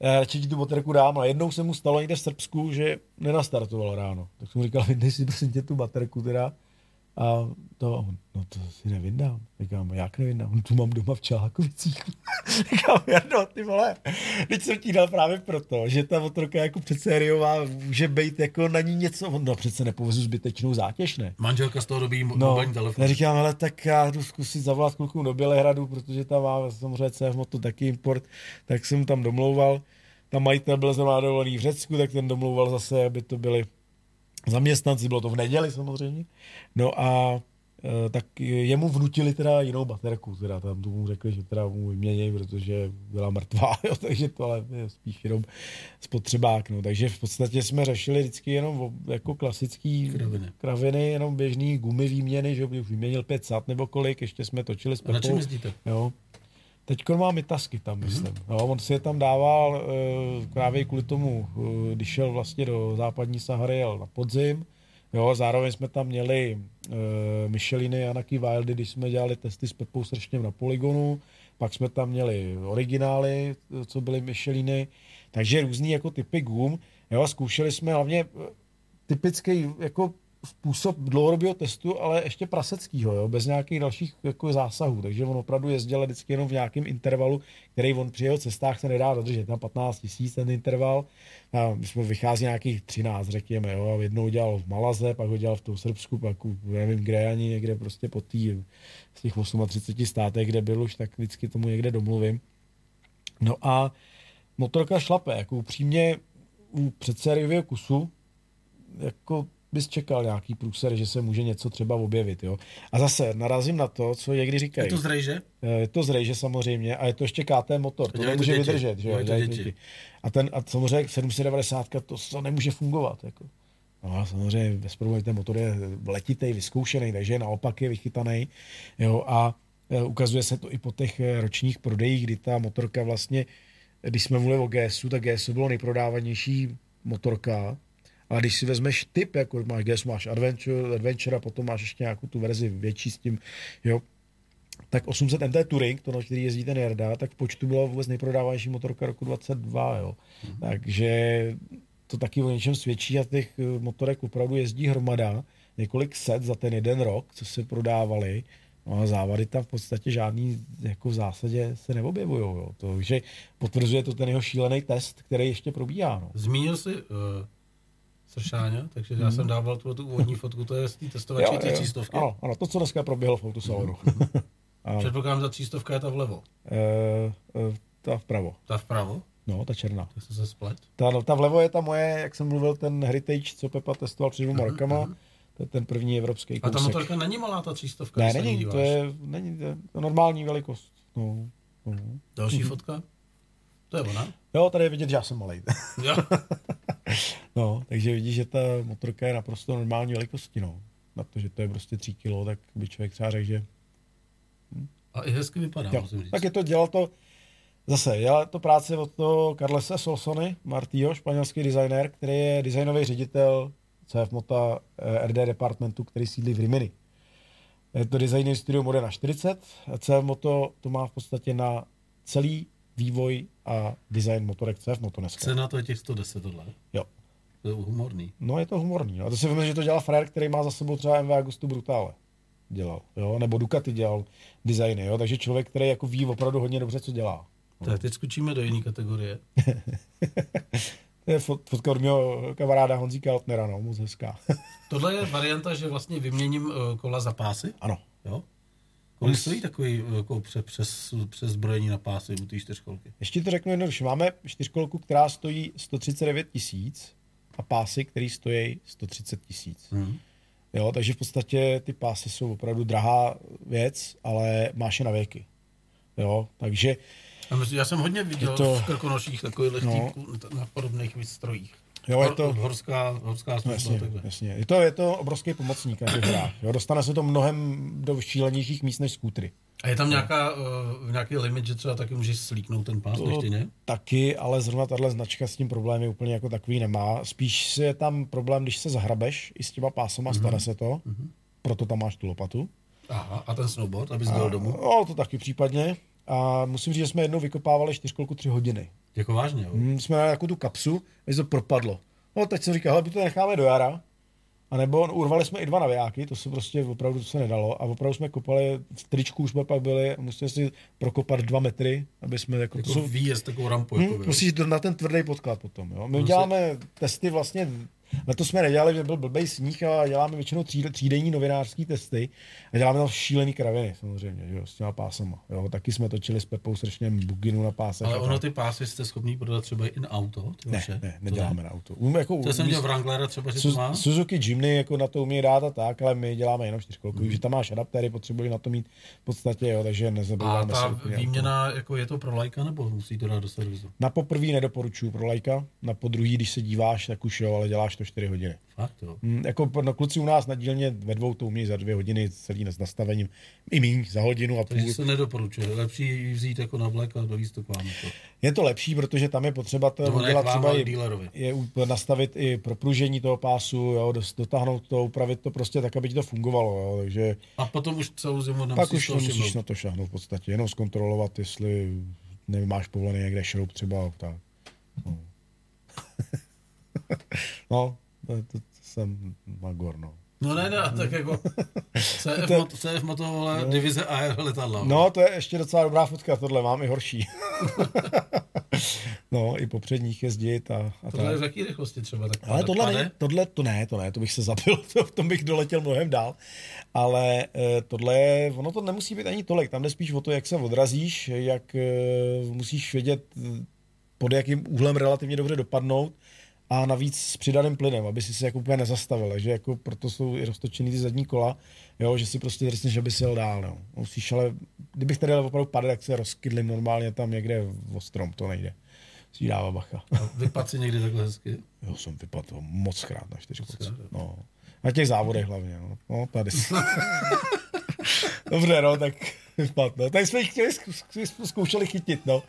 já radši ti tu baterku dám, a jednou se mu stalo někde v Srbsku, že nenastartoval ráno. Tak jsem mu říkal, vyndej si prosím tě tu baterku teda a to, no to si nevyndám. Říkám, jak nevyndám? No, tu mám doma v Čelákovicích. Říkám, Jarno, ty vole, teď jsem ti dal právě proto, že ta motorka jako předsériová může být jako na ní něco, no přece nepovezu zbytečnou zátěž, ne? Manželka z toho dobí no, mobilní telefon. Já říkám, ale tak já jdu zkusit zavolat kluku do Bělehradu, protože tam má samozřejmě CF Moto taky import, tak jsem tam domlouval. Tam majitel byl zrovna dovolený v Řecku, tak ten domlouval zase, aby to byly zaměstnanci, bylo to v neděli samozřejmě. No a e, tak jemu vnutili teda jinou baterku, teda tam tomu řekli, že teda mu vyměnějí, protože byla mrtvá, jo, takže to ale je spíš jenom spotřebák, no. takže v podstatě jsme řešili vždycky jenom jako klasický kraviny, kraviny jenom běžný gumy výměny, že už vyměnil pět sat nebo kolik, ještě jsme točili s Pepou. A na čem jezdíte? Jo. Teď má mytasky tam, myslím. Mm-hmm. No, on si je tam dával uh, právě kvůli tomu, uh, když šel vlastně do západní Sahary, jel na podzim. Jo, zároveň jsme tam měli uh, Micheliny a Anaky Wildy, když jsme dělali testy s Pepou Sršněm na poligonu. Pak jsme tam měli originály, co byly Micheliny. Takže různý jako typy gum. Jo, zkoušeli jsme hlavně typický jako způsob dlouhodobého testu, ale ještě praseckýho, jo, bez nějakých dalších jako zásahů. Takže on opravdu jezdil vždycky jenom v nějakém intervalu, který on při jeho cestách se nedá dodržet. Na 15 tisíc ten interval. A my jsme vychází nějakých 13, řekněme. Jo, a jednou dělal v Malaze, pak ho dělal v tom Srbsku, pak nevím kde ani někde prostě po tý, z těch 38 státech, kde byl už, tak vždycky tomu někde domluvím. No a motorka šlape, jako upřímně u předsériového kusu, jako bys čekal nějaký průser, že se může něco třeba objevit. Jo? A zase narazím na to, co někdy říkají. Je to zrejže? Eh, je to zrejže samozřejmě a je to ještě KT motor, to, to nemůže děti. vydržet. Že jo? To děti. A, ten, a samozřejmě 790 to, to nemůže fungovat. Jako. No a samozřejmě bez problémů ten motor je letitý, vyzkoušený, takže naopak je vychytaný. Jo? A Eh, Ukazuje se to i po těch eh, ročních prodejích, kdy ta motorka vlastně, když jsme mluvili o GSu, tak GSu bylo nejprodávanější motorka, ale když si vezmeš typ, jako máš GS, máš Adventure, Adventure a potom máš ještě nějakou tu verzi větší s tím, jo, tak 800 MT Touring, to na který jezdí ten Jarda, tak v počtu byla vůbec nejprodávanější motorka roku 22, jo. Mm. Takže to taky o něčem svědčí a těch eh, motorek opravdu jezdí hromada, několik set za ten jeden rok, co se prodávali, No a závady tam v podstatě žádný jako v zásadě se neobjevují. Jo. To, takže potvrzuje to ten jeho šílený test, který ještě probíhá. No. Zmínil jsi uh, Sršáňa, takže já jsem dával tu, tu úvodní fotku, to je z té testovačky té třístovky. Ano, ano, to, co dneska proběhlo v autosalonu. Ano. Předpokládám, že ta třístovka je ta vlevo. Uh, ta vpravo. Ta vpravo? No, ta černá. Tak jsem se splet. Ta, no, ta vlevo je ta moje, jak jsem mluvil, ten Heritage, co Pepa testoval před dvěma rokama. To je ten první evropský kousek. A ta motorka není malá, ta třístovka? Ne, není, to je, není, to je to normální velikost. No, no. Další fotka? To je ona? Jo, tady je vidět, že já jsem malý. Jo. no, takže vidíš, že ta motorka je naprosto normální velikosti, no. Na to, že to je prostě 3 kg, tak by člověk třeba řekl, že A i hezky vypadá, jo. musím říct. Tak je to, dělal to, zase, dělal to práce od toho Carlesa Solsony, Martýho, španělský designér, který je designový ředitel CF Mota eh, RD departmentu, který sídlí v Rimini. Je to designový studio Modena 40. CF Moto to má v podstatě na celý vývoj a design motorek CF Moto dneska. Cena to je těch 110 tohle. Jo. To je humorný. No je to humorný. No. A to si vím, že to dělal frajer, který má za sebou třeba MV Agustu Brutale. Dělal, jo? nebo Ducati dělal designy, jo? takže člověk, který jako ví opravdu hodně dobře, co dělá. Tak teď skočíme do jiné kategorie. To je fot, fotka od mého kamaráda Honzíka Altnera, no, moc hezká. Tohle je varianta, že vlastně vyměním eh, kola za pásy. ano. Jo? Kolik stojí takový jako pře, přes, přes zbrojení na pásy u té čtyřkolky? Ještě to řeknu jednoduše. Máme čtyřkolku, která stojí 139 tisíc a pásy, které stojí 130 tisíc. Hmm. Jo, takže v podstatě ty pásy jsou opravdu drahá věc, ale máš je na věky. Jo, takže já jsem hodně viděl to... v Krkonoších takových No. na podobných strojích. Jo, je to- Horská, horská služba. jasně, takhle. jasně. Je, to, je to obrovský pomocník na těch hrách. Jo, dostane se to mnohem do šílenějších míst než skútry. A je tam nějaká, uh, nějaký limit, že třeba taky můžeš slíknout ten pás, než ty ne? Taky, ale zrovna tahle značka s tím problémy úplně jako takový nemá. Spíš je tam problém, když se zahrabeš i s těma pásama, Mhm. mm-hmm. stane se to. Mm-hmm. Proto tam máš tu lopatu. Aha, a ten snowboard, abys byl domů? No, to taky případně. A musím říct, že jsme jednou vykopávali čtyřkolku tři hodiny. Jako vážně, jo? Hmm, jsme měli jako tu kapsu, a to propadlo. No, teď jsem říkal, hele, to necháme do jara, a nebo no, urvali jsme i dva navijáky, to se prostě opravdu to se nedalo. A opravdu jsme kopali, v tričku už jsme pak byli, museli si prokopat dva metry, aby jsme jako, Jako to jsou, výjezd, takovou rampu. jako, Hmm, jo. musíš na ten tvrdý podklad potom. Jo? My Musí- děláme testy vlastně, na to jsme nedělali, že byl blbej sníh a děláme většinou tří, třídenní novinářský testy a děláme tam šílený kraviny samozřejmě, že jo, s těma pásama. Jo? Taky jsme točili s Pepou strašně buginu na pásech. Ale a ono ty pásy jste schopný prodat třeba i na auto? Ty ne, vaše? ne, neděláme na auto. Um, jako, To jsem dělal Wranglera třeba, že to má? Su- Suzuki Jimny jako na to umí dát a tak, ale my děláme jenom čtyřkolku, Mhm. mm. že tam máš adaptéry, potřebuješ na to mít v podstatě, jo, takže A nezabýváme se ta výměna, jako je to pro lajka, nebo musí to dát do servisu? Na poprvý nedoporučuju pro lajka, na podruhý, když se díváš, tak už jo, ale děláš to 4 hodiny. Fakt, jo. Mm, jako no, kluci u nás na dílně ve dvou to umí za dvě hodiny celý s nastavením. I míň, za hodinu a půl. Takže se nedoporučuje. Lepší ji vzít jako na vlek a dovízt to k vám. Je to lepší, protože tam je potřeba to ne udělat třeba i, je nastavit i propružení toho pásu, jo, dotáhnout to, upravit to prostě tak, aby ti to fungovalo. Jo, takže A potom už celou zimu pak nemusíš už to všimnout. na to šáhnout v podstatě, jenom zkontrolovat, jestli nemáš povolený někde šroub třeba. Tak. No. no, to, to, to jsem Magor, no. No ne, ne, tak jako CF, mot, CF moto, vole, divize AR letadla. No, to je ještě docela dobrá fotka, tohle mám i horší. no, i po předních jezdit a, a Tohle je v jaký rychlosti třeba? Tak Ale tohle, ne, tohle to ne, to ne, to bych se zabil, to, v tom bych doletěl mnohem dál. Ale eh, tohle, je- ono to nemusí být ani tolik, tam jde spíš o to, jak se odrazíš, jak eh, musíš vědět, eh, pod jakým úhlem relativně dobře dopadnout a navíc s přidaným plynem, aby si se jako úplně nezastavil, že jako proto jsou i roztočený ty zadní kola, jo, že si prostě drsneš, aby si jel dál, no. Musíš ale, kdybych tady opravdu padl, tak se rozkydlím normálně tam někde v ostrom, to nejde. Si dává bacha. A Vypad si někdy takhle hezky. Jo, jsem vypadl moc krát na jo. No. Na těch závodech hlavně, no. no tady. Dobře, no, tak Vypad, no. Tak jsme jich chtěli, zkoušeli chytit, no.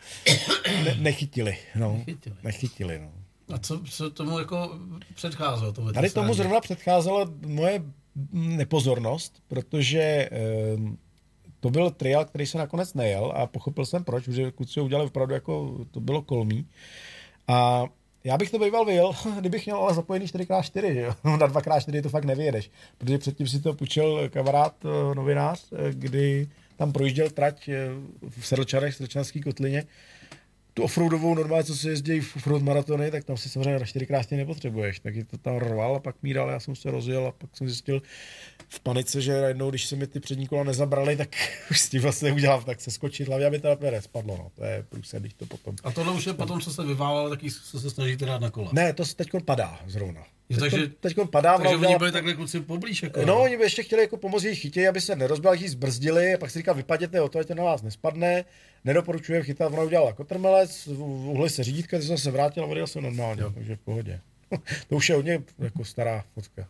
Ne, nechytili, no. Nechytili. Nechytili, no. A co, co tomu jako předcházelo? To Tady tomu zrovna předcházela moje nepozornost, protože ehm, to byl trial, který se nakonec nejel a pochopil jsem proč, protože kluci ho udělali opravdu jako, to bylo kolmý. A já bych to býval vyjel, kdybych měl ale zapojený 4x4, že jo? Na 2x4 to fakt nevyjedeš, protože předtím si to půjčil kamarád, eh, novinář, eh, kdy tam projížděl trať eh, v Sedlčanech, v Sedlčanský kotlině, tu offroadovou normálně, co se jezdí v offroad maratony, tak tam si samozřejmě na 4 krásně nepotřebuješ. Tak je to tam rval a pak míral, já jsem se rozjel a pak jsem zjistil v panice, že najednou, když se mi ty přední kola nezabrali, tak už s tím vlastně udělal, tak se skočit hlavně, aby to napět spadlo. No. To je průse, když to potom. A tohle už je potom, co se vyválelo, taky co se snažíte dát na kola. Ne, to se teď padá zrovna. Jo, takže- teďkon padá. Takže oni byli takhle kluci poblíž. Jako, No, oni by ještě chtěli jako pomoct jejich chytě, aby se nerozbil, ať ji zbrzdili, a pak si říkal, vypaděte o to, ať to na vás nespadne. Nedoporučujem chytat, ona udělala kotrmelec, uhly se řídítka, ty jsem se vrátil a odjel jsem normálně, takže v pohodě. to už je hodně jako stará fotka.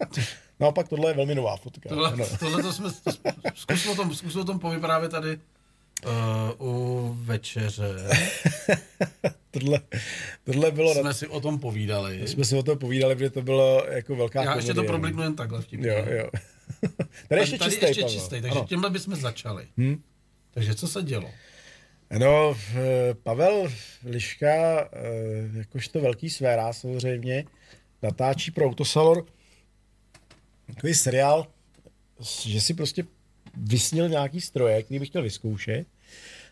Naopak tohle je velmi nová fotka. Tohle, No. tohle to jsme, to, zkus, o tom, zkus o tom povyprávět tady uh, u večeře. tohle, tohle bylo, Jsme si o tom povídali. jsme si o tom povídali, protože to bylo jako velká Já ještě to komedie, no. probliknu jen takhle vtipně. Jo, jo. Tady ještě tady čistý, ještě Pavel. čistý, takže Ano. tímhle bychom začali. Hm? Takže co se dělo? No, v- Pavel Liška, eh, jakožto velký sféra samozřejmě, natáčí pro Autosalor takový seriál, že si prostě vysnil nějaký stroje, který bych chtěl vyzkoušet.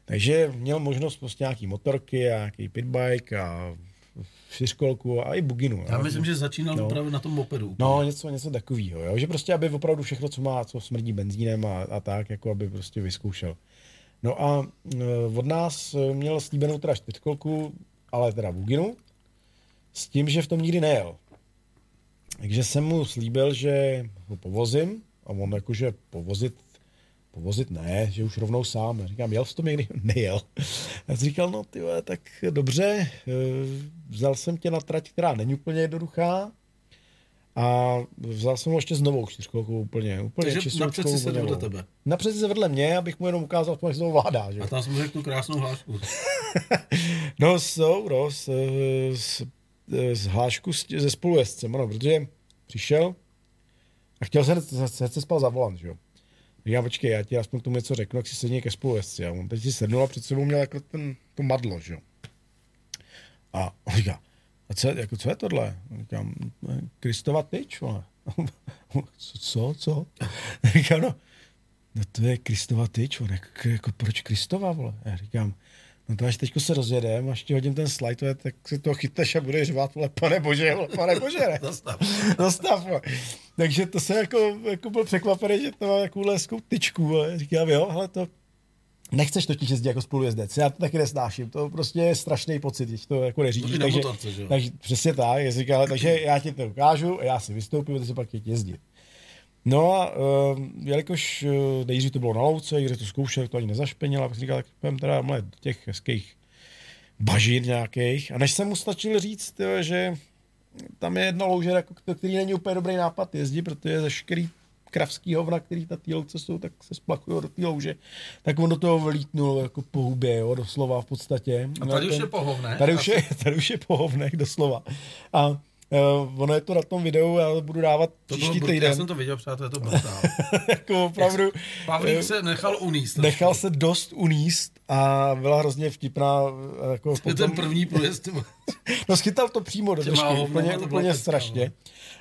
Takže měl možnost prostě nějaký motorky a nějaký pitbike a čtyřkolku a i buginu. Já jo. myslím, že začínal No. opravdu na tom mopedu. No, něco, něco takového, jo? že prostě, aby opravdu všechno, co má, co smrdí benzínem a, a tak, jako aby prostě vyzkoušel. No a e, od nás e, měl slíbenou teda čtyřkolku, ale teda Buginu, s tím, že v tom nikdy nejel. Takže jsem mu slíbil, že ho povozím a on jakože povozit, povozit ne, že už rovnou sám. Říkám, jel jsi to někdy? Nejel. Já jsem říkal, no ty tak dobře, e, vzal jsem tě na trať, která není úplně jednoduchá, a vzal jsem ho ještě s novou čtyřkolkou úplně, úplně Takže napřed si sedl vedle tebe. Napřed si se vedle mě, abych mu jenom ukázal, jak se to ovládá. Že? A tam jsem řekl tu krásnou hlášku. No, jsou, no, z, z, z hlášku s- ze spolujezdcem, ano, protože přišel a chtěl se, se, se, spal za volant, že jo. Říkám, počkej, já ti aspoň k tomu něco řeknu, jak si sedni ke spolujezdci. A on teď si sednul a před sebou měl jako ten, to madlo, že jo. A on říká, a co, jako, co je tohle? Říkám, Kristova tyč, vole. co, co, co? Říkám, no, no to je Kristova tyč, vole. Jako, jako, proč Kristova, vole? Já říkám, no to až teďko se rozjedem, až ti hodím ten slide, tak si to chytneš a budeš řvát, vole, pane bože, vole, pane bože, ne? Zastav. Zastav, vole. Takže to se jako, jako byl překvapený, že to má takovouhle hezkou tyčku, vole. Říkám, jo, ale to, Nechceš totiž jezdit jako spolujezdec, já to taky nesnáším, to prostě je strašný pocit, když to jako No neřídíš. na takže, motorce, že jo? takže, přesně tak, já říkám, ale, takže já ti to ukážu a já si vystoupím a ty se pak jít jezdit. No a uh, jelikož uh, nejdřív to bylo na louce, kde to zkoušel, to ani nezašpenil, a pak jsem říkal, tak půjdem teda mle, do těch hezkých bažin nějakých. A než jsem mu stačil říct, tyjo, že tam je jedno louže, jako, který není úplně dobrý nápad jezdit, protože veškerý kravský hovna, který na té louce jsou, tak se splachují do té louže. Tak on do toho vlítnul jako po hubě, jo, doslova v podstatě. A tady už je pohovné. Tady už je, tady už je pohovnek, doslova. A uh, ono je to na tom videu, já to budu dávat To bylo příští brut, týden. já jsem to viděl, přátelé, to brutál. jako opravdu Pavlík eh, se nechal uníst. nechal se dost uníst a byla hrozně vtipná. eh, Jako To je ten první průjezd. No schytal to přímo do držky, úplně, to bylo úplně strašně. no.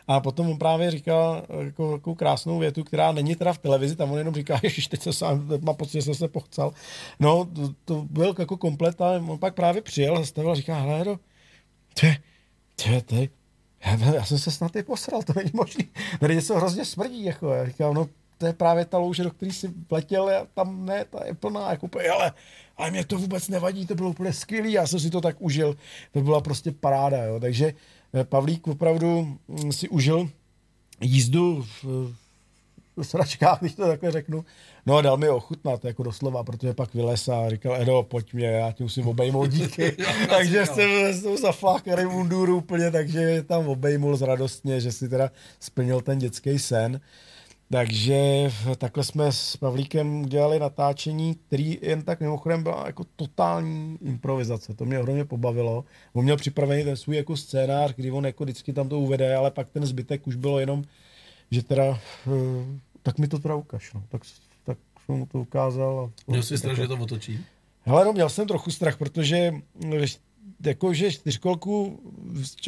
A potom on právě říkal jako, jako krásnou větu, která není teda v televizi, tam on jenom říká, že teď se sám, má pocit, že jsem se pochcal. No, to, to byl jako komplet, ale on pak právě přijel, zastavil a říká, hele, no, to je, to je, to je, já, jsem se snad i posral, to není možný. Tady něco hrozně smrdí, jako, já říkám, no, to je právě ta louže, do který si vletěl a tam ne, ta je plná, jako úplně, ale, ale mě to vůbec nevadí, to bylo úplně skvělý, já jsem si to tak užil, to byla prostě paráda, jo. takže eh, Pavlík opravdu mm, si užil jízdu v sračkách, když to takhle řeknu. No a dal mi ochutnat, jako doslova, protože pak vylez a říkal, Edo, pojď mě, já tě musím obejmout, díky. takže jsem s tou zaflákaný munduru úplně, takže je tam obejmul radostně, že si teda splnil ten dětský sen. Takže takhle jsme s Pavlíkem udělali natáčení, který jen tak mimochodem byla jako totální improvizace. To mě ohromně pobavilo. On měl připravený ten svůj jako scénář, kdy on jako vždycky tam to uvede, ale pak ten zbytek už bylo jenom, že teda, eh, tak mi to teda ukaž, no. tak, tak jsem mu to ukázal. A, měl jsi strach, že to otočí? Hele, no, měl jsem trochu strach, protože jako, že čtyřkolku,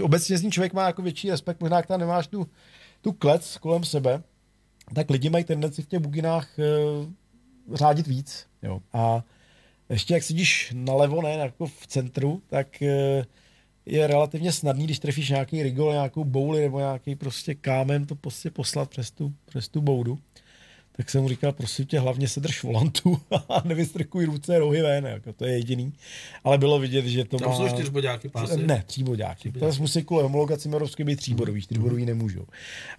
obecně z ní člověk má jako větší respekt, možná jak tam nemáš tu, tu klec kolem sebe, tak lidi mají tendenci v těch buginách e, řádit víc. Jo. A ještě jak sedíš nalevo, ne, jako v centru, tak e, je relativně snadný, když trefíš nějaký rigol, nějakou bouli nebo nějaký prostě kámen, to prostě poslat přes tu, přes tu boudu tak jsem mu říkal, prosím tě, hlavně se drž volantu a nevystrkuj ruce rohy ven, jako to je jediný. Ale bylo vidět, že to Tam má... jsou čtyřbodáky pásy? Ne, tříbodáky. To musí kvůli homologaci evropské být tříbodový, čtyřbodový nemůžou.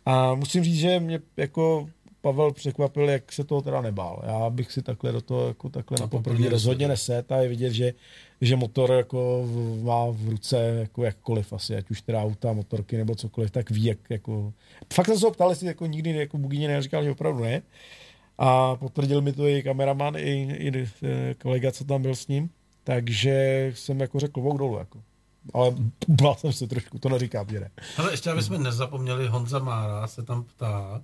A musím říct, že mě jako Pavel překvapil, jak se toho teda nebál. Já bych si takhle do toho jako takhle na poprvé rozhodně neset a je vidět, že, že motor jako má v ruce jako jakkoliv asi, ať už teda auta, motorky nebo cokoliv, tak ví, jak jako... Fakt jsem se ho ptal, jestli jako nikdy jako Bugině neříkal, že opravdu ne. A potvrdil mi to i kameraman, i, i kolega, co tam byl s ním. Takže jsem jako řekl klobouk dolů. Jako. Ale bál jsem se trošku, to neříkám, že ne. Ale ještě, aby jsme nezapomněli, Honza Mára se tam ptá,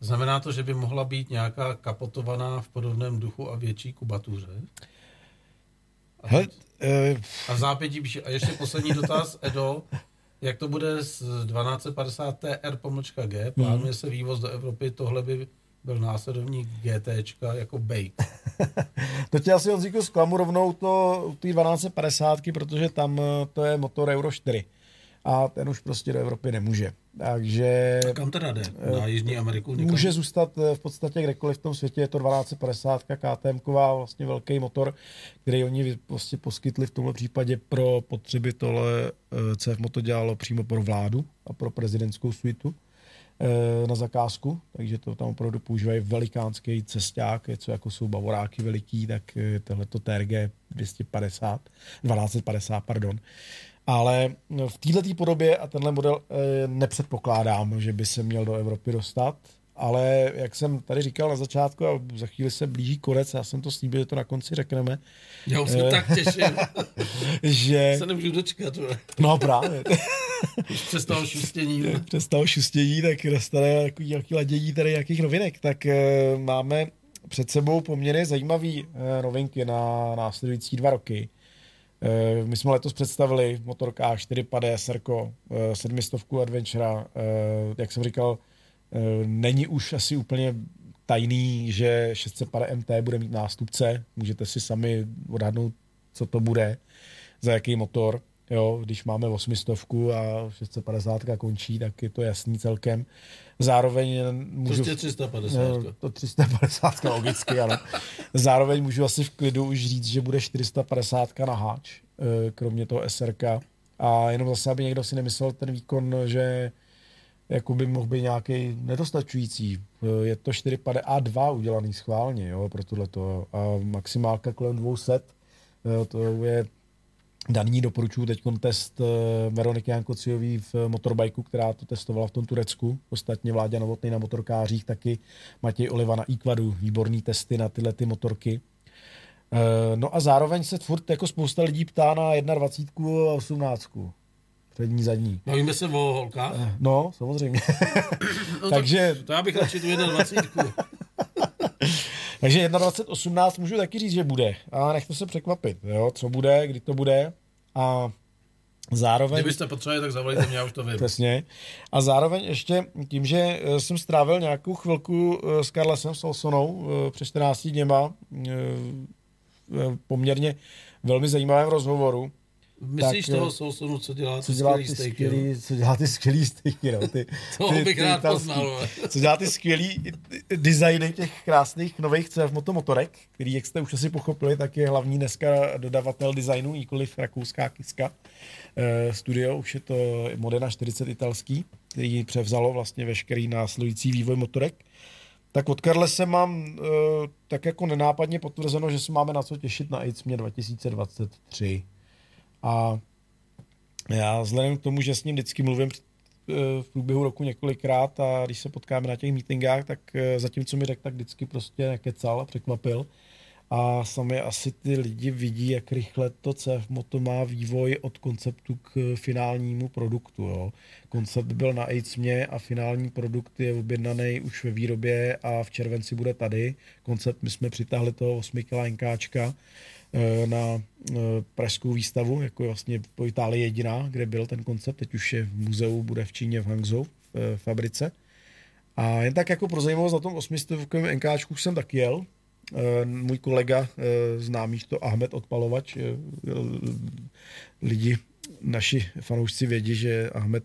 Znamená to, že by mohla být nějaká kapotovaná v podobném duchu a větší kubatuře? A, Hele, uh... a zápětí píše, a ještě poslední dotaz, Edo, jak to bude s 1250 TR pomlčka G? Plánuje se vývoz do Evropy, tohle by byl následovník GT jako bake. to tě asi Honzíku zklamu rovnou to ty 1250, protože tam eh, to je motor Euro 4 a ten už prostě do Evropy nemůže. Takže... A kam teda jde? Na Jižní Ameriku? Někam? Může zůstat eh, v podstatě kdekoliv v tom světě. Je to 1250 KTM, vlastně velký motor, který oni prostě poskytli v tomhle případě pro potřeby tohle eh, CF Moto dělalo přímo pro vládu a pro prezidentskou suitu eh, na zakázku, takže to tam opravdu používají velikánský cesták, co jako jsou bavoráky veliký, tak tohleto TRG 250, 1250, pardon, ale v této podobě a tenhle model e, nepředpokládám, že by se měl do Evropy dostat. Ale jak jsem tady říkal na začátku, a za chvíli se blíží konec, já jsem to slíbil, že to na konci řekneme. Já už se e, tak těším. že... Se nemůžu dočkat. No právě. Už přes toho šustění. Ne? Přes toho šustění, tak nastane nějaký, nějaký ladění tady nějakých novinek. Tak e, máme před sebou poměrně zajímavé novinky na následující dva roky. Eh, my jsme letos představili motorka 450 Serko, 700 Adventure. Eh, jak jsem říkal, eh, není už asi úplně tajný, že 650 MT bude mít nástupce. Můžete si sami odhadnout, co to bude, za jaký motor. Jo, když máme 800 a 650 končí, tak je to jasný celkem. Zároveň můžu... Prostě 350. To 350 logicky, ale zároveň můžu asi v klidu už říct, že bude 450 na háč, eh, kromě toho SRK. A jenom zase, aby někdo si nemyslel ten výkon, že jako by mohl být nějaký nedostačující. Eh, je to 450 A2 udělaný schválně jo, pro tohleto a maximálka kolem 200. Eh, to je daný doporučuji teď test eh, Veroniky Jankociový v motorbajku, která to testovala v tom Turecku. Ostatně Vláďa Novotný na motorkářích, taky Matěj Oliva na Equadu. Výborný testy na tyhle ty motorky. Eh, no a zároveň se furt jako spousta lidí ptá na 21 a 18. Přední, zadní. Bavíme se o holkách? Eh, no, samozřejmě. no, Takže... To, to já bych radši tu 21. Takže 21.18 můžu taky říct, že bude. A nechte se překvapit, jo, co bude, kdy to bude. A zároveň... Kdybyste potřebovali, tak zavolejte mě, já už to vím. Přesně. A zároveň ještě tím, že eh, jsem strávil nějakou chvilku eh, s Carlesem Solsonou eh, přes 14 dněma poměrně velmi zajímavém rozhovoru, Myslíš tak, toho Sousonu, co dělá co dělá ty skvělý? Co dělá ty skvělý stejky, no. Ty, to ty, bych ty rád poznal. Co dělá ty skvělý designy těch krásných nových CF motomotorek, který, jak jste už asi pochopili, tak je hlavní dneska dodavatel designu, nikoliv rakouská kiska. Uh, studio, už je to Modena 40 italský, který převzalo vlastně veškerý následující vývoj motorek. Tak od Karle se mám uh, tak jako nenápadně potvrzeno, že se máme na co těšit na ICMě 2023. A já vzhledem k tomu, že s ním vždycky mluvím eh, v průběhu roku několikrát a když se potkáme na těch meetingách, tak eh, zatím, co mi řekl, tak vždycky prostě nekecal a překvapil. A sami asi ty lidi vidí, jak rychle to CF Moto má vývoj od konceptu k finálnímu produktu. Jo. Koncept byl na AIDSmě a finální produkt je objednaný už ve výrobě a v červenci bude tady. Koncept, my jsme přitáhli toho 8 NKčka na eh, pražskou výstavu, jako je vlastně po Itálii jediná, kde byl ten koncept. Teď už je v muzeu, bude v Číně, v Hangzhou, v eh, fabrice. A jen tak jako pro zajímavost, na tom 800 NKčku jsem tak jel, Eh, můj kolega, eh, známý to Ahmed Odpalovač, eh, lidi, naši fanoušci vědí, že Ahmed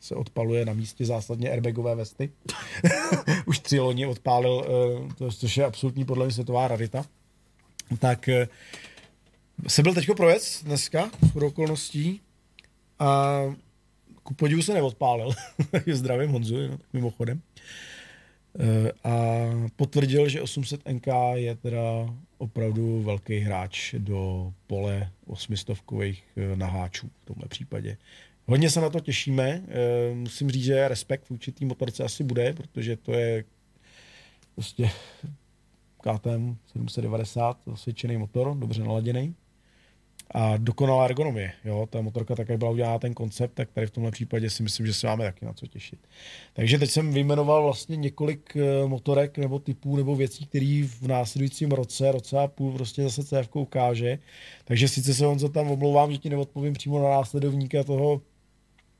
se odpaluje na místě zásadně airbagové vesty. Už tři loni odpálil, což je absolutní podle mě světová rarita. Tak se byl teďko projec dneska, pro okolností, a ku podivu se neodpálil. Zdravím Honzu, no, mimochodem. Eh, a potvrdil, že 800 NK je teda opravdu velký hráč do pole osmistovkových eh, naháčů v tomhle případě. Hodně se na to těšíme. Eh, musím říct, že respekt v určitý motorce asi bude, protože to je prostě KTM 790, osvědčený motor, dobře naladěný a dokonalá ergonomie. Jo? Ta motorka také byla udělána ten koncept, tak tady v tomhle případě si myslím, že se máme taky na co těšit. Takže teď jsem vyjmenoval vlastně několik eh, motorek nebo typů nebo věcí, které v následujícím roce, roce a půl prostě zase CF ukáže. Takže sice se on tam omlouvám, že ti neodpovím přímo na následovníka toho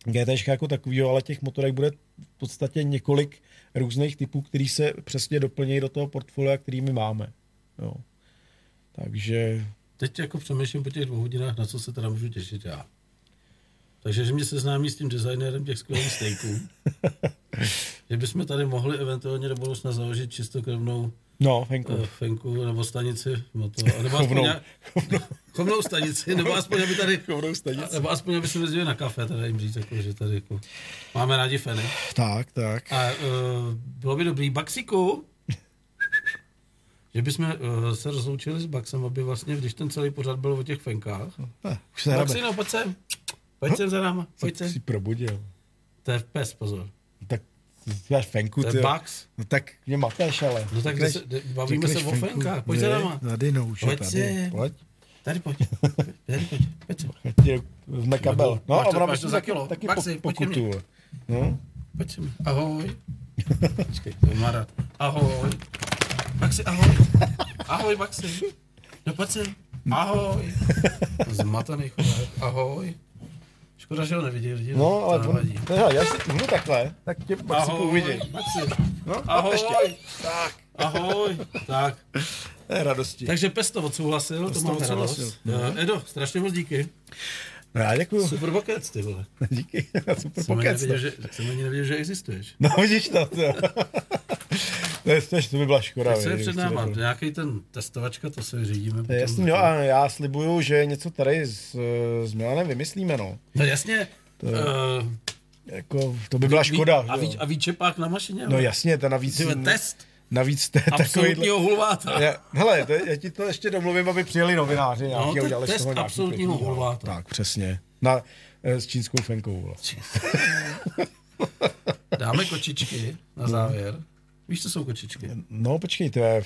GT jako takového, ale těch motorek bude v podstatě několik různých typů, který se přesně doplnějí do toho portfolia, který my máme. Jo. Takže teď jako přemýšlím po těch dvou hodinách, na co se teda můžu těšit já. Takže, že mě seznámí s tím designérem těch skvělých steaků. že bychom tady mohli eventuálně do budoucna založit čistokrvnou No, fenku. Uh, fenku nebo stanici. Moto, nebo aspoň chovnou. chovnou stanici, nebo aspoň, aby tady, chovnou stanici. nebo aspoň, aby se vyzvěli na kafe, teda jim říct, jako, že tady jako, máme rádi feny. Tak, tak. A uh, bylo by dobrý, Baxiku, že bychom uh, se rozloučili s Baxem, aby vlastně, když ten celý pořad byl o těch fenkách. Eh, už se Baxi, no, pojď sem. Pojď sem za náma, pojď sem. Jsi probudil. To je pes, pozor. Tak máš fenku, je Bax. No tak mě matáš, ale. No tak se, bavíme se o fenkách, pojď za náma. Tady no, už Pojď tady. Pojď. Tady pojď, tady pojď, pojď Vezme kabel. No, Máš to- máš mi to za kilo. taky Maxi, po- pojď pokutu. No, Pojď sem. Ahoj. Počkej, to má rád. Ahoj. Baxi, ahoj. Ahoj, Baxi. No pojď sem. Ahoj. Zmatený chovák. Ahoj. Škoda, že ho nevidí lidi. no ale to nevadí. ne, já si umnu takhle, tak tě pak si Ahoj, uvidí. Maxi. No, Ahoj. ještě. Tak, Ahoj. Tak, je radosti. takže Pes to odsouhlasil, to Pes to máme odsouhlasil. radost. Jo, Edo, strašně moc díky. No, já děkuju. Super bokec, ty vole. Díky, super Jsem ani pokec. nevěděl, že, jsem ani nevěděl, že existuješ. No vidíš to, to. To, je, to, je- by byla škoda. Co je před náma? Nějaký ten testovačka, to si řídíme. To je jasný, jo, a já slibuju, že něco tady s, s Milanem vymyslíme, no. No jasně. To- Uh, Jako, to by byla škoda. A, že jo. ví, a výčepák na mašině? No jasně, to navíc... Ty vole, test Navíc to je takovýhle... absolutního hulváta. Já, hele, to, já ti to ještě domluvím, aby přijeli novináři No, to a je z test toho absolutního no. hulváta. Tak, přesně. Na, eh, s čínskou fenkou. Dáme kočičky na závěr. Víš, co jsou kočičky? No, počkej, to je...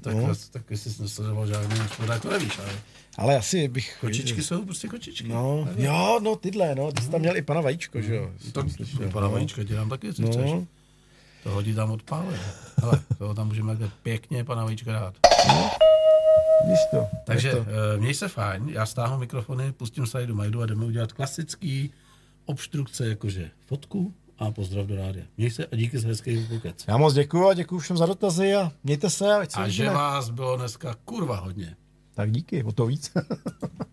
Tak, no, tak jestli jsi nesledoval žádný škoda, to nevíš, ale ale asi bych... kočičky jsou prostě kočičky. No, jo, no tyhle, no, ty jsi tam měl i pana Vajíčko, že jo? Tak pana vajíčka ti dám taky, jestli chceš. No, To hodí tam odpálit. Hele, toho tam můžeme takhle pěkně pana vajíčka dát. víš to. Takže to. eh, měj se fajn, já stáhnu mikrofony, pustím se do Majdu a jdeme udělat klasický obstrukce, jakože fotku a pozdrav do rádia. Měj se a díky za hezký pokec. Já moc děkuju a děkuju všem za dotazy a mějte se a ať se A že vás bylo dneska kurva hodně. Tak díky, o to víc.